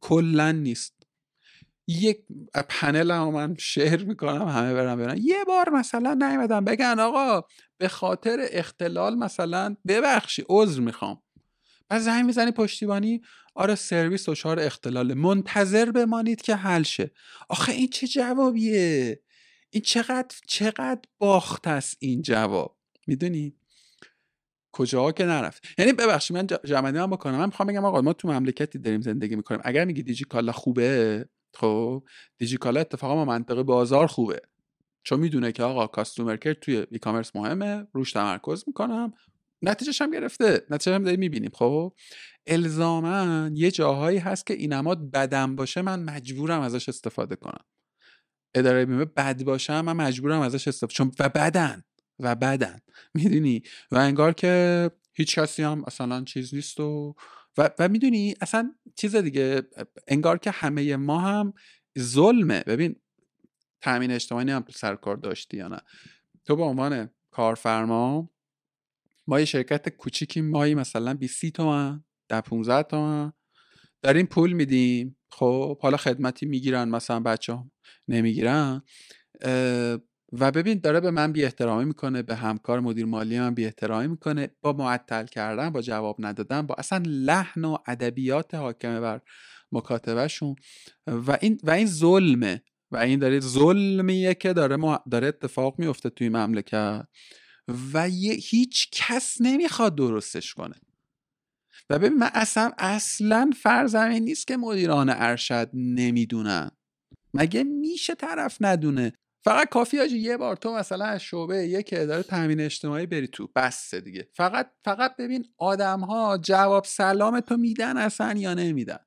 کلا نیست. یک پنل هم من شهر می‌کنم همه برم برن. یه بار مثلا نیومدم بگن آقا به خاطر اختلال مثلا ببخشی عذر می‌خوام. بعد زنگ می‌زنی پشتیبانی آره سرویس دچار اختلال منتظر بمانید که حل شه. آخه این چه جوابیه؟ این چقدر چقدر باخت است این جواب. می‌دونی؟ کجاها که نرفت. یعنی ببخشید من جمعنی هم بکنم. من می‌خوام بگم آقا ما تو مملکتی داریم زندگی می‌کنیم. اگر میگی دیجیکالا خوبه خب دیجیکالا اتفاقا ما منطقه بازار خوبه. چون می‌دونه که آقا کاستومر کر توی ای کامرس مهمه روش تمرکز می‌کنم. نتیجهش هم گرفته. نتیجه هم داریم می‌بینیم خب. الزاما یه جاهایی هست که این اماد بدم باشه من مجبورم ازش استفاده کنم. اداره بیمه بد باشه من مجبورم ازش استفاده چون و بدن. و بدن. می‌دونی؟ و انگار که هیچ کسی هم اصلا چیز نیست و و, و می‌دونی؟ اصلا چیز دیگه انگار که همه ما هم ظلمه. ببین تامین اجتماعی هم سرکار داشتی یا نه. تو به عنوان کارفرما ما یه شرکت کوچیکی مایی مثلا 20 تومن در 15 تومن داریم پول میدیم. خب حالا خدمتی می‌گیرن مثلا بچه نمی‌گیرن. و ببین داره به من بی احترامی می‌کنه به همکار مدیر مالی من بی احترامی می‌کنه با معطل کردن با جواب ندادن با اصلا لحن و ادبیات حاکمه بر مکاتبهشون. و این و این ظلمه. و این داره ظلمیه که داره داره اتفاق میفته توی مملکت. و یه هیچ کس نمی‌خواد درستش کنه. و ببین من اصلا اصلا فرزمین نیست که مدیران ارشد نمی‌دونن. مگه میشه طرف ندونه؟ فقط کافی آجی یه بار تو مثلا از شعبه یک اداره تامین اجتماعی بری تو بسته دیگه. فقط فقط ببین آدم ها جواب سلام تو میدن اصلا یا نمیدن.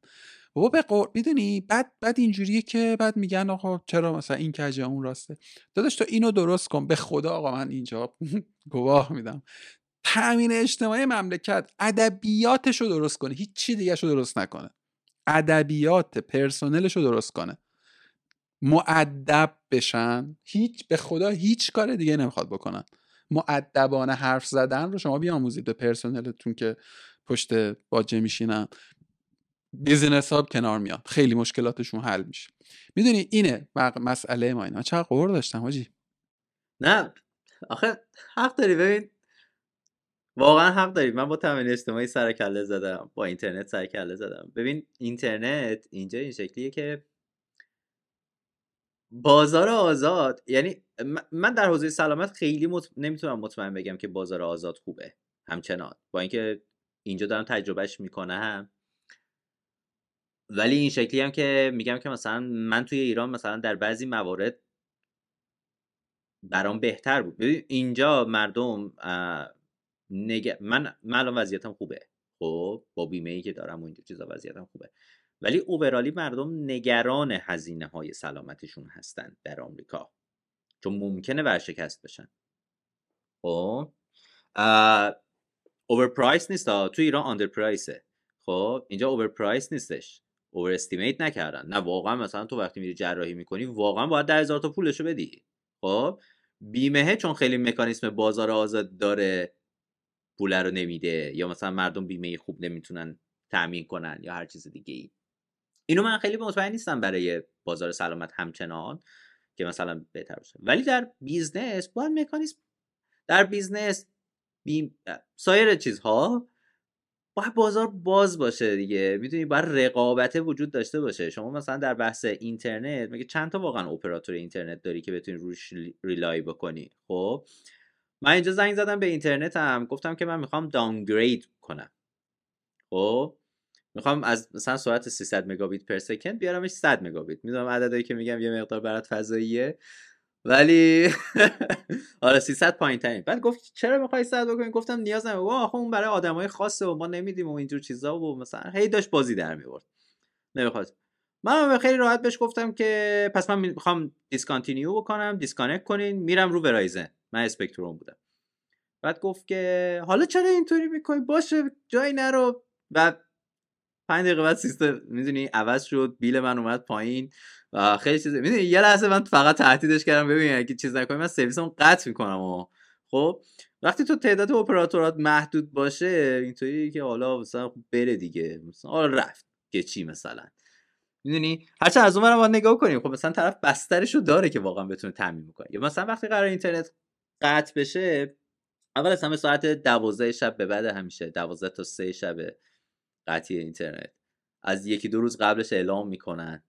بابا به قر... می‌دونی؟ بعد بعد اینجوریه که بعد میگن آقا چرا مثلا این کجه اون راسته. داداش تو اینو درست کن. به خدا آقا من اینجا گواه میدم. تامین اجتماعی مملکت ادبیاتش رو درست کنه. هیچ چی دیگه رو درست نکنه. ادبیات پرسنلش رو درست کنه. معدب بشن هیچ به خدا هیچ کار دیگه نمی‌خواد بکنن. معدبانه حرف زدن رو شما بیاموزید به پرسنلتون که پشت باجه میشینن. بیزینس ها کنار میان خیلی مشکلاتشون حل میشه. می‌دونی اینه مسئله ما اینا. چقدر قور داشتم حاجی نه. آخه حق داری ببین. واقعا حق دارید من با تامین اجتماعی سر کله زدم. با اینترنت سر کله زدم. ببین اینترنت اینجا این شکلیه که بازار آزاد یعنی من در حوزه سلامت خیلی مط... نمی‌تونم مطمئن بگم که بازار آزاد خوبه همچنان. با اینکه اینجا دارم تجربهش می‌کنم. ولی این شکلی هم که میگم که مثلا من توی ایران مثلا در بعضی موارد برام بهتر بود. ببین اینجا مردم نگ... من من الان وضعیتم خوبه. خب با بیمه ای که دارم و اینجور چیزا وضعیتم خوبه. ولی اوورالی مردم نگران هزینه های سلامتشون هستن در آمریکا. چون ممکنه ورشکست بشن. خب over price نیست تو ایران under price ه خب اینجا over price نیستش. over estimate نکردن. نه واقعا مثلا تو وقتی میری جراحی می‌کنی واقعا باید ده هزار تا پولشو بدی. خب بیمه چون خیلی مکانیسم بازار آزاد داره پول رو نمیده یا مثلا مردم بیمه خوب نمی‌تونن تامین کنن یا هر چیز دیگه ای اینو من خیلی مطمئن نیستم برای بازار سلامت همچنان که مثلا بهتر باشه. ولی در business باید مکانیزم در business بیم... سایر چیزها باید بازار باز باشه دیگه. می‌دونی؟ باید رقابت وجود داشته باشه. شما مثلا در بحث اینترنت میگه چند تا واقعا اپراتور اینترنت داری که بتونی روش rely بکنی؟ خب؟ من اینجا زنگ زدم به اینترنتم گفتم که من می‌خوام downgrade کنم. خب؟ می‌خوام از مثلا سرعت 300 megabit per second بیارمش 100 مگابیت. می‌دونم عددی که میگم یه مقدار برات فضاییه. ولی آره 300 پایین ترین بعد گفت چرا می‌خوای 100 بکنی؟ گفتم نیاز نداره آخه اون برای آدمای خاصه و ما نمیدیم و اینجور چیزا و مثلا هی داشت بازی در میورد نمی‌خواد. من خیلی راحت بهش گفتم که پس من می‌خوام discontinue بکنم disconnect کنین میرم رو Verizon من Spectrum بودم. بعد گفت که حالا چرا اینطوری می‌کنی؟ باشه جایی نرو. و پنج دقیقه بعد سیستم می‌دونی عوض شد بیل من اومد پایین و خیلی چیز می‌دونی یه لحظه من فقط تهدیدش کردم ببین اگه چیز نکنی من سرویسمو قطع می‌کنم و خب وقتی تو تعداد اپراتورات محدود باشه اینطوری که حالا مثلا بره دیگه مثلا حالا رفت که چی مثلا. می‌دونی؟ هرچند از اون باید نگاه کنیم خب مثلا طرف بسترشو داره که واقعا بتونه تامین کنه یا مثلا وقتی قرار اینترنت قطع بشه اول از همه ساعت دوازده شب به بعد همیشه دوازده تا سه شب قطعی اینترنت. از یکی دو روز قبلش اعلام می‌کنن.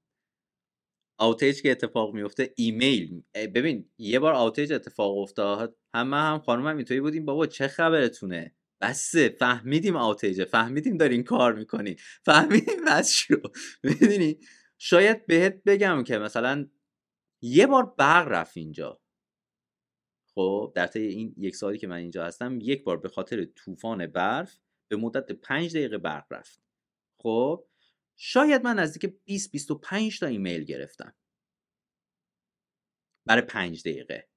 آوتیج که اتفاق میفته ایمیل. ببین یه بار آوتیج اتفاق افتاد. هم خانم هم اینطوری بودیم. بابا چه خبرتونه؟ بسه فهمیدیم آوتیجه. فهمیدیم دارین کار می‌کنی فهمیدیم بس شو. می‌دونی؟ شاید بهت بگم که مثلا یه بار برق رفت اینجا. خب در طی این یک سالی که من اینجا هستم یک بار به خاطر طوفان برف به مدت پنج دقیقه برق رفت. خب شاید من نزدیک 20 25 تا ایمیل گرفتم. برای پنج دقیقه.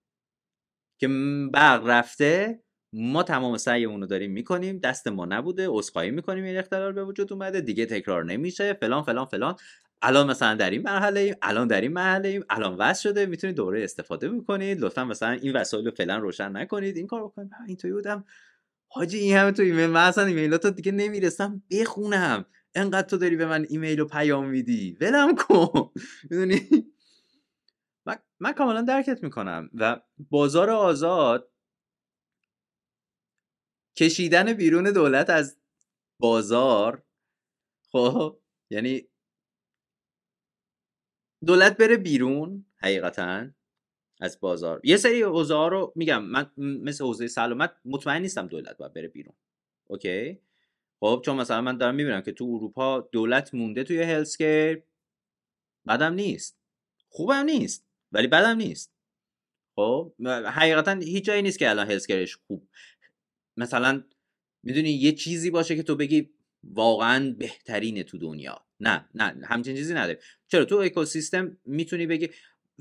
که برق رفته ما تمام سعیمون رو داریم می‌کنیم. دست ما نبوده عذرخواهی می‌کنیم این اختلال به وجود اومده. دیگه تکرار نمیشه. فلان فلان فلان. الان مثلا در این مرحله ایم الان در این مرحله ایم الان وصل شده. می‌تونید دوره استفاده می‌کنید لطفا مثلا این وسایل رو فعلا روشن نکنید. این کار بکنید. اینطوری بودم. حاجی این همه تو ایمیل من اصلا ایمیلاتو دیگه نمی‌رسم. بخونم. انقدر تو داری به من ایمیل و پیام میدی. ولم کن. می‌دونی؟ من, من کاملا درکت می‌کنم. و بازار آزاد کشیدن بیرون دولت از بازار خب؟ یعنی دولت بره بیرون حقیقتا. از بازار. یه سری حوزه رو میگم من مثل حوزه سلامت مطمئن نیستم دولت باید بره بیرون. اوکی؟ خب چون مثلا من دارم می‌بینم که تو اروپا دولت مونده توی هلسکیر بدم نیست. خوبم نیست ولی بدم نیست. خب حقیقتا هیچ جایی نیست که الان هلسکیرش خوب. مثلا می‌دونی یه چیزی باشه که تو بگی واقعا بهترینه تو دنیا. نه نه همچین چیزی نداره چرا؟ تو اکوسیستم می‌تونی بگی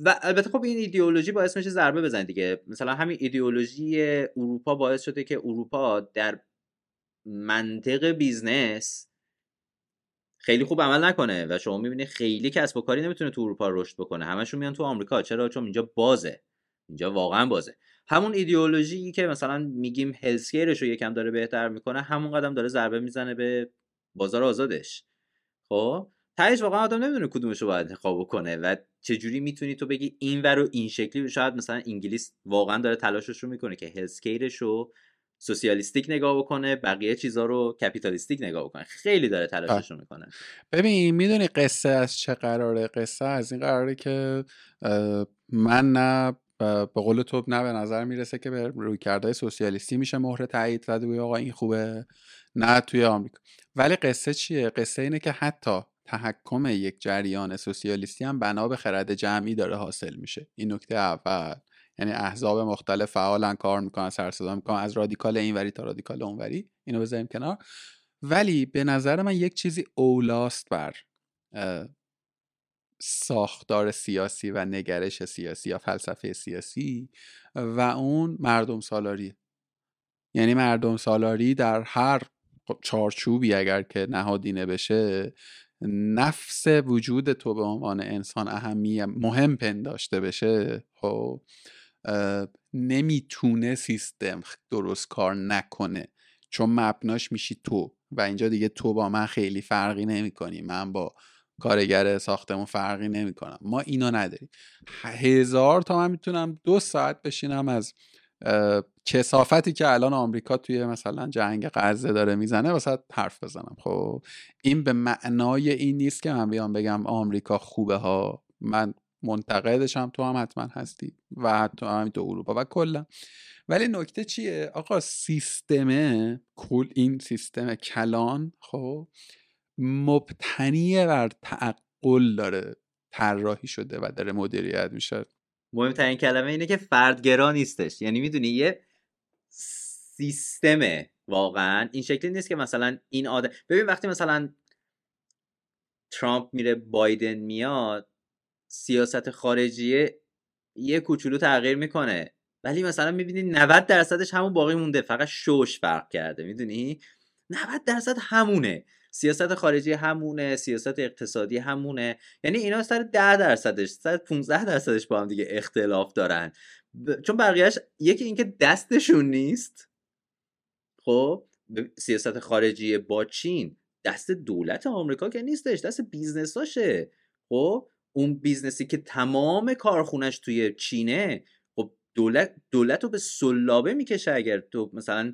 و البته خب این ایدئولوژی باعث میشه ضربه بزنه دیگه. مثلا همین ایدئولوژی اروپا باعث شده که اروپا در منطق business خیلی خوب عمل نکنه و شما می‌بینی خیلی کسب و کاری نمی‌تونه تو اروپا رشد بکنه. همشون میان تو آمریکا. چرا؟ چون اینجا بازه. اینجا واقعا بازه. همون ایدئولوژی که مثلا میگیم هلسکیرش رو یکم داره بهتر می‌کنه همون قدم داره ضربه می‌زنه به بازار آزادش. خب؟ تهش واقعا آدم نمی‌دونه کدومش رو باید انتخاب کنه و چجوری می‌تونی تو بگی این و این شکلی. شاید مثلا انگلیس واقعا داره تلاشش رو می‌کنه که هلسکیرش رو سوسیالیستیک نگاه بکنه بقیه چیزها رو کپیتالیستیک نگاه بکنه. خیلی داره تلاشش رو می‌کنه. ببین می‌دونی قصه از چه قراره؟ قصه از این قراره که من نه به قول تو نه به نظر می‌رسه که به روی کرده سوسیالیستی میشه مهر تایید زده آقا این خوبه نه توی آمریکا. ولی قصه چیه؟ قصه اینه که حتی تحکم یک جریان سوسیالیستی هم بنا به خرد جمعی داره حاصل میشه. این نکته اول. یعنی احزاب مختلف فعالن کار می‌کنن سر صدا می‌کنن. از رادیکال اینوری تا رادیکال اونوری. اینو بذاریم کنار. ولی به نظر من یک چیزی اولاست بر ساختار سیاسی و نگرش سیاسی یا فلسفه سیاسی و اون مردم سالاری. یعنی مردم سالاری در هر چارچوبی اگر که نهادینه بشه نفس وجود تو به عنوان انسان اهمیه مهم پنداشته بشه خب نمی‌تونه سیستم درست کار نکنه. چون مبناش میشی تو و اینجا دیگه تو با من خیلی فرقی نمی کنی من با کارگر ساختمون فرقی نمی کنم ما اینو نداریم. هزار تا من می‌تونم دو ساعت بشینم از کسافتی که الان آمریکا توی مثلا جنگ غزه داره می‌زنه واسه حرف بزنم. خب این به معنای این نیست که من بیام بگم آمریکا خوبه ها. من منتقدشم تو هم حتما هستی و حتی همین تو اروپا و کلا. ولی نکته چیه؟ آقا سیستم کل این سیستم کلان خب مبتنی بر تعقل داره طراحی شده و داره مدیریت میشه. مهمترین کلمه اینه که فردگرا نیستش. یعنی می‌دونی یه سیستمه واقعا. این شکلی نیست که مثلا این آدم ببین وقتی مثلا ترامپ میره بایدن میاد سیاست خارجیه یه کوچولو تغییر می‌کنه. ولی مثلا می‌بینی 90 درصدش همون باقی مونده. فقط شوش فرق کرده. می‌دونی؟ 90 درصد همونه. سیاست خارجی همونه سیاست اقتصادی همونه. یعنی اینا سر 10 درصدش سر 15 درصدش با هم دیگه اختلاف دارن. چون بقیهش یکی اینکه دستشون نیست. خب سیاست خارجی با چین دست دولت آمریکا که نیستش دست business اشه. خب اون بیزنسی که تمام کارخونش توی چینه خب دولت دولت رو به صلابه می‌کشه اگر تو مثلا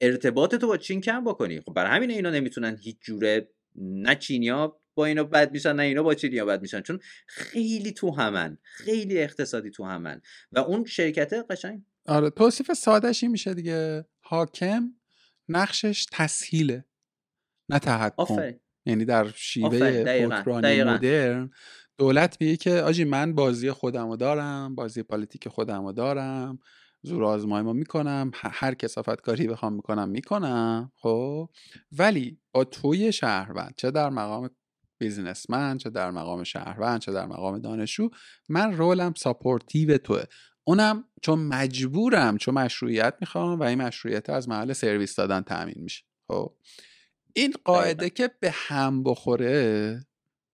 ارتباط تو با چین کم بکنی. خب برای همین اینا نمی‌تونن هیچ جوره نه چینیا با اینا بد میشن نه اینا با چینیا بد میشن. چون خیلی تو همن خیلی اقتصادی تو همن. و اون شرکت قشنگ. آره توصیف سادهش این میشه دیگه. حاکم نقشش تسهیله نه تحکم. یعنی در شیوه حکمرانی مدرن دولت میگه که آجی من بازی خودمو دارم بازی پلیتیک خودمو دارم. زورآزماییمو می‌کنم هر کثافت کاری بخوام می‌کنم می‌کنم خب؟ ولی با توی شهروند چه در مقام businessman چه در مقام شهروند چه در مقام دانشجو من role م supportive توه. اونم چون مجبورم چون مشروعیت می‌خوام و این مشروعیت از محل سرویس دادن تامین میشه. خب؟ این قاعده که به هم بخوره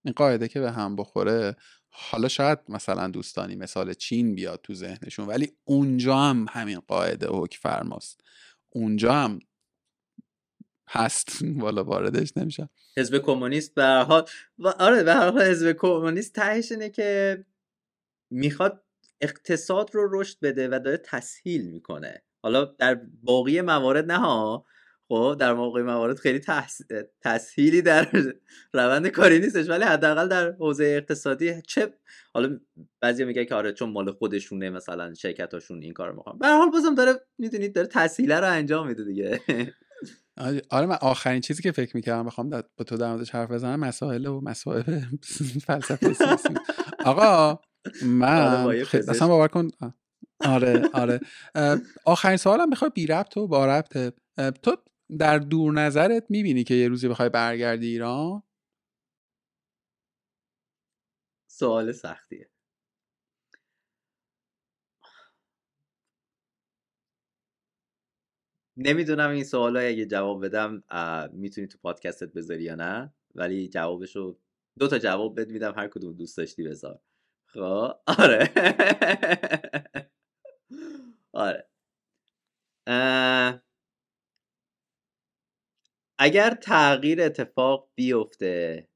این قاعده که به هم بخوره حالا شاید مثلا دوستانی مثال چین بیاد تو ذهنشون ولی اونجا هم همین قاعده حکم فرماست اونجا هم هست. والا واردش نمیشم. حزب کمونیست به حال. آره به حال حزب کمونیست تهش اینه که می‌خواد اقتصاد رو رشد بده و داره تسهیل می‌کنه. حالا در باقی موارد نه ها. خب در موقع موارد خیلی تسهیلی در روند کاری نیستش ولی حداقل در حوزه اقتصادی چه حالا بعضی میگه که آره چون مال خودشونه مثلا شرکتاشون این کار می‌کنن به حال بازم داره می‌دونید داره تسهیله رو انجام میده دیگه. آره من آخرین چیزی که فکر می‌کردم بخوام با تو در موردش حرف بزنم مسائل و مسائل فلسفه سیاسی. آقا من آره، اصلا باور کن آره آره. آخرین سوالم بخوای بی ربط و با ربط تو در دور نظرت می‌بینی که یه روزی بخوای برگردی ایران؟ سوال سختیه. نمی‌دونم این سوال اگه جواب بدم می‌تونی تو پادکستت بذاری یا نه؟ ولی جوابشو دو تا جواب بد میدم هر کدوم دوست داشتی بذار. خب آره. آره. اگر تغییر اتفاق بیفته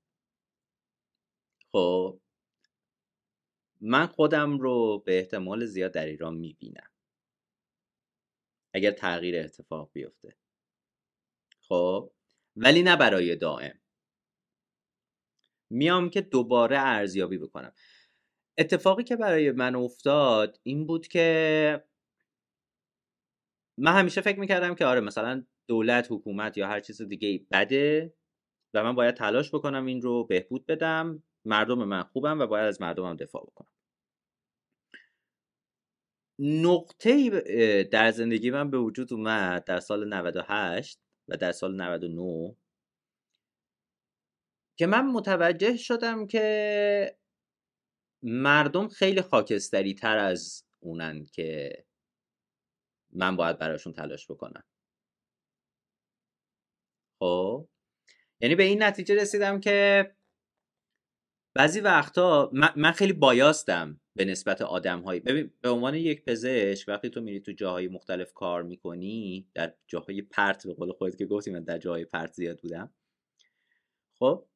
خب من خودم رو به احتمال زیاد در ایران می‌بینم. اگر تغییر اتفاق بیفته. خب ولی نه برای دائم. میام که دوباره ارزیابی بکنم. اتفاقی که برای من افتاد این بود که من همیشه فکر می‌کردم که آره مثلا دولت حکومت یا هر چیز دیگه بده و من باید تلاش بکنم این رو بهبود بدم مردم من خوبم و باید از مردمم دفاع بکنم. نقطه در زندگی من به وجود اومد در سال 98 و در سال 99 که من متوجه شدم که مردم خیلی خاکستری تر از اونن که من باید براشون تلاش بکنم. خب. یعنی به این نتیجه رسیدم که بعضی وقتا من خیلی بایاستم به نسبت آدم هایی ببین به عنوان یک پزشک وقتی تو میری تو جاهای مختلف کار می‌کنی در جاهای پرت به قول خودت که گفتی من در جاهای پرت زیاد بودم. خب.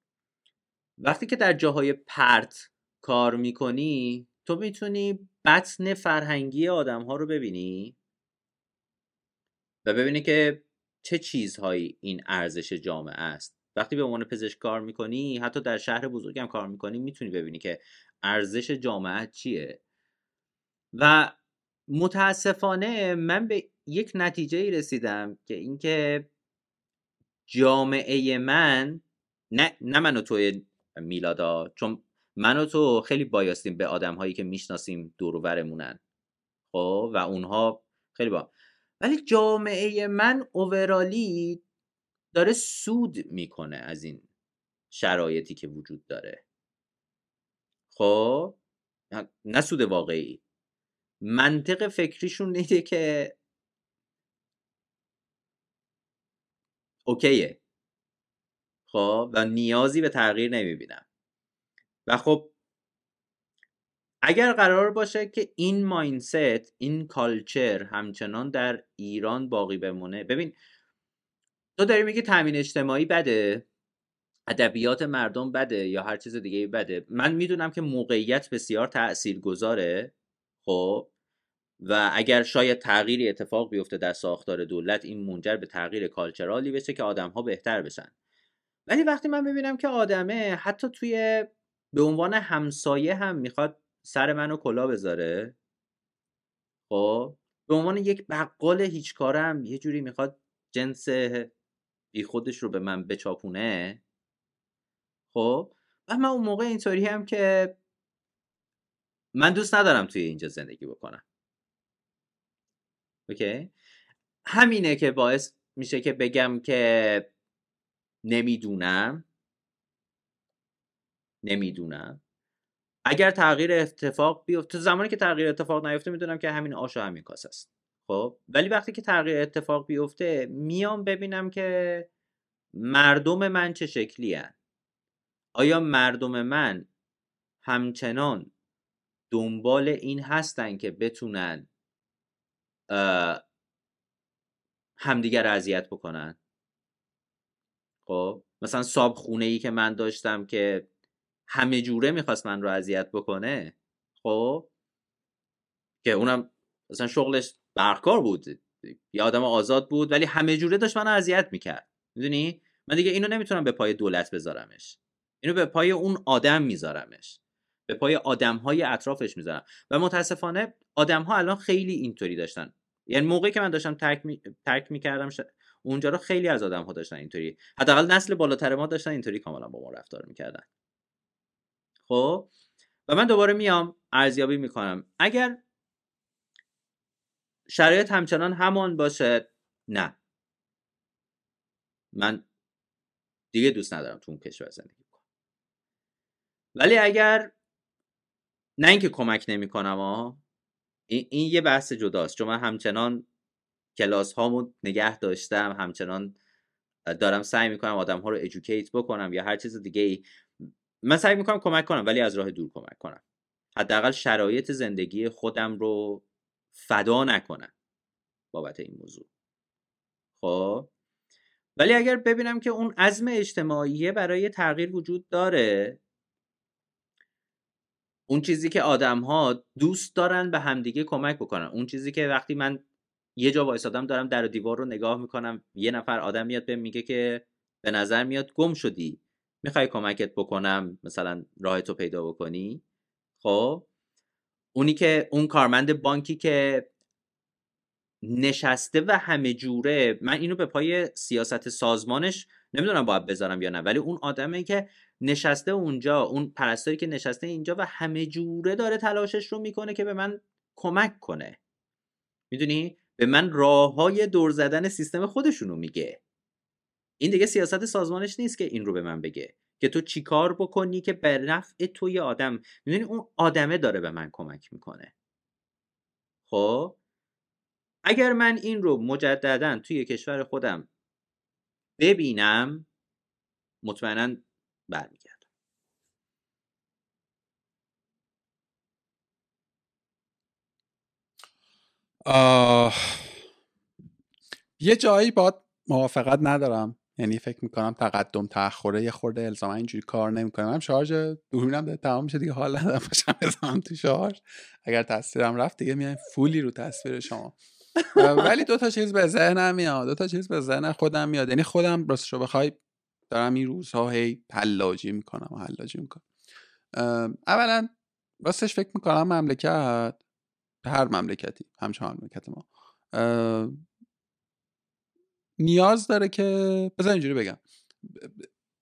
وقتی که در جاهای پرت کار می‌کنی تو می‌تونی بطن فرهنگی آدم ها رو ببینی و ببینی که چه چیزهایی این ارزش جامعه است؟ وقتی به عنوان پزشک کار می‌کنی حتی در شهر بزرگم کار می‌کنی می‌تونی ببینی که ارزش جامعه چیه. و متاسفانه من به یک نتیجه رسیدم که اینکه جامعه من نه نه من و تو میلادا چون من و تو خیلی بایستیم به آدم هایی که می‌شناسیم دور خب؟ و اونها خیلی با ولی جامعه من اوورالی داره سود می‌کنه از این شرایطی که وجود داره. خب؟ نه سود واقعی. منطق فکریشون اینه که اوکیه. خب؟ و نیازی به تغییر نمی‌بینم. و خب اگر قرار باشه که این ماینست این کالچر همچنان در ایران باقی بمونه ببین تو داری میگی تامین اجتماعی بده ادبیات مردم بده یا هر چیز دیگه بده. من می‌دونم که موقعیت بسیار تأثیر گذاره خب؟ و اگر شاید تغییری اتفاق بیفته در ساختار دولت این منجر به تغییر کالچرالی بشه که آدم ها بهتر بشن. ولی وقتی من ببینم که آدمه حتی توی به عنوان همسایه هم می‌خواد سر منو کلا بذاره. خب؟ به عنوان یک بقال هیچ کارم یه جوری می‌خواد جنس بی خودش رو به من بچاپونه. خب؟ و من اون موقع اینطوری هم که من دوست ندارم توی اینجا زندگی بکنم. اوکی؟ همینه که باعث میشه که بگم که نمی‌دونم. نمی‌دونم. اگر تغییر اتفاق بیفته زمانی که تغییر اتفاق نیفته می‌دونم که همین آش و همین کاس است. خب؟ ولی وقتی که تغییر اتفاق بیفته میام ببینم که مردم من چه شکلی هن. آیا مردم من همچنان دنبال این هستن که بتونن همدیگر اذیت بکنن؟ خب؟ مثلا صاب خونه ای که من داشتم که همه جوره می‌خواست من رو اذیت بکنه خب؟ که اونم مثلا شغلش برکار بود یه آدم آزاد بود ولی همه جوره داشت منو اذیت می‌کرد. می‌دونی؟ من دیگه اینو نمی‌تونم به پای دولت بذارمش. اینو به پای اون آدم میذارمش. به پای آدم های اطرافش می‌ذارم. و متاسفانه آدم ها الان خیلی اینطوری داشتن. یعنی موقعی که من داشتم ترک, می... ترک می‌کردم اونجا رو خیلی از آدم ها داشتن اینطوری. حداقل نسل بالاتر ما داشتن اینطوری کاملا با ما رفتار می‌کردن. خب؟ و من دوباره میام ارزیابی می‌کنم. اگر شرایط همچنان همان باشه نه. من دیگه دوست ندارم تو اون کشور زندگی کنم. ولی اگر نه اینکه کمک نمی‌کنم این, این یه بحث جداست. چون من همچنان کلاس هامو نگه داشتم همچنان دارم سعی می‌کنم آدم ها رو ادوکیت بکنم یا هر چیز دیگه ای من سعی می‌کنم کمک کنم ولی از راه دور کمک کنم. حداقل شرایط زندگی خودم رو فدا نکنم بابت این موضوع. خب؟ ولی اگر ببینم که اون عزم اجتماعی برای تغییر وجود داره اون چیزی که آدم ها دوست دارن به همدیگه کمک بکنن. اون چیزی که وقتی من یه جا وایسادم دارم در و دیوار رو نگاه می‌کنم. یه نفر آدم میاد به میگه که به نظر میاد گم شدی. می‌خوای کمکت بکنم مثلا راه تو پیدا بکنی؟ خب اونی که اون کارمند بانکی که نشسته و همه جوره من اینو به پای سیاست سازمانش نمی‌دونم باید بذارم یا نه ولی اون آدمه که نشسته اونجا اون پرستاری که نشسته اینجا و همه جوره داره تلاشش رو می‌کنه که به من کمک کنه. می‌دونی؟ به من راه های دور زدن سیستم خودشونو میگه. این دیگه سیاست سازمانش نیست که این رو به من بگه. که تو چیکار بکنی که به نفع تو یه آدم می‌دونی اون آدمه داره به من کمک می‌کنه. خب؟ اگر من این رو مجددا توی کشور خودم ببینم مطمئنا برمیگردم. یه جایی با موافقت ندارم. یعنی فکر می‌کنم تقدم تاخره یه خورده الزاما اینجوری کار نمی‌کنم شارژ دوربینم داره تمام میشه دیگه. حال ندارم باشم بزنم تو شارژ. اگر تصویرم رفت دیگه میایم فولی رو تصویر شما. ولی دو تا چیز به ذهنم میاد. دو تا چیز به ذهن خودم میاد. یعنی خودم راستشو بخوای دارم این روزها هی حلاجی می‌کنم حلاجی می‌کنم. اولا راستش فکر می‌کنم مملکت هر مملکتی همچنان مملکت ما نیاز داره که بذار اینجوری بگم.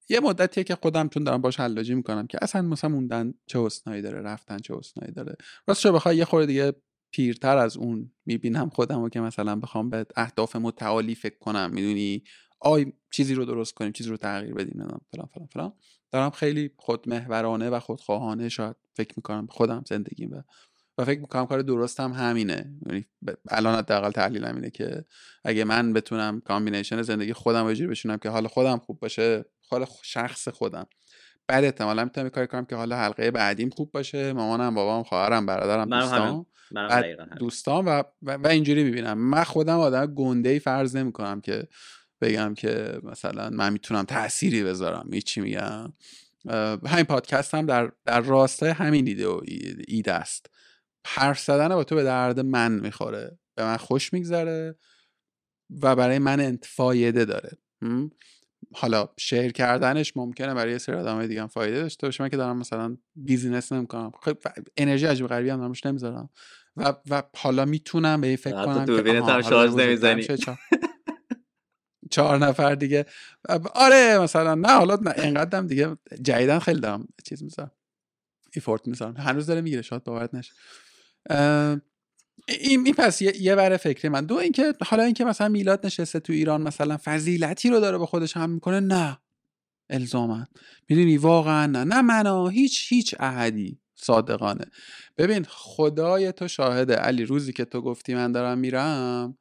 یه مدتیه که خودم چون دارم باش حلاجی می‌کنم که اصلا مثلا موندن چه حسنایی داره رفتن چه حسنایی داره. راستش بخوای یه خورده دیگه پیرتر از اون می‌بینم خودم و که مثلا بخوام به اهداف متعالی فکر کنم. می‌دونی؟ آی یه چیزی رو درست کنیم چیزی رو تغییر بدیم فلان فلان فلان. دارم خیلی خودمحورانه و خودخواهانه شاید فکر می‌کنم خودم زندگیم و و فکر می‌کنم کار درستم همینه. یعنی الان حداقل تحلیلم اینه که اگه من بتونم combination زندگی خودم رو بچینم که حال خودم خوب باشه حال شخص خودم. بعد احتمالا می‌تونم کاری کنم که حالا حلقه بعدیم خوب باشه مامانم بابام خواهرم برادرم دوستان دوستان و, و, اینجوری می‌بینم. من خودم آدم گنده ای فرض نمی‌کنم که بگم که مثلا من می‌تونم تأثیری بذارم. چی میگم. همین پادکست هم در, در راستای همین ایده و ایده است. حرف زدن با تو به درد من می‌خوره. به من خوش میگذره و برای من فایده داره. حالا share کردنش ممکنه برای یه سری آدمای دیگه هم فایده داشته باشه. من که دارم مثلا business نمی‌کنم. خب انرژی عجیب غریبی هم دارمش نمی‌ذارم. و و حالا می‌تونم به این فکر کنم که هم شارژ نمی‌زنی. چهار نفر دیگه. آره مثلا نه حالا نه اینقدرم دیگه. جدیدا خیلی دارم چیز می‌ذارم. effort می‌ذارم. هنوز داره می‌گیره شاید باورت نشه. این, این پس یه, یه ور فکری من. دو اینکه حالا اینکه مثلا میلاد نشسته تو ایران مثلا فضیلتی رو داره به خودش هم می‌کنه نه. الزاما. می‌دونی؟ واقعا نه. نه منا هیچ هیچ احدی صادقانه. ببین خدای تو شاهده. علی روزی که تو گفتی من دارم میرم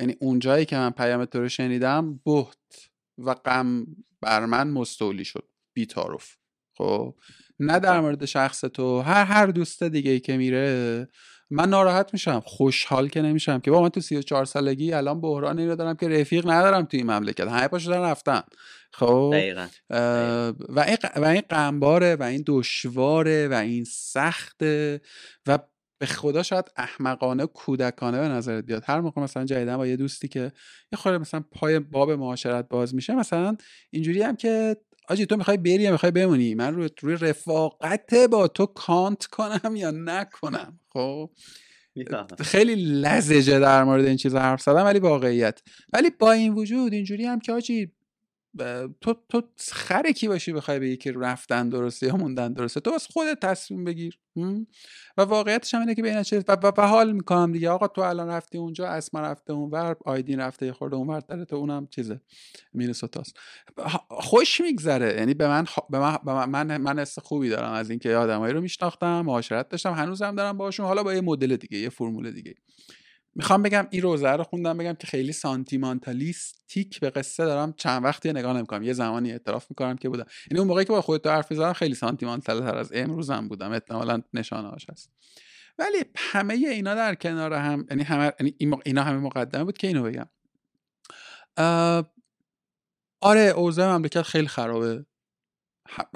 یعنی اونجایی که من پیام تو رو شنیدم بهت و غم بر من مستولی شد. بیتارف خب؟ نه در مورد شخص تو هر هر دوست دیگه ای که میره من ناراحت میشم خوشحال که نمیشم که با من تو 34 سالگی الان بحران رو دارم که رفیق ندارم توی این مملکت. همه پاشو دارن رفتن. خب و این و این قنباره و این دشواره و این سخته و به خدا شاید احمقانه کودکانه به نظرت بیاد. هر موقع مثلا جدیدن با یه دوستی که یه خورده مثلا پای باب معاشرت باز میشه مثلا اینجوری هم که آجی تو می‌خوای بری یا می‌خوای بمونی؟ من روی, روی رفاقت با تو کانت کنم یا نکنم؟ خب خیلی لزجه در مورد این چیزا حرف زدم ولی واقعیت. ولی با این وجود اینجوری هم که آجی تو تو خره کی باشی بخوای به یکی رفتن درسته یا موندن درسته؟ تو بس خودت تصمیم بگیر. و واقعیتش هم اینه که بین چیز و, و, حال می‌کنم دیگه. آقا تو الان رفتی اونجا اسما رفته اونور آیدین رفته یه خورده اونور داره تو اونم چیزه مینسوتاست خوش میگذره. یعنی به من به من من, من حس خوبی دارم از اینکه آدمایی رو میشناختم معاشرت داشتم هنوزم دارم باشون حالا با یه مدل دیگه یه فرمول دیگه. می‌خوام بگم این روزه رو خوندم بگم که خیلی سانتیمانتالیستیک به قصه دارم چند وقتی نگاه نمی‌کنم. یه زمانی اعتراف می‌کنم که بودم. یعنی اون موقعی که با خودت حرف می‌زدم خیلی سانتیمانتال تر از امروزم بودم. احتمالا نشانه هاش هست. ولی همه اینا در کنار هم یعنی همه یعنی اینا همه مقدمه بود که اینو بگم. آره اوضاع مملکت خیلی خرابه.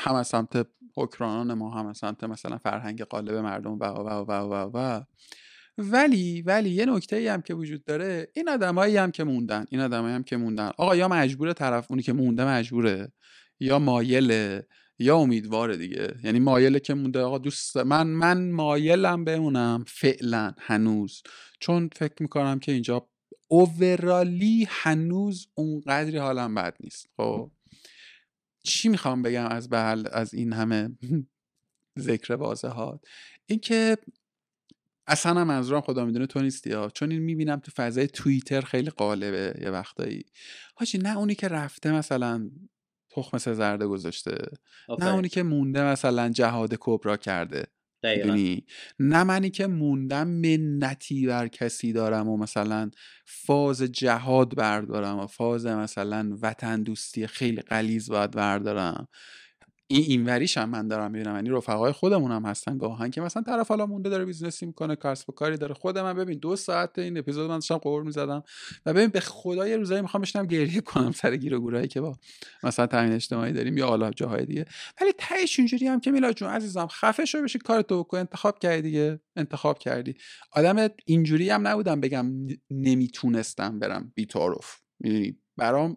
هم از سمت حکرانان ما هم از سمت مثلا فرهنگ قالب مردم و و و و و. ولی ولی یه نکته ای هم که وجود داره این آدمایی هم که موندن این آدمایی هم که موندن. آقا یا مجبور طرف اونی که مونده مجبوره یا مایله یا امیدواره دیگه. یعنی مایله که مونده آقا دوست من من مایلم بمونم فعلا هنوز. چون فکر می‌کنم که اینجا اوورالی هنوز اونقدری حالم بد نیست. خب؟ چی می‌خوام بگم از بحل از این همه ذکر واضحات؟ اینکه اصلا هم منظورم خدا می‌دونه تو نیستی ها. چون این می‌بینم تو فضای توییتر خیلی قالبه یه وقتایی. حاجی نه اونی که رفته مثلا تخم سه زرده گذاشته. نه اونی که مونده مثلا جهاد کبرا کرده. نه منی که موندم منتی بر کسی دارم و مثلا فاز جهاد بردارم و فاز مثلا وطن دوستی خیلی قلیز باید بردارم. این اینوریش هم من دارم می‌بینم. یعنی رفقای خودمون هم هستن گاها که مثلا طرف حالا مونده داره business ی می‌کنه کسب و کاری داره. خود من ببین دو ساعت این اپیزود من داشتم غر می‌زدم و ببین به خدا یه روزایی می‌خوام بشینم گریه کنم سر گیر و گورایی که با مثلا تامین اجتماعی داریم یا حالا جاهای دیگه. ولی تهش اینجوری هم که میلاد جون عزیزم خفه شو بشین کارتو بکن. انتخاب کردی دیگه. انتخاب کردی. آدم اینجوری هم نبودم بگم نمی‌تونستم برم بی‌تعارف. می‌دونی؟ برام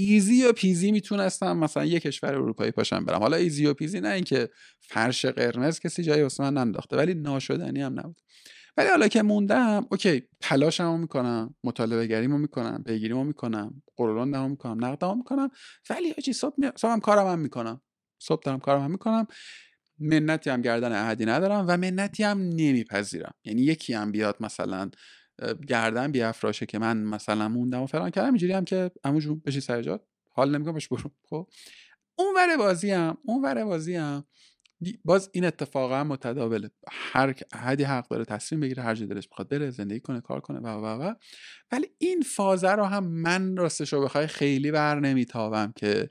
easy peasy می‌تونستم مثلا یه کشور اروپایی پاشم برم. حالا easy peasy نه اینکه فرش قرمز کسی جای واسه من ننداخته ولی ناشدنی هم نبود. ولی حالا که موندم اوکی تلاشمو می‌کنم مطالبه‌گریمو می‌کنم پیگیریمو می‌کنم غرولندمو می‌کنم نقدمو می‌کنم ولی آجی صبح, می... صبح کارم هم می‌کنم. صبح دارم کارم هم می‌کنم. منتی هم گردن احدی ندارم و منتی هم نمیپذیرم. یعنی یکی هم بیاد مثلا گردن بیافراشه که من مثلا موندم و فلان کردم اینجوری هم که عمو جون بشی سر حال نمی‌کنم باش برو. خب اون ور بازی هم اون ور بازی هم باز این اتفاقا متداوله. هر احدی حق داره تصمیم بگیره هر جا دلش بخواد بره زندگی کنه کار کنه و و و. ولی این فازه رو هم من راستش رو بخوای خیلی بر نمیتابم که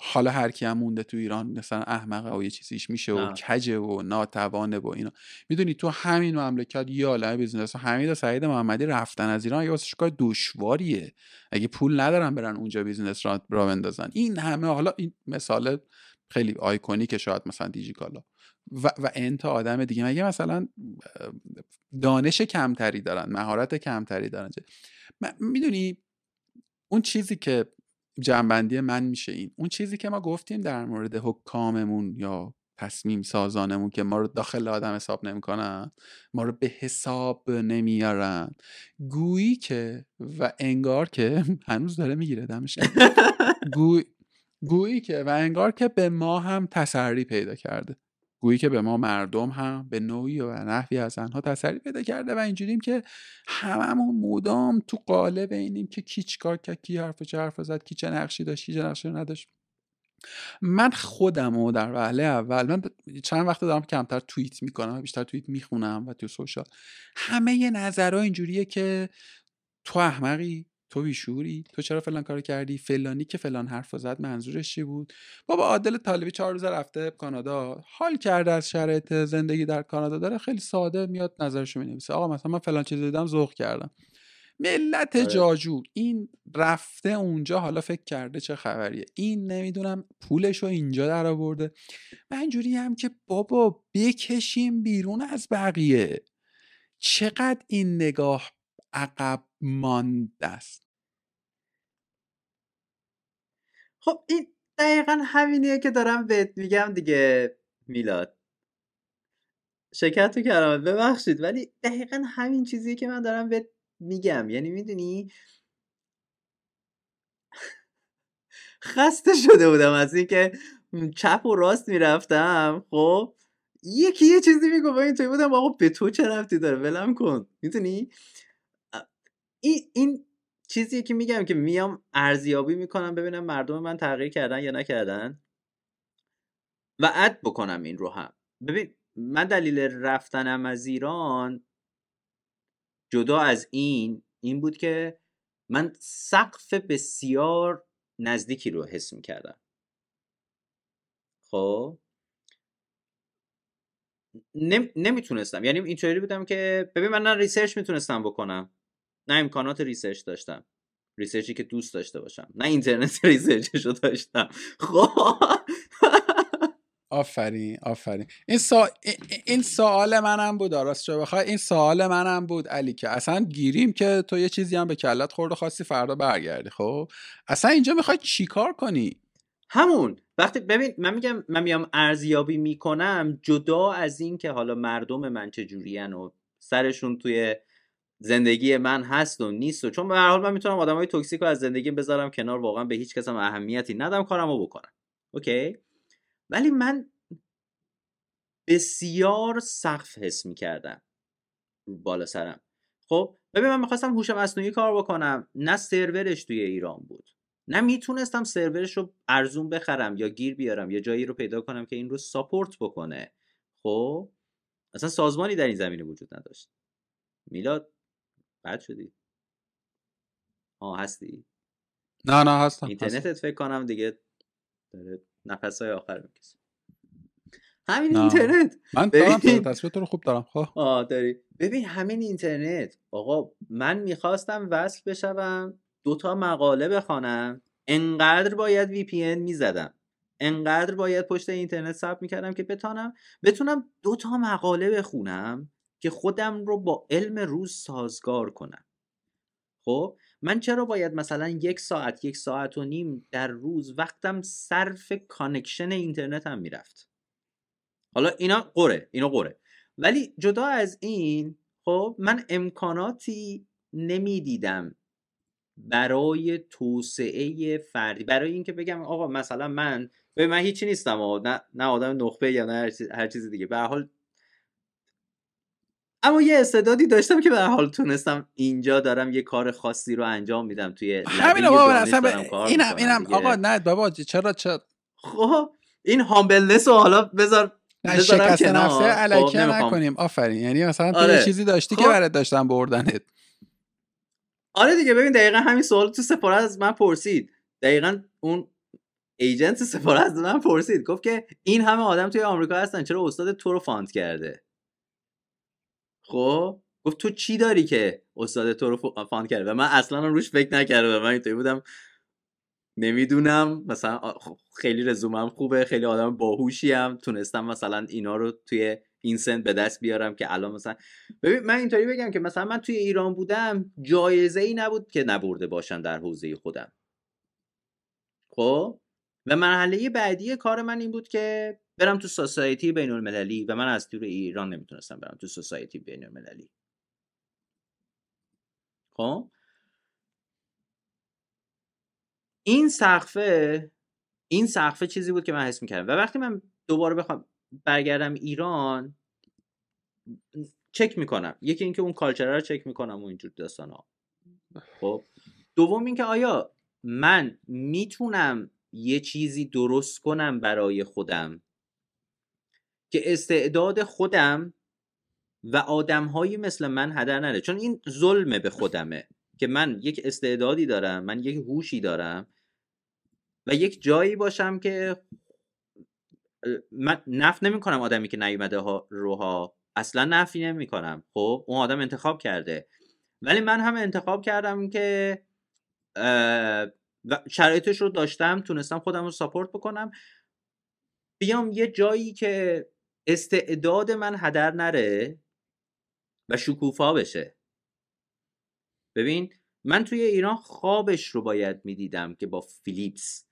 حالا هر کی هم مونده تو ایران مثلا احمقه و یه چیزیش میشه و کجه و ناتوانه و اینا. می‌دونی تو همین مملکت یا عالم بیزنس حمید و سعید محمدی رفتن از ایران یه واسه کار دشواریه. اگه پول ندارن برن اونجا بیزنس را را بندازن. این همه حالا این مثال خیلی آیکونیک شاید مثلا دیجیکالا. و, و انت آدم دیگه. مگه مثلا دانش کمتری دارن مهارت کمتری دارن؟ می‌دونی اون چیزی که جنبندی من میشه این. اون چیزی که ما گفتیم در مورد حکاممون یا تصمیم سازانمون که ما رو داخل آدم حساب نمی‌کنن ما رو به حساب نمیارن. گویی که و انگار که هنوز داره می‌گیره دمش گوی... گویی که و انگار که به ما هم تسری پیدا کرده. گویی که به ما مردم هم به نوعی و نحوی از آنها تسری پیدا کرده و اینجوریم که هممون مدام تو قالب اینیم که کی چیکار کرد کی حرف چه حرف زد کی چه نقشی داشت کی چه نقشی نداشت. من خودم و در وهله اول من چند وقت دارم کمتر توییت می‌کنم بیشتر توییت می‌خونم و تو سوشال. همه نظرها اینجوریه که تو احمقی؟ تو بیشوری؟ تو چرا فلان کارو کردی؟ فلانی که فلان حرف زد منظورش چی بود؟ بابا عادل طالبی چهار روز رفته کانادا حال کرده از شرایط زندگی در کانادا داره خیلی ساده میاد نظرشو می‌نویسه. آقا مثلا من فلان چیز دیدم ذوق کردم. ملت آره. جاجور این رفته اونجا حالا فکر کرده چه خبریه. این نمی‌دونم پولش رو اینجا در آورده من اینجوری هم که بابا بکشیم بیرون از بقیه. چقدر این نگاه عقب مانده است. خب این دقیقا همینیه که دارم بهت میگم دیگه میلاد. شکر تو کردم ببخشید ولی دقیقا همین چیزیه که من دارم بهت میگم. یعنی می‌دونی؟ خسته شده بودم از اینکه چپ و راست می‌رفتم. خب یکی یه چیزی میگو این توی بودم آقا به تو چه رفتی داره؟ ولم کن. می‌دونی؟ این این چیزی که میگم که میام ارزیابی می‌کنم ببینم مردم من تغییر کردن یا نکردن. و اد بکنم این رو هم. ببین من دلیل رفتنم از ایران جدا از این این بود که من سقف بسیار نزدیکی رو حس می‌کردم. خب؟ نم... نمی‌تونستم. یعنی اینطوری بودم که ببین من نه research می‌تونستم بکنم. نه امکانات research داشتم. research ی که دوست داشته باشم. نه اینترنت research ش رو داشتم. خب. آفرین آفرین. این, سا... این سوال منم بود راستشو بخوای. این سوال منم بود علی که اصلا گیریم که تو یه چیزی هم به کله‌ت خورده خواستی فردا برگردی خب؟ اصلا اینجا می‌خوای چیکار کنی؟ همون. وقتی ببین من میگم من میام ارزیابی می‌کنم جدا از این که حالا مردم من چه و سرشون توی زندگی من هست و نیست و چون به هر حال من می‌تونم آدمای توکسیک رو از زندگی بذارم کنار واقعا به هیچ کس هم اهمیتی ندم کارمو بکنم. اوکی؟ ولی من بسیار سقف حس می‌کردم بالا سرم. خب ببین من می‌خواستم هوش مصنوعی کار بکنم. نه سرورش توی ایران بود. نه می‌تونستم سرورش رو ارزون بخرم یا گیر بیارم یا جایی رو پیدا کنم که این رو ساپورت بکنه. خب اصلا سازمانی در این زمینه وجود نداشت. میلاد بد شدی. آه هستی؟ نه نه هستم اینترنتت فکر کنم دیگه داره نفس های آخر می‌کشه. همین اینترنت. من دارم تصویر تو رو خوب دارم خب. آه داری. ببین همین اینترنت. آقا من می‌خواستم وصل بشوم دوتا مقاله بخوانم. انقدر باید VPN می‌زدم. انقدر باید پشت اینترنت ثبت می‌کردم که بتونم بتونم دوتا مقاله بخونم. که خودم رو با علم روز سازگار کنم. خب من چرا باید مثلا یک ساعت یک ساعت و نیم در روز وقتم صرف connection اینترنت هم می‌رفت؟ حالا اینا قره اینا قره ولی جدا از این خب من امکاناتی نمی‌دیدم برای توسعه فردی. برای اینکه بگم آقا مثلا من به من هیچی نیستم نه نه آدم نخبه یا نه هر چیز دیگه. به حال اما یه استعدادی داشتم که به حال تونستم اینجا دارم یه کار خاصی رو انجام میدم توی همین بابا اصلا اینم اینم آقا نه بابا چرا چرا؟ خب این humbleness رو حالا بذار شکسته نفسی خب، نکنیم. آفرین. یعنی مثلا تو آره. چیزی داشتی خب. که برات داشتم بردنت. آره دیگه ببین دقیقا همین سوال تو سفارت از من پرسید. دقیقا اون agent سفارت از من پرسید. گفت که این همه آدم توی آمریکا هستن چرا استاد تو رو fund کرده؟ خب؟ گفت تو چی داری که استاد تو رو فاند کرده؟ و من اصلا روش فکر نکردم. من اینطوری بودم. نمی‌دونم. مثلا خب خیلی رزومم خوبه. خیلی آدم باهوشی تونستم مثلا اینا رو توی این سن به دست بیارم که الان مثلا ببین من اینطوری بگم که مثلا من توی ایران بودم جایزه ای نبود که نبرده باشن در حوزه خودم. خب؟ و مرحله بعدی کار من این بود که برم تو سوسایتی بین المللی و من از دور ایران نمی‌تونستم برم تو سوسایتی بین المللی خب؟ این سقفه این سقفه چیزی بود که من حس می‌کردم. و وقتی من دوباره بخوام برگردم ایران چک می‌کنم. یکی اینکه اون کالچر رو چک می‌کنم و اینجور داستان ها خب؟ دوم اینکه آیا من می‌تونم یه چیزی درست کنم برای خودم؟ که استعداد خودم و آدمهایی مثل من هدر نره چون این ظلمه به خودمه که من یک استعدادی دارم من یک هوشی دارم و یک جایی باشم که من نف نمی کنم آدمی که نیومده ها روها. اصلا نفی نمی کنم خب؟ اون آدم انتخاب کرده. ولی من هم انتخاب کردم که شرایطش رو داشتم تونستم خودم رو ساپورت بکنم. بیام یه جایی که استعداد من هدر نره و شکوفا بشه. ببین من توی ایران خوابش رو باید می‌دیدم که با فیلیپس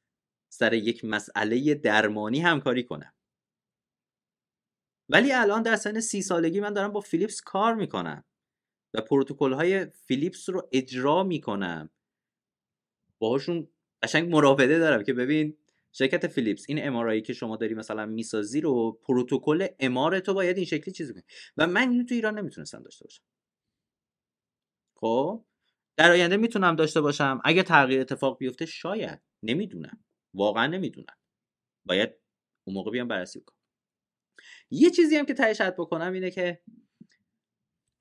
سر یک مسئله درمانی همکاری کنم. ولی الان در سن سی سالگی من دارم با فیلیپس کار می‌کنم و پروتکل های فیلیپس رو اجرا می‌کنم. باهاشون قشنگ مراوده دارم که ببین شرکت فیلیپس این امارایی که شما داری مثلا می‌سازی رو پروتکل امار تو باید این شکلی چیزی کنی. و من اینو تو ایران نمی‌تونستم داشته باشم. خب؟ در آینده می‌تونم داشته باشم. اگه تغییر اتفاق بیفته شاید. نمی‌دونم. واقعا نمی‌دونم. باید اون موقع بیام بررسی بکنم. یه چیزی هم که تهش بکنم اینه که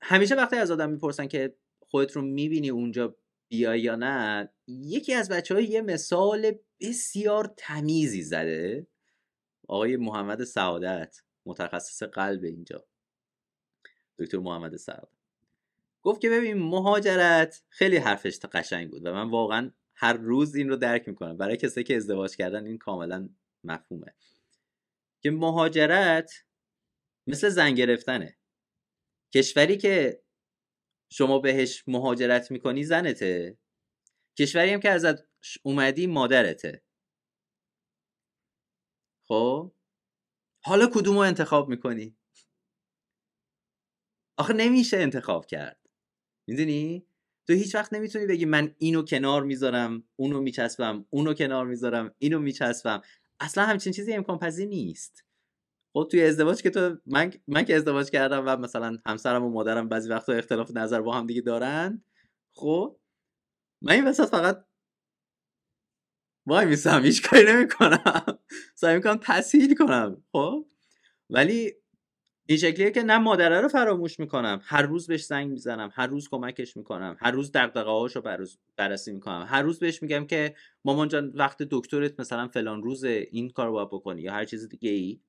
همیشه وقتی از آدم می‌پرسن که خودت رو می‌بینی اونجا بیای یا نه یکی از بچه های یه مثال بسیار تمیزی زده. آقای محمد سعادت متخصص قلب اینجا. دکتر محمد سعادت. گفت که ببین مهاجرت خیلی حرفش قشنگ بود و من واقعا هر روز این رو درک می‌کنم. برای کسایی که ازدواج کردن این کاملا مفهومه. که مهاجرت مثل زن گرفتنه. کشوری که شما بهش مهاجرت می‌کنی زنته. کشوری هم که ازت اومدی مادرته. خب؟ حالا کدوم رو انتخاب می‌کنی؟ آخه نمیشه انتخاب کرد. می‌دونی؟ تو هیچ وقت نمی‌تونی بگی من اینو کنار می‌ذارم اونو میچسبم اونو کنار می‌ذارم اینو میچسبم. اصلا همچین چیزی امکان پذیر نیست. خب توی ازدواج که تو من من که ازدواج کردم و مثلا همسرم و مادرم بعضی وقتا اختلاف نظر با هم دیگه دارن خب من این وسط فقط وای میسم هیچ کاری نمی‌کنم. سعی می‌کنم تسهیل کنم خب؟ ولی این شکلیه که نه مادره رو فراموش می‌کنم هر روز بهش زنگ می‌زنم هر روز کمکش می‌کنم هر روز دقدقه هاشو بررسی می‌کنم. هر روز بهش میگم که مامان جان وقت دکترت مثلا فلان روز این کار باید بکنی یا هر چیز دیگه ای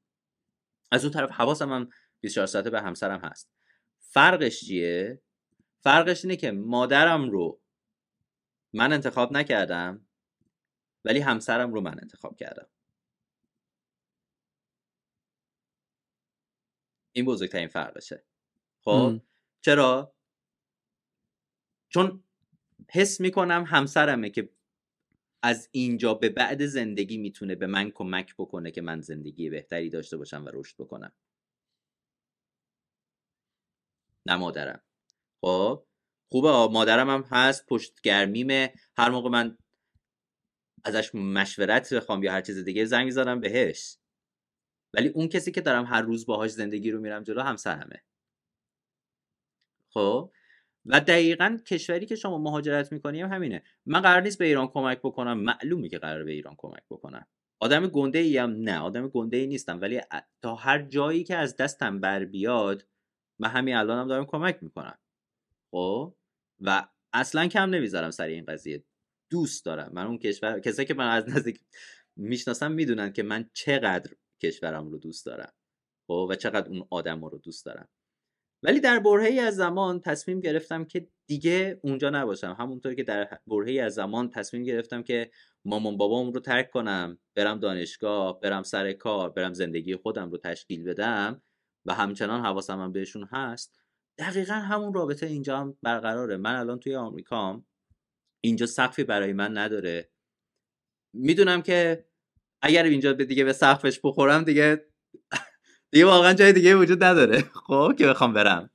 از اون طرف حواسم هم 24 ساعته به همسرم هست. فرقش چیه؟ فرقش اینه که مادرم رو من انتخاب نکردم ولی همسرم رو من انتخاب کردم. این بزرگترین فرقشه. خب؟ چرا؟ چون حس می‌کنم همسرمه که از اینجا به بعد زندگی می‌تونه به من کمک بکنه که من زندگی بهتری داشته باشم و رشد بکنم. نه مادرم. خب خوبه. مادرم هم هست پشت گرمیمه. هر موقع من ازش مشورت بخوام یا هر چیز دیگه زنگ زدم بهش. ولی اون کسی که دارم هر روز باهاش زندگی رو میرم جلو همسرمه. خب و دقیقا کشوری که شما مهاجرت می‌کنی هم همینه. من قرار نیست به ایران کمک بکنم. معلومه که قرار به ایران کمک بکنم. آدم گنده ای هم نه. آدم گنده ای نیستم. ولی تا هر جایی که از دستم بر بیاد من همین الانم هم دارم کمک می‌کنم. خب؟ و اصلا کم نمی‌ذارم سر این قضیه. دوست دارم. من اون کشور کسایی که من از نزدیک می‌شناسم می‌دونن که من چقدر کشورم رو دوست دارم. خب؟ و چقدر اون آدم رو دوست دارم. ولی در برهه از زمان تصمیم گرفتم که دیگه اونجا نباشم. همونطور که در برهه از زمان تصمیم گرفتم که مامان بابام رو ترک کنم برم دانشگاه برم سر کار برم زندگی خودم رو تشکیل بدم و همچنان حواسم هم بهشون هست دقیقا همون رابطه اینجا هم برقراره. من الان توی آمریکام اینجا سقفی برای من نداره. می‌دونم که اگر اینجا به دیگه به سقفش بخورم دیگه دیگه واقعا جای دیگه وجود نداره. خب که بخوام برم.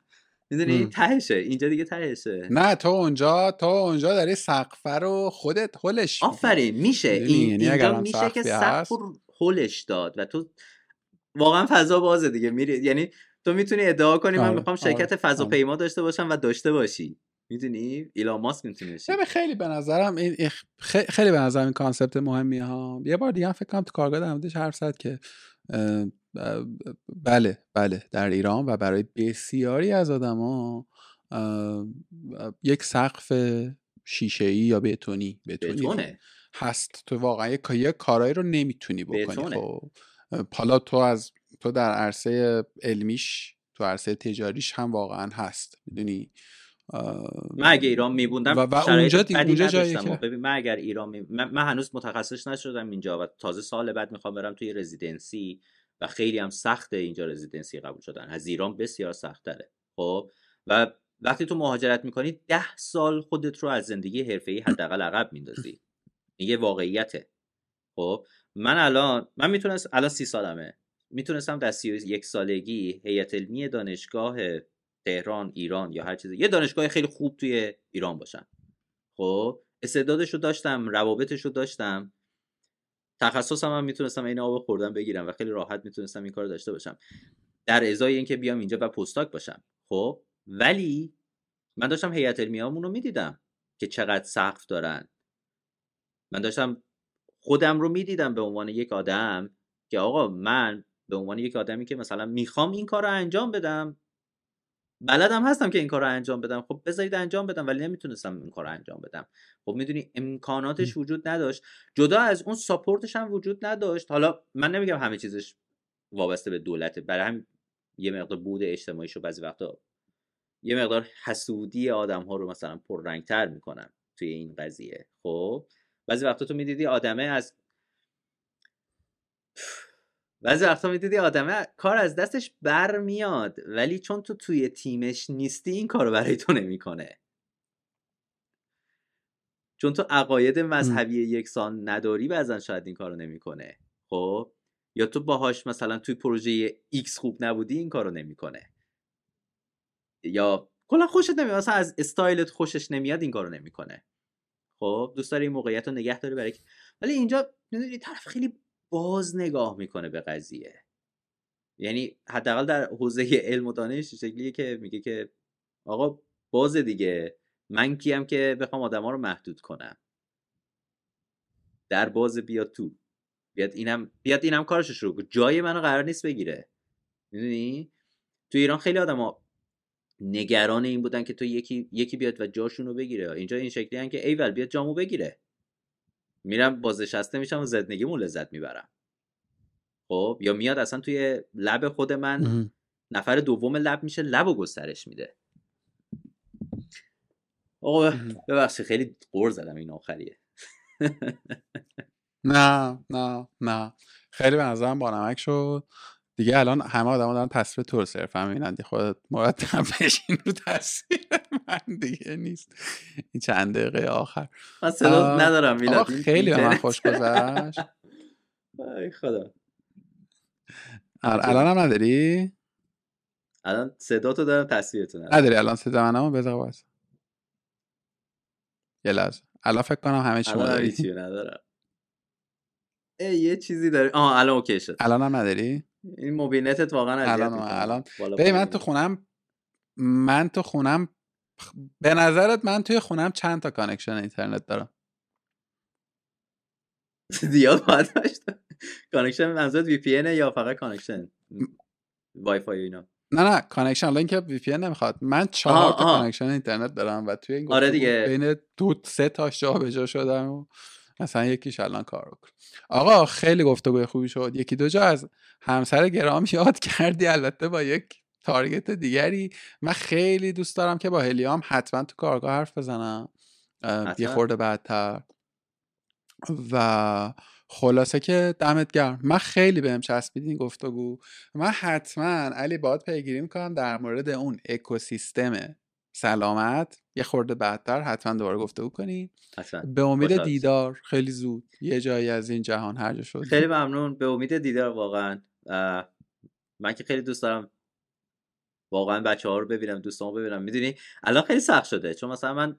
می‌دونی؟ تهشه. اینجا دیگه تهشه. نه تو اونجا تو اونجا داری سقف رو خودت هلش آفرین میشه. این یعنی اینجا میشه که سقف رو هلش داد و تو واقعا فضا بازه دیگه. میری یعنی تو می‌تونی ادعا کنی من آره، می‌خوام شرکت آره، فضاپیما آره. داشته باشم و داشته باشی. می‌دونی؟ ایلان ماسک می‌تونه خیلی به نظرم این خیلی به نظرم این concept مهمی ها. یه بار دیگه هم فکر کنم تو کارگاه در حرف زد که بله بله در ایران و برای بسیاری از آدما یک سقف شیشه ای یا بتونی بتونی هست. تو واقعا یک کارایی رو نمی‌تونی بکنی. خب حالا تو از تو در عرصه علمیش تو عرصه تجاریش هم واقعا هست. می‌دونی؟ من اگه ایران میبوندم و, و اونجا اونجا جایی که ببین من اگر ایران می... من, هنوز متخصص نشدم اینجا و تازه سال بعد می‌خوام برم توی رزیدنسی و خیلی هم سخته اینجا رزیدنسی قبول شدن. از ایران بسیار سخت داره خب؟ و وقتی تو مهاجرت می‌کنی ده سال خودت رو از زندگی حرفه‌ای حداقل عقب میندازی. این یه واقعیته. خب؟ من الان من می‌تونست الان سی سالمه. می‌تونستم در سی یک سالگی هیئت علمی دانشگاه تهران ایران یا هر چیزی یه دانشگاه خیلی خوب توی ایران باشم. خب؟ استعدادش رو داشتم روابطش رو داشتم. تخصصم هم می‌تونستم این آب خوردن بگیرم و خیلی راحت می‌تونستم این کار داشته باشم. در ازای اینکه بیام اینجا و پستاک باشم خب؟ ولی من داشتم هیئت علمیامون رو می‌دیدم که چقدر سقف دارن. من داشتم خودم رو می‌دیدم به عنوان یک آدم که آقا من به عنوان یک آدمی که مثلا می‌خوام این کار رو انجام بدم بلدم هستم که این کار رو انجام بدم. خب بذارید انجام بدم ولی نمی‌تونستم این کار رو انجام بدم. خب می‌دونی امکاناتش وجود نداشت. جدا از اون ساپورتش هم وجود نداشت. حالا من نمیگم همه چیزش وابسته به دولته. برای هم یه مقدار بود اجتماعیشو بعضی وقتا یه مقدار حسودی آدم ها رو مثلا پررنگتر می‌کنم توی این قضیه. خب بعضی وقتا تو می‌دیدی آدمه از بعضی وقتا می‌دیدی آدمه کار از دستش بر میاد ولی چون تو توی تیمش نیستی این کارو برای تو نمی‌کنه. چون تو عقاید مذهبی یکسان نداری بعضا شاید این کارو نمی‌کنه. خب؟ یا تو باهاش مثلا توی پروژه X خوب نبودی این کارو نمی‌کنه. یا کلا خوشت نمیاد مثلا از استایلت خوشش نمیاد این کارو نمی‌کنه. خب؟ دوست داری این موقعیت رو نگه داری برای ولی اینجا می‌دونی طرف خیلی باز نگاه می‌کنه به قضیه. یعنی حداقل در حوزه علم و دانش شکلیه که میگه که آقا باز دیگه من کیم که بخوام آدما رو محدود کنم. در باز بیاد تو. بیاد اینم بیاد اینم کارش شروع جای منو قرار نیست بگیره. می‌دونی؟ تو ایران خیلی آدما نگران این بودن که تو یکی یکی بیاد و جاشون رو بگیره. اینجا این شکلی هن که ایول بیاد جامو بگیره. میرم بازنشسته میشم و زندگیمون لذت می‌برم. خب یا میاد اصلا توی لب خود من نفر دوم لب میشه لب و گسترش میده. آقا ببخشید خیلی قور زدم این آخریه. نه نه نه. خیلی به نظرم نمک شد. دیگه الان همه آدم دارن تصویر تو رو صرفا می‌بینن. خودت مرتب بشین رو تصویر من دیگه نیست. این چند دقیقه آخر. من صدا ندارم میلاد خیلی به من خوش گذشت. خدا. الان هم نداری؟ الان صدا تو دارم تصویرتو نداری نداری الان صدا منم بذار باز یه لحظه. الان فکر کنم همه چی داری ندارم. ای یه چیزی داری. آه الان اوکی شد. الان هم نداری؟ این مبین‌نتت واقعا الان الان. ببین من تو خونم من تو خونم به نظرت من توی خونم چند تا connection اینترنت دارم؟ زیاد باید داشت connection منظورت VP یا فقط connection؟ Wi-Fi اینا؟ نه نه connection. الان که VP نمی‌خواد. من چهار تا connection اینترنت دارم و توی این آره دیگه. بین دو سه تاش جا شدم و مثلا یکیش الان کار بکن آقا خیلی گفتگوی خوبی شد. یکی دو جا از همسر گرام یاد کردی. البته با یک target دیگری. من خیلی دوست دارم که با هلیام حتما تو کارگاه حرف بزنم. یه خورده بعدتر. و خلاصه که دمت گرم. من خیلی بهم چسبید این گفتگو من حتما علی باید پیگیری می‌کنم در مورد اون اکوسیستم سلامت یه خورده بعدتر حتما دوباره گفتگو کنیم به امید دیدار خیلی زود یه جایی از این جهان هر جا شد. خیلی ممنون. به امید دیدار واقعا. من که خیلی دوست دارم واقعا بچه ها رو ببینم دوستان ببینم. می‌دونی؟ الان خیلی سخت شده. چون مثلا من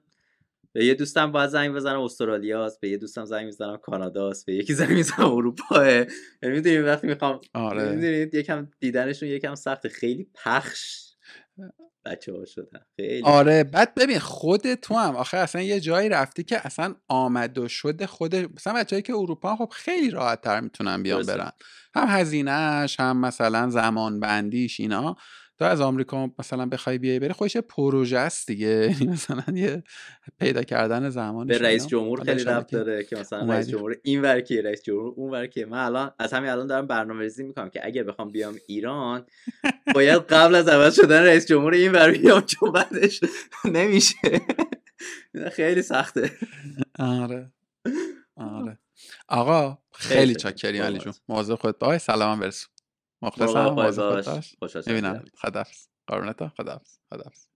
به یه دوستم باید زنگ بزنم استرالیاست به یه دوستم زنگ می‌زنم کاناداست به یکی زنگ می‌زنم اروپا یعنی می‌دونی وقتی می‌خوام آره. می‌دونید یکم دیدنشون یکم سخته. خیلی پخش. بچه ها شدن. خیلی آره بعد ببین خود تو هم آخه اصلا یه جایی رفتی که اصلا آمد و شده خود مثلا بچه‌ای که اروپا خب خیلی راحت تر می‌تونن بیان برن. هم هزینهش هم مثلا زمان بندیش اینا. تو از آمریکا مثلا بخوای بیای بری خودش پروژه است دیگه. مثلا یه پیدا کردن زمان به رئیس جمهور خیلی ربط داره که مثلا رئیس جمهور این ورکی رئیس جمهور اون ورکی من الان از همین الان دارم برنامه‌ریزی می‌کنم که اگه بخوام بیام ایران باید قبل از عوض شدن رئیس جمهور این ور بیام چون بعدش نمیشه. خیلی سخته. آره. آره. آقا خیلی چاکری علی جون. مواظب خودت باش سلام برسون. مخلصم باش. می‌بینم. خدافظ. قربونتا خدافظ. خدافظ.